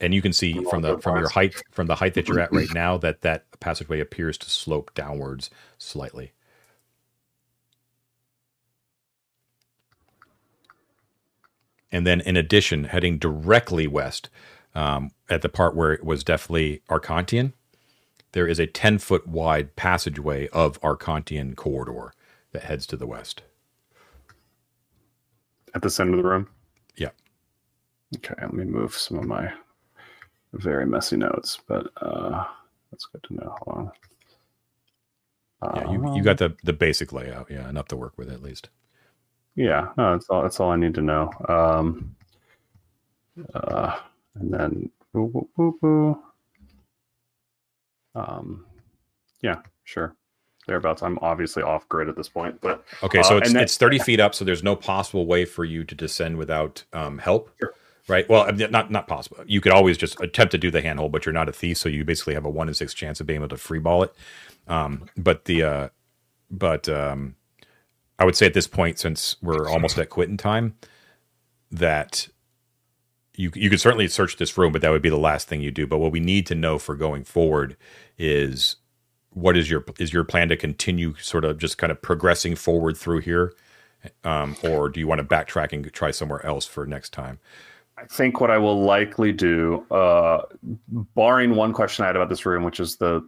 And you can see from the from your height from the height that you're at right <clears throat> now that that passageway appears to slope downwards slightly. And then, in addition, heading directly west um, at the part where it was definitely Arcantian, there is a 10 foot wide passageway of Arcantian corridor that heads to the west. At the center of the room. Yeah. Okay, let me move some of my very messy notes, but uh, that's good to know. Hold on. Yeah, you, you got the, the basic layout. Yeah, enough to work with at least. Yeah, no, that's all. That's all I need to know. Um, uh, and then, um, yeah, sure, thereabouts. I'm obviously off grid at this point, but Okay, so Uh, it's, then- it's 30 feet up, so there's no possible way for you to descend without um, help. Sure. Right. Well, not not possible. You could always just attempt to do the handhold, but you're not a thief, so you basically have a one in six chance of being able to free ball it. Um, but the uh, but um, I would say at this point, since we're almost at quitting time, that you you could certainly search this room, but that would be the last thing you do. But what we need to know for going forward is what is your is your plan to continue sort of just kind of progressing forward through here, um, or do you want to backtrack and try somewhere else for next time? I think what I will likely do, uh, barring one question I had about this room, which is the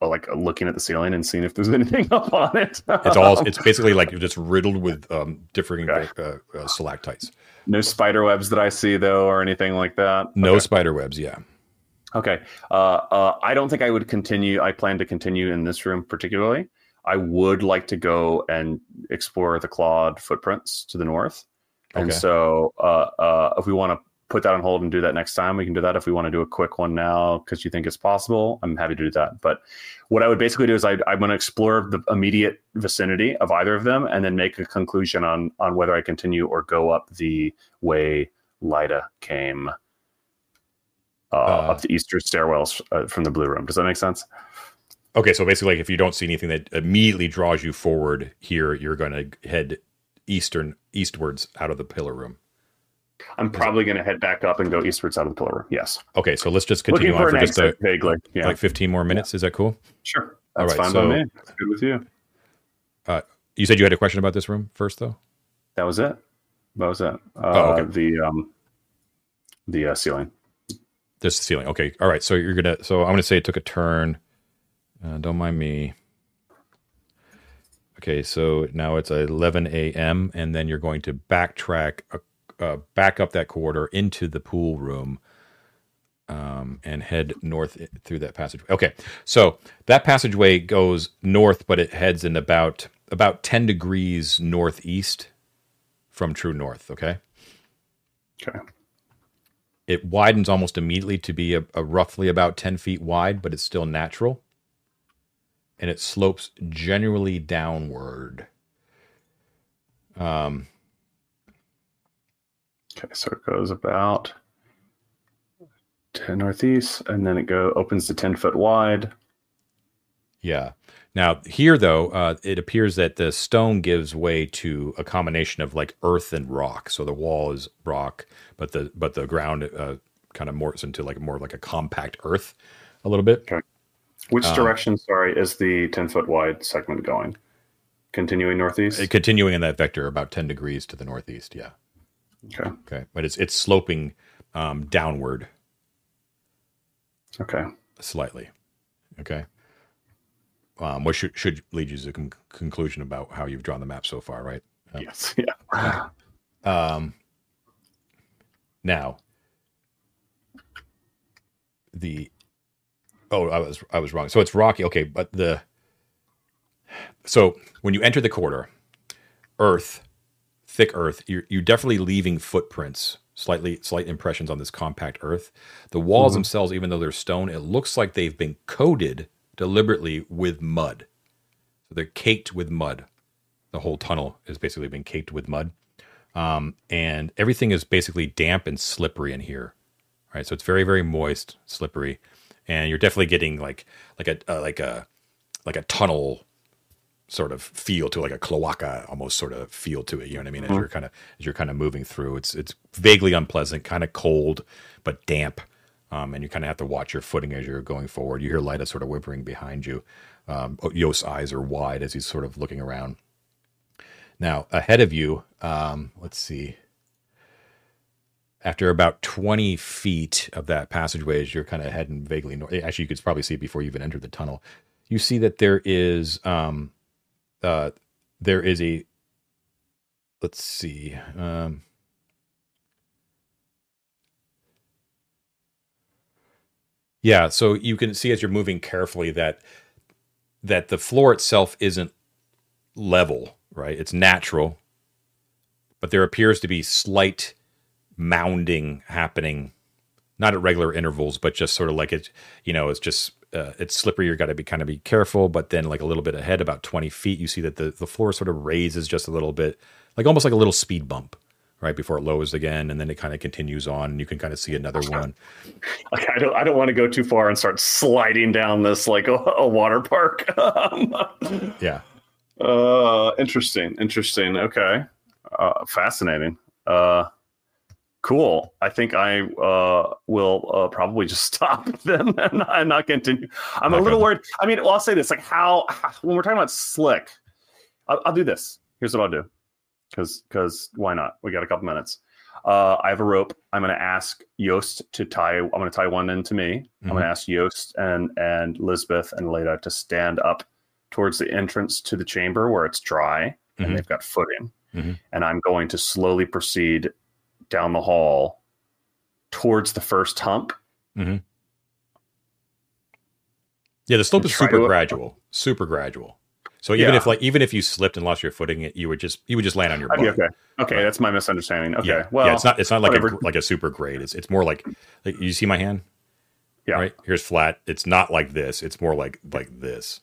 uh, like looking at the ceiling and seeing if there's <laughs> anything up on it. It's all. It's <laughs> basically like just riddled with um, differing okay. uh, uh, stalactites. No spider webs that I see though, or anything like that. No okay. spider webs. Yeah. Okay. Uh, uh, I don't think I would continue. I plan to continue in this room particularly. I would like to go and explore the clawed footprints to the north. And okay. so, uh, uh, if we want to put that on hold and do that next time, we can do that. If we want to do a quick one now because you think it's possible, I'm happy to do that. But what I would basically do is I, I'm going to explore the immediate vicinity of either of them and then make a conclusion on on whether I continue or go up the way Lyda came uh, uh, up the eastern stairwells uh, from the blue room. Does that make sense? Okay, so basically, like if you don't see anything that immediately draws you forward here, you're going to head eastern eastwards out of the pillar room. I'm probably going to head back up and go eastwards out of the pillar room. Yes. Okay, so let's just continue on for just a, vaguely, yeah. like 15 more minutes. Yeah. Is that cool? Sure. That's All right, fine so, by me. That's good with you. Uh, you said you had a question about this room first, though. That was it. That was it. Uh, oh, okay. The um, the uh, ceiling. This ceiling. Okay. All right. So you're gonna. So I'm gonna say it took a turn. Uh, don't mind me. Okay. So now it's 11 a.m. and then you're going to backtrack a uh, back up that corridor into the pool room um, and head north through that passageway. Okay, so that passageway goes north, but it heads in about about ten degrees northeast from true north. Okay. Okay. It widens almost immediately to be a, a roughly about ten feet wide, but it's still natural, and it slopes generally downward. Um, Okay, so it goes about 10 northeast, and then it go opens to 10 foot wide. Yeah. Now here though, uh, it appears that the stone gives way to a combination of like earth and rock. So the wall is rock, but the but the ground uh, kind of morphs into like more like a compact earth, a little bit. Okay. Which um, direction, sorry, is the 10 foot wide segment going? Continuing northeast? Continuing in that vector about 10 degrees to the northeast, yeah. Okay. Okay. But it's it's sloping um, downward. Okay. Slightly. Okay. Um, what should should lead you to a con- conclusion about how you've drawn the map so far, right? Uh, yes. <laughs> Yeah. um. Now. The. Oh, I was I was wrong. So it's rocky. Okay, but the. So when you enter the corridor, Earth thick earth, you're, you're definitely leaving footprints, slightly slight impressions on this compact earth. The walls mm-hmm. themselves, even though they're stone, it looks like they've been coated deliberately with mud. So they're caked with mud. The whole tunnel has basically been caked with mud. Um, and everything is basically damp and slippery in here. Right, so it's very, very moist, slippery, and you're definitely getting like like a uh, like a like a tunnel sort of feel to like a cloaca almost sort of feel to it. You know what I mean? Mm-hmm. As you're kind of as you're kind of moving through, it's it's vaguely unpleasant, kind of cold, but damp. Um, and you kind of have to watch your footing as you're going forward. You hear Lyda sort of whimpering behind you. Um, Yost's eyes are wide as he's sort of looking around. Now ahead of you, um, let's see. After about 20 feet of that passageway, as you're kind of heading vaguely north, actually, you could probably see it before you even entered the tunnel. You see that there is um, uh, there is a let's see um, yeah so you can see as you're moving carefully that that the floor itself isn't level right? It's natural but there appears to be slight mounding happening not at regular intervals but just sort of like it you know it's just uh, it's slippery. You've got to be kind of be careful. But then, like a little bit ahead, about twenty feet, you see that the the floor sort of raises just a little bit, like almost like a little speed bump, right before it lowers again, and then it kind of continues on. And you can kind of see another one. <laughs> Like I don't, I don't want to go too far and start sliding down this like <laughs> a, a water park. <laughs> yeah. Uh, interesting. Interesting. Okay. Uh, fascinating. Uh, cool. I think I uh, will uh, probably just <laughs> stop then and, and not continue. I'm not a little worried. I mean, well, I'll say this: like how, when we're talking about slick, I'll, I'll do this. Here's what I'll do, because because why not? We got a couple minutes. Uh, I have a rope. I'm going to ask Yost to tie. I'm going to tie one end to me. I'm going to ask Yost and and Lisbeth and Leda to stand up towards the entrance to the chamber where it's dry Mhm. and they've got footing. Mhm. And I'm going to slowly proceed down the hall towards the first hump. Mm-hmm. Yeah, the slope is super to- gradual, super gradual. So even Yeah. if like even if you slipped and lost your footing, you would just you would just land on your butt. okay. Okay, Right. that's my misunderstanding. Okay, Yeah, well, yeah, it's not it's not like a, like a super grade. It's it's more like, like you see my hand. Yeah. Right here's flat. It's not like this. It's more like like this.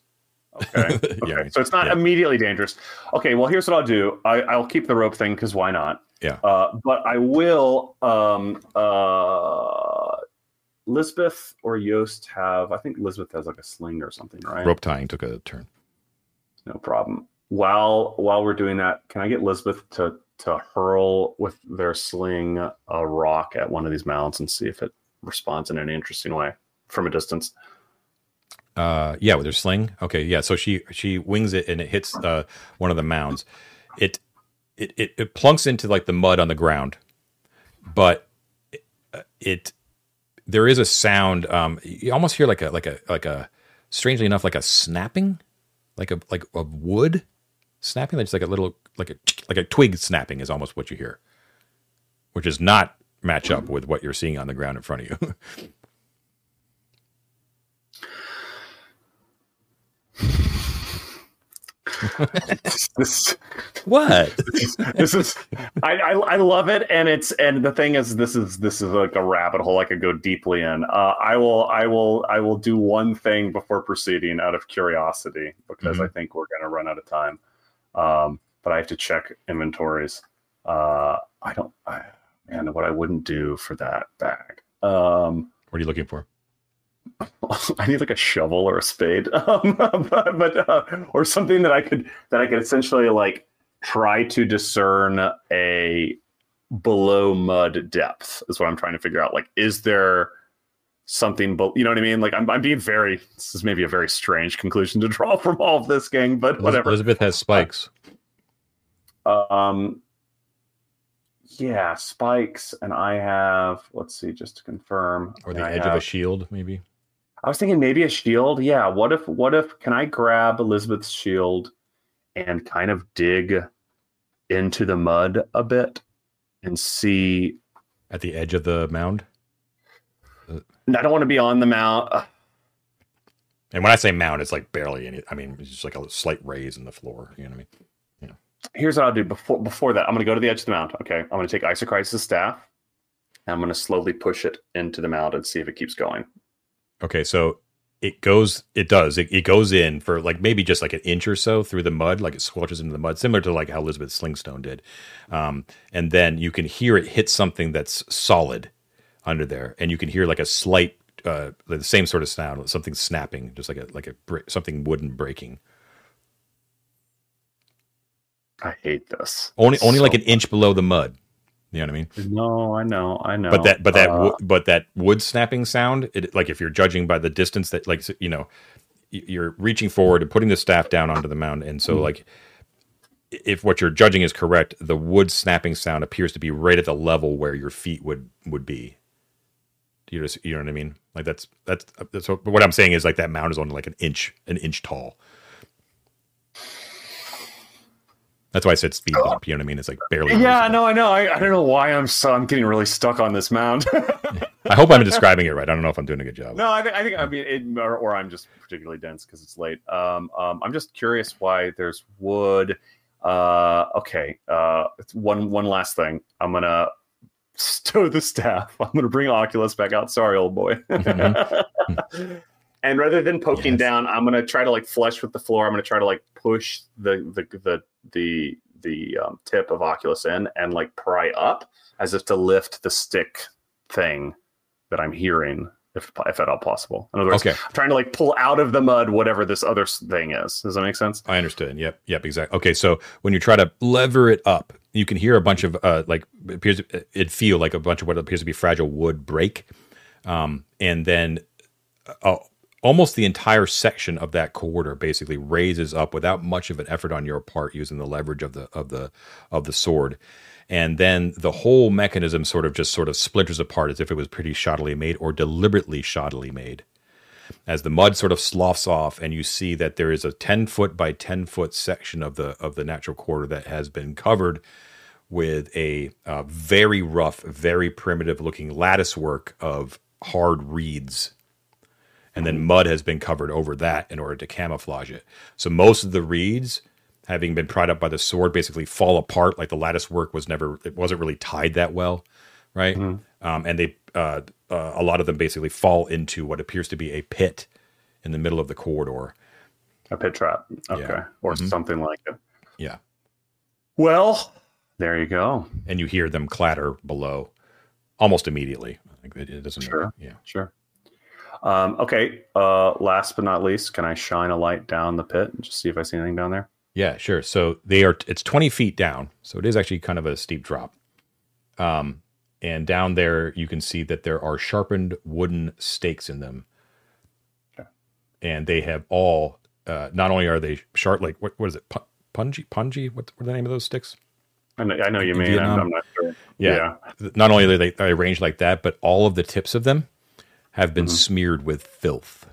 Okay. <laughs> Okay. Yeah, so it's not yeah. immediately dangerous. Okay. Well, here's what I'll do. I, I'll keep the rope thing because why not? Yeah. Uh, but I will. Um, uh, Lisbeth or Yost have. I think Lisbeth has like a sling or something, right? Rope tying took a turn. No problem. While while we're doing that, can I get Lisbeth to to hurl with their sling a rock at one of these mounds and see if it responds in an interesting way from a distance? Uh, yeah, with her sling. Okay, yeah. So she she wings it and it hits uh one of the mounds. It it it, it plunks into like the mud on the ground, but it, it there is a sound. Um, you almost hear like a like a like a strangely enough like a snapping, like a like of wood snapping. That's like a little like a like a twig snapping is almost what you hear, which is not match up with what you're seeing on the ground in front of you. <laughs> this what? this is I, I I love it and it's and the thing is this is this is like a rabbit hole I could go deeply in. Uh, I will I will I will do one thing before proceeding out of curiosity because Mhm. I think we're gonna run out of time. Um, but I have to check inventories. Uh, I don't I, man what I wouldn't do for that bag. Um, What are you looking for? <laughs> I need like a shovel or a spade, <laughs> um, but, but uh, or something that I could that I could essentially like try to discern a below mud depth is what I'm trying to figure out. Like, is there something? But you know what I mean? Like, I'm I'm being very. This is maybe a very strange conclusion to draw from all of this, gang. But whatever. Elizabeth has spikes. Um, yeah, spikes, and I have. Let's see, just to confirm, or the edge have- of a shield, maybe. I was thinking maybe a shield. Yeah. What if what if can I grab Elizabeth's shield and kind of dig into the mud a bit and see At the edge of the mound. I don't want to be on the mount. uh, And when I say mound, it's like barely any. I mean, it's just like a slight raise in the floor. You know what I mean? Here's what I'll do before before that. I'm gonna go to the edge of the mound. Okay. I'm gonna take Isocris's staff and I'm gonna slowly push it into the mound and see if it keeps going. Okay, so it goes. It does. It, it goes in for like maybe just like an inch or so through the mud, like it squelches into the mud, similar to like how Elizabeth Slingstone did. Um, and then you can hear it hit something that's solid under there, and you can hear like a slight, uh, the same sort of sound, something snapping, just like a like a something wooden breaking. I hate this. Only only So- like an inch below the mud. You know what I mean? No, I know, I know. but that but that Uh, but that wood snapping sound it like if you're judging by the distance that like you know you're reaching forward and putting the staff down onto the mound and so Mhm. like if what you're judging is correct the wood snapping sound appears to be right at the level where your feet would would be you just you know what i mean like that's that's that's what, what i'm saying is like that mound is only like an inch an inch tall that's why i said speed bump you know what i mean it's like barely yeah, no, I know. I, I don't know why I'm so I'm getting really stuck on this mound. i hope i'm <laughs> describing it right i don't know if i'm doing a good job No, I, th- I think I mean, it, or, or I'm just particularly dense because it's late. Um, um, I'm just curious why there's wood. Uh, okay. Uh, it's one one last thing. I'm gonna <laughs> stow the staff. I'm gonna bring Oculus back out. Sorry, old boy. <laughs> and rather than poking Yes. down, I'm gonna try to like flush with the floor. I'm gonna try to like push the the the the the um, tip of Oculus in and like pry up as if to lift the stick thing that I'm hearing, if if at all possible. In other words, okay I'm trying to like pull out of the mud whatever this other thing is. Does that make sense? I understood. Yep. Yep. Exactly. Okay. So when you try to lever it up, you can hear a bunch of uh, like it appears it feel like a bunch of what appears to be fragile wood break, um, and then a, almost the entire section of that corridor basically raises up without much of an effort on your part using the leverage of the of the of the sword. And then the whole mechanism sort of just sort of splinters apart as if it was pretty shoddily made or deliberately shoddily made. As the mud sort of sloughs off and you see that there is a 10 foot by 10 foot section of the of the natural corridor that has been covered with a uh, very rough very primitive looking lattice work of hard reeds and then mud has been covered over that in order to camouflage it so most of the reeds having been pried up by the sword basically fall apart like the lattice work was never it wasn't really tied that well right um, and they uh, uh, a lot of them basically fall into what appears to be a pit in the middle of the corridor A pit trap. Okay. Yeah. Or Mhm. something like it. yeah Well, there you go. and you hear them clatter below almost immediately like it, it doesn't Sure. yeah Sure. Um, okay. Uh, last but not least, can I shine a light down the pit and just see if I see anything down there? Yeah, sure. So they are it's 20 feet down. So it is actually kind of a steep drop. Um and down there you can see that there are sharpened wooden stakes in them. Okay. And they have all uh not only are they sharp like what what is it? Pu- Punji punji what what are the name of those sticks? I know, I know you mean. I'm, I'm not sure. Yeah. Not only are they, they arranged like that, but all of the tips of them have been Mhm. smeared with filth.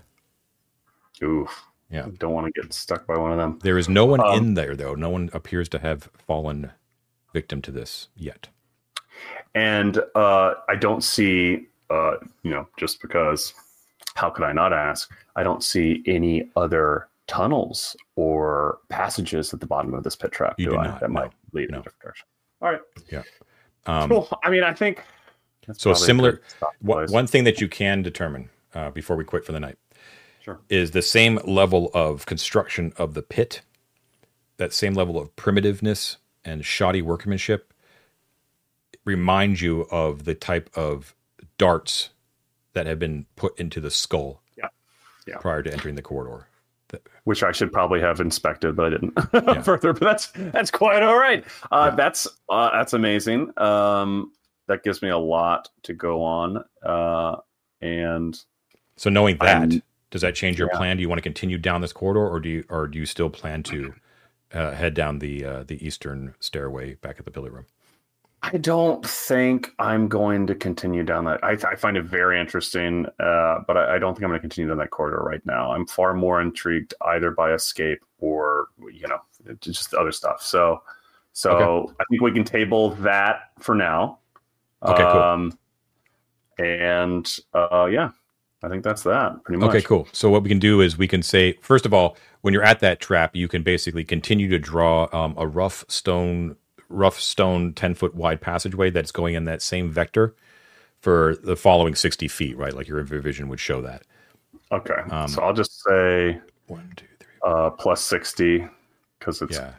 Oof. Yeah. Don't want to get stuck by one of them. There is no one Um, in there though. No one appears to have fallen victim to this yet. And uh, I don't see, uh, you know, just because, how could I not ask? I don't see any other tunnels or passages at the bottom of this pit trap, You do, do I? not, that no, might lead in a different direction. All right. Yeah. Um, cool. I mean, I think. That's So a similar- One, one thing that you can determine uh, before we quit for the night Sure. is the same level of construction of the pit, that same level of primitiveness and shoddy workmanship reminds you of the type of darts that have been put into the skull Yeah. Yeah. prior to entering the corridor. which I should probably have inspected, but I didn't <laughs> Yeah. further. But that's that's quite all right. Uh, That's uh, that's amazing. Um, that gives me a lot to go on. Uh, and So knowing that, I'm- does that change your yeah. plan? Do you want to continue down this corridor, or do you, or do you still plan to uh, head down the uh, the eastern stairway back at the pillar room? I don't think I'm going to continue down that. I, I find it very interesting, uh, but I, I don't think I'm going to continue down that corridor right now. I'm far more intrigued either by escape or you know just other stuff. So, so I think we can table that for now. Okay, cool. Um, and uh, yeah, I think that's that pretty much. Okay, cool. So what we can do is we can say, first of all, when you're at that trap, you can basically continue to draw um, a rough stone, rough stone, ten foot wide passageway that's going in that same vector for the following sixty feet, right? Like your vision would show that. Okay, Um, so I'll just say One, two, three. uh, plus sixty because it's Yeah,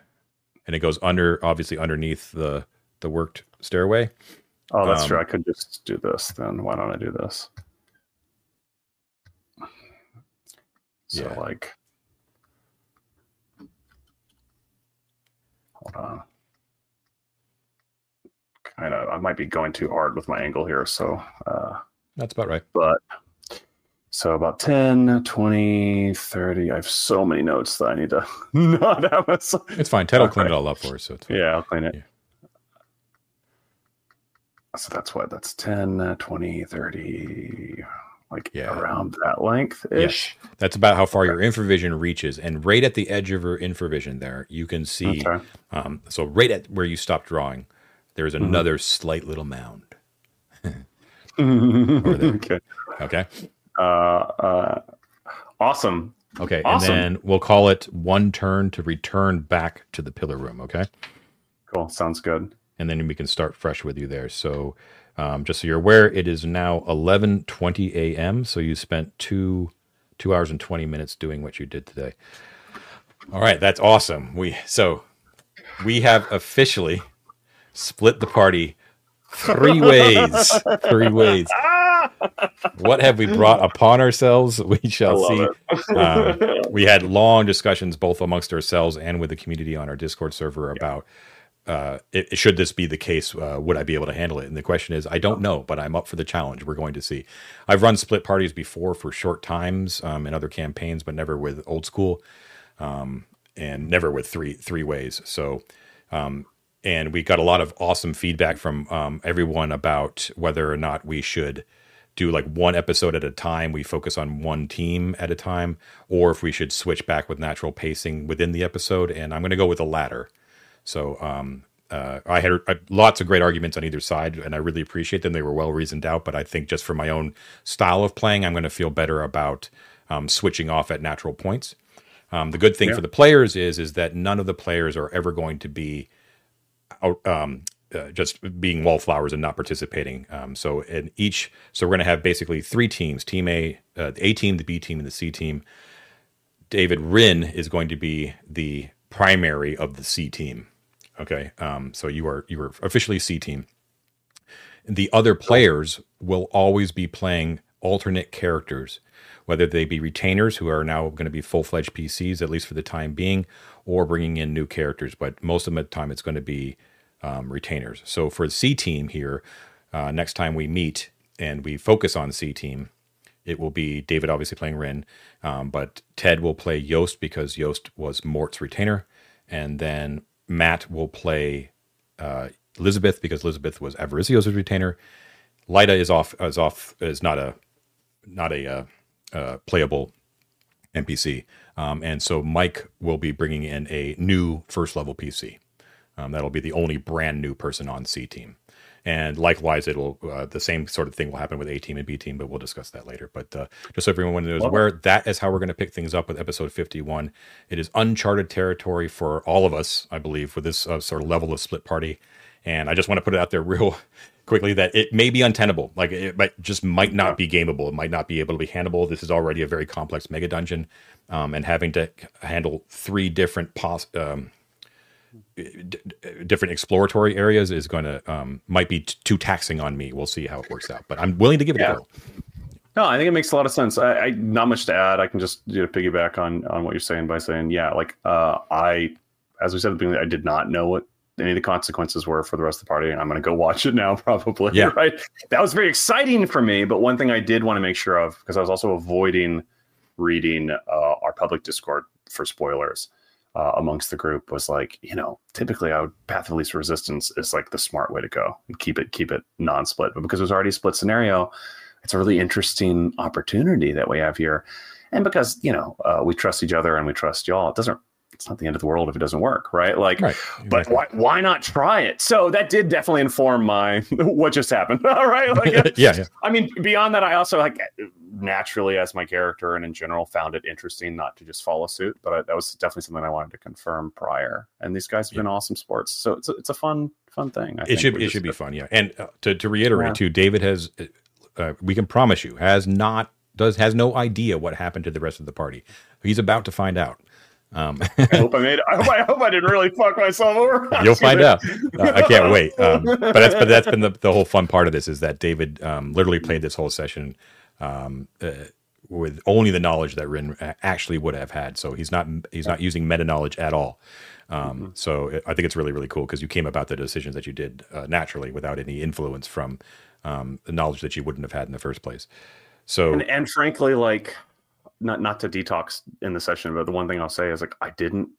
and it goes under, obviously underneath the the worked stairway. Oh, that's Um, true. I could just do this then. Why don't I do this? So Yeah. like hold on. Kind of I might be going too hard with my angle here, so uh That's about right. but so about 10, 20, 30. I have so many notes that I need to <laughs> not have a It's fine. Ted will clean Okay. it all up for us. So it's fine. yeah, I'll clean it. Yeah. So that's what that's 10, uh, 20, 30, like Yeah. around that length ish. That's about how far your infravision reaches, and right at the edge of your infravision, there you can see. Okay. Um, so right at where you stopped drawing, there's Mm-hmm. another slight little mound. <laughs> okay. Okay. Uh, uh, awesome. Okay. Awesome. And then we'll call it one turn to return back to the pillar room. Okay. Cool. Sounds good. And then we can start fresh with you there. So, um, just so you're aware, it is now 11:20 a.m. So you spent two two hours and 20 minutes doing what you did today. All right, that's awesome. We so we have officially split the party three ways. Three ways. What have we brought upon ourselves? <laughs> We shall see. Uh, we had long discussions both amongst ourselves and with the community on our Discord server about uh, it, should this be the case, uh, would I be able to handle it? And the question is, I don't know, but I'm up for the challenge. We're going to see. I've run split parties before for short times um, in other campaigns, but never with old school, um, and never with three three ways. So, um, and we got a lot of awesome feedback from um, everyone about whether or not we should do like one episode at a time. We focus on one team at a time, or if we should switch back with natural pacing within the episode. And I'm going to go with the latter. So um, uh, I had uh, lots of great arguments on either side, and I really appreciate them. They were well reasoned out, but I think just for my own style of playing, I'm going to feel better about um, switching off at natural points. Um, the good thing yeah. for the players is is that none of the players are ever going to be out, um, uh, just being wallflowers and not participating. Um, so in each, so we're going to have basically three teams: Team A, uh, the A team, the B team, and the C team. David Rin is going to be the primary of the C team. Okay, um, so you are you are officially C team. The other players will always be playing alternate characters, whether they be retainers who are now going to be full fledged PCs at least for the time being, or bringing in new characters. But most of the time, it's going to be um, retainers. So for the C team here, uh, next time we meet and we focus on C team, it will be David obviously playing Rin, um, but Ted will play Yost because Yost was Mort's retainer, and then Matt will play uh, Elizabeth because Elizabeth was Avaricio's retainer. Lyda is off is off is not a not a uh, uh, playable NPC, um, and so Mike will be bringing in a new first level PC. Um, that'll be the only brand new person on C team. And likewise, it'll uh, the same sort of thing will happen with A team and B team, but we'll discuss that later. But uh, just so everyone knows Love where it. that is how we're going to pick things up with episode 51. It is uncharted territory for all of us, I believe, with this uh, sort of level of split party. And I just want to put it out there <laughs> real quickly that it may be untenable. Like it might, just might not be gameable. It might not be able to be handleable. This is already a very complex mega dungeon, um, and having to handle three different pos- um, d- different exploratory areas is going to um, might be t- too taxing on me. We'll see how it works out, but I'm willing to give it yeah. a go. No, I think it makes a lot of sense. I, I not much to add. I can just you know, piggyback on on what you're saying by saying, yeah, like uh, I, as we said at the beginning, I did not know what any of the consequences were for the rest of the party, and I'm going to go <laughs> watch it now. Probably, yeah. right. That was very exciting for me. But one thing I did want to make sure of because I was also avoiding reading uh, our public Discord for spoilers uh, amongst the group was like, you know, typically I would path of least resistance is like the smart way to go and keep it keep it non-split. But because it was already a split scenario, it's a really interesting opportunity that we have here. And because you know uh, we trust each other and we trust y'all, it doesn't it's not the end of the world if it doesn't work, right? Like, right. but why, why not try it? So that did definitely inform my <laughs> what just happened. <laughs> All right, like, <laughs> yeah, yeah. I mean, beyond that, I also like naturally, as my character and in general, found it interesting not to just follow suit. But I, that was definitely something I wanted to confirm prior. And these guys have yeah. been awesome sports, so it's a, it's a fun fun thing. I it should it should be fun, yeah. And uh, to to reiterate yeah. too, David has. Uh, we can promise you has not does has no idea what happened to the rest of the party. He's about to find out. Um, I hope I made. I hope I, hope I didn't really fuck myself over. <laughs> You'll find out. Uh, I can't <laughs> wait. Um, but that's but that's been the, the whole fun part of this is that David um, literally played this whole session um, uh, with only the knowledge that Rin actually would have had. So he's not he's not using meta knowledge at all. Um, mm-hmm. So I think it's really really cool because you came about the decisions that you did uh, naturally without any influence from um, the knowledge that you wouldn't have had in the first place. So and, and frankly, like not not to detox in the session, but the one thing I'll say is like I didn't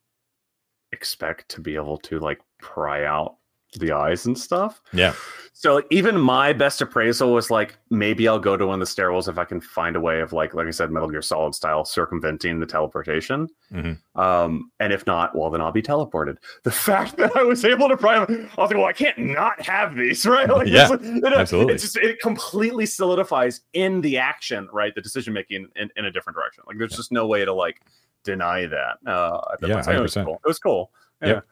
expect to be able to like pry out the eyes and stuff. Yeah. So even my best appraisal was like maybe I'll go to one of the stairwells if I can find a way of like like I said Metal Gear Solid style circumventing the teleportation. Mm-hmm. Um, and if not, well then I'll be teleported. The fact that I was able to pry, I was like, well, I can't not have these, <laughs> right? Like, yeah, it, absolutely. It just it completely solidifies in the action, right? The decision making in, in a different direction. Like there's yeah. just no way to like deny that. Uh, yeah, it was cool. It was cool. Yeah. Yep.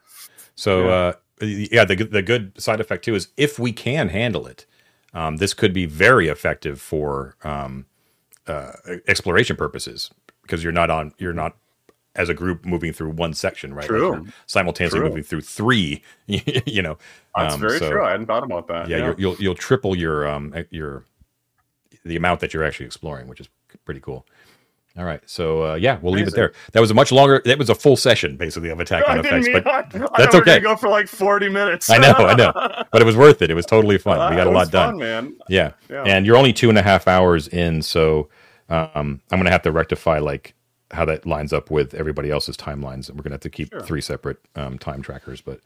So. Yeah. Uh, yeah, the the good side effect too is if we can handle it, um, this could be very effective for um, uh, exploration purposes because you're not on you're not as a group moving through one section, right? True. Like simultaneously true. moving through three. <laughs> you know, that's um, very so, true. I hadn't thought about that. Yeah, yeah. you will you'll triple your um your the amount that you're actually exploring, which is pretty cool. All right. So uh, yeah, we'll leave it there. That was a much longer. That was a full session basically of a Tack-on I FX, mean but <laughs> I, I that's were okay. go for like forty minutes. I know, I know. <laughs> but it was worth it. It was totally fun. we got a lot was done. fun, man. Yeah. Yeah. And you're only two and a half hours in, so um, I'm gonna have to rectify like how that lines up with everybody else's timelines. We're gonna have to keep Sure. three separate um, time trackers, but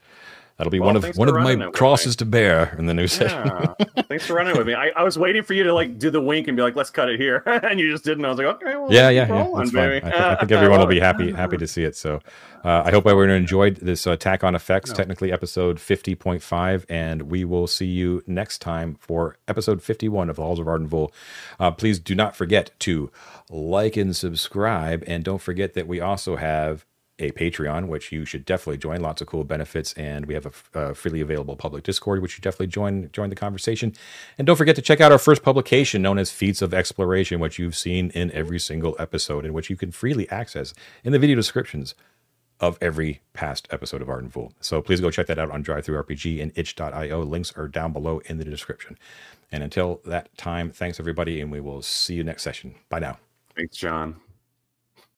that'll be Well, one of one of my running it with crosses to bear in the new session. Yeah. <laughs> Thanks for running with me. I, I was waiting for you to like do the wink and be like, "Let's cut it here," <laughs> and you just didn't. I was like, "Okay, well, Yeah, yeah, yeah. rolling, That's fine. I baby." think, I think everyone will be happy happy to see it. So, uh, I hope everyone enjoyed this uh, a Tack-on FX, technically episode 50.5, and we will see you next time for episode 51 of the Halls of Arden Vul. Uh, please do not forget to like and subscribe, and don't forget that we also have a Patreon, which you should definitely join. Lots of cool benefits, and we have a freely available public Discord, which you definitely join join the conversation. And don't forget to check out our first publication, known as Feats of Exploration, which you've seen in every single episode, and which you can freely access in the video descriptions of every past episode of Arden Vul. So please go check that out on DriveThru RPG and itch.io. Links are down below in the description. And until that time, thanks everybody, and we will see you next session. Bye now. Thanks, Jon.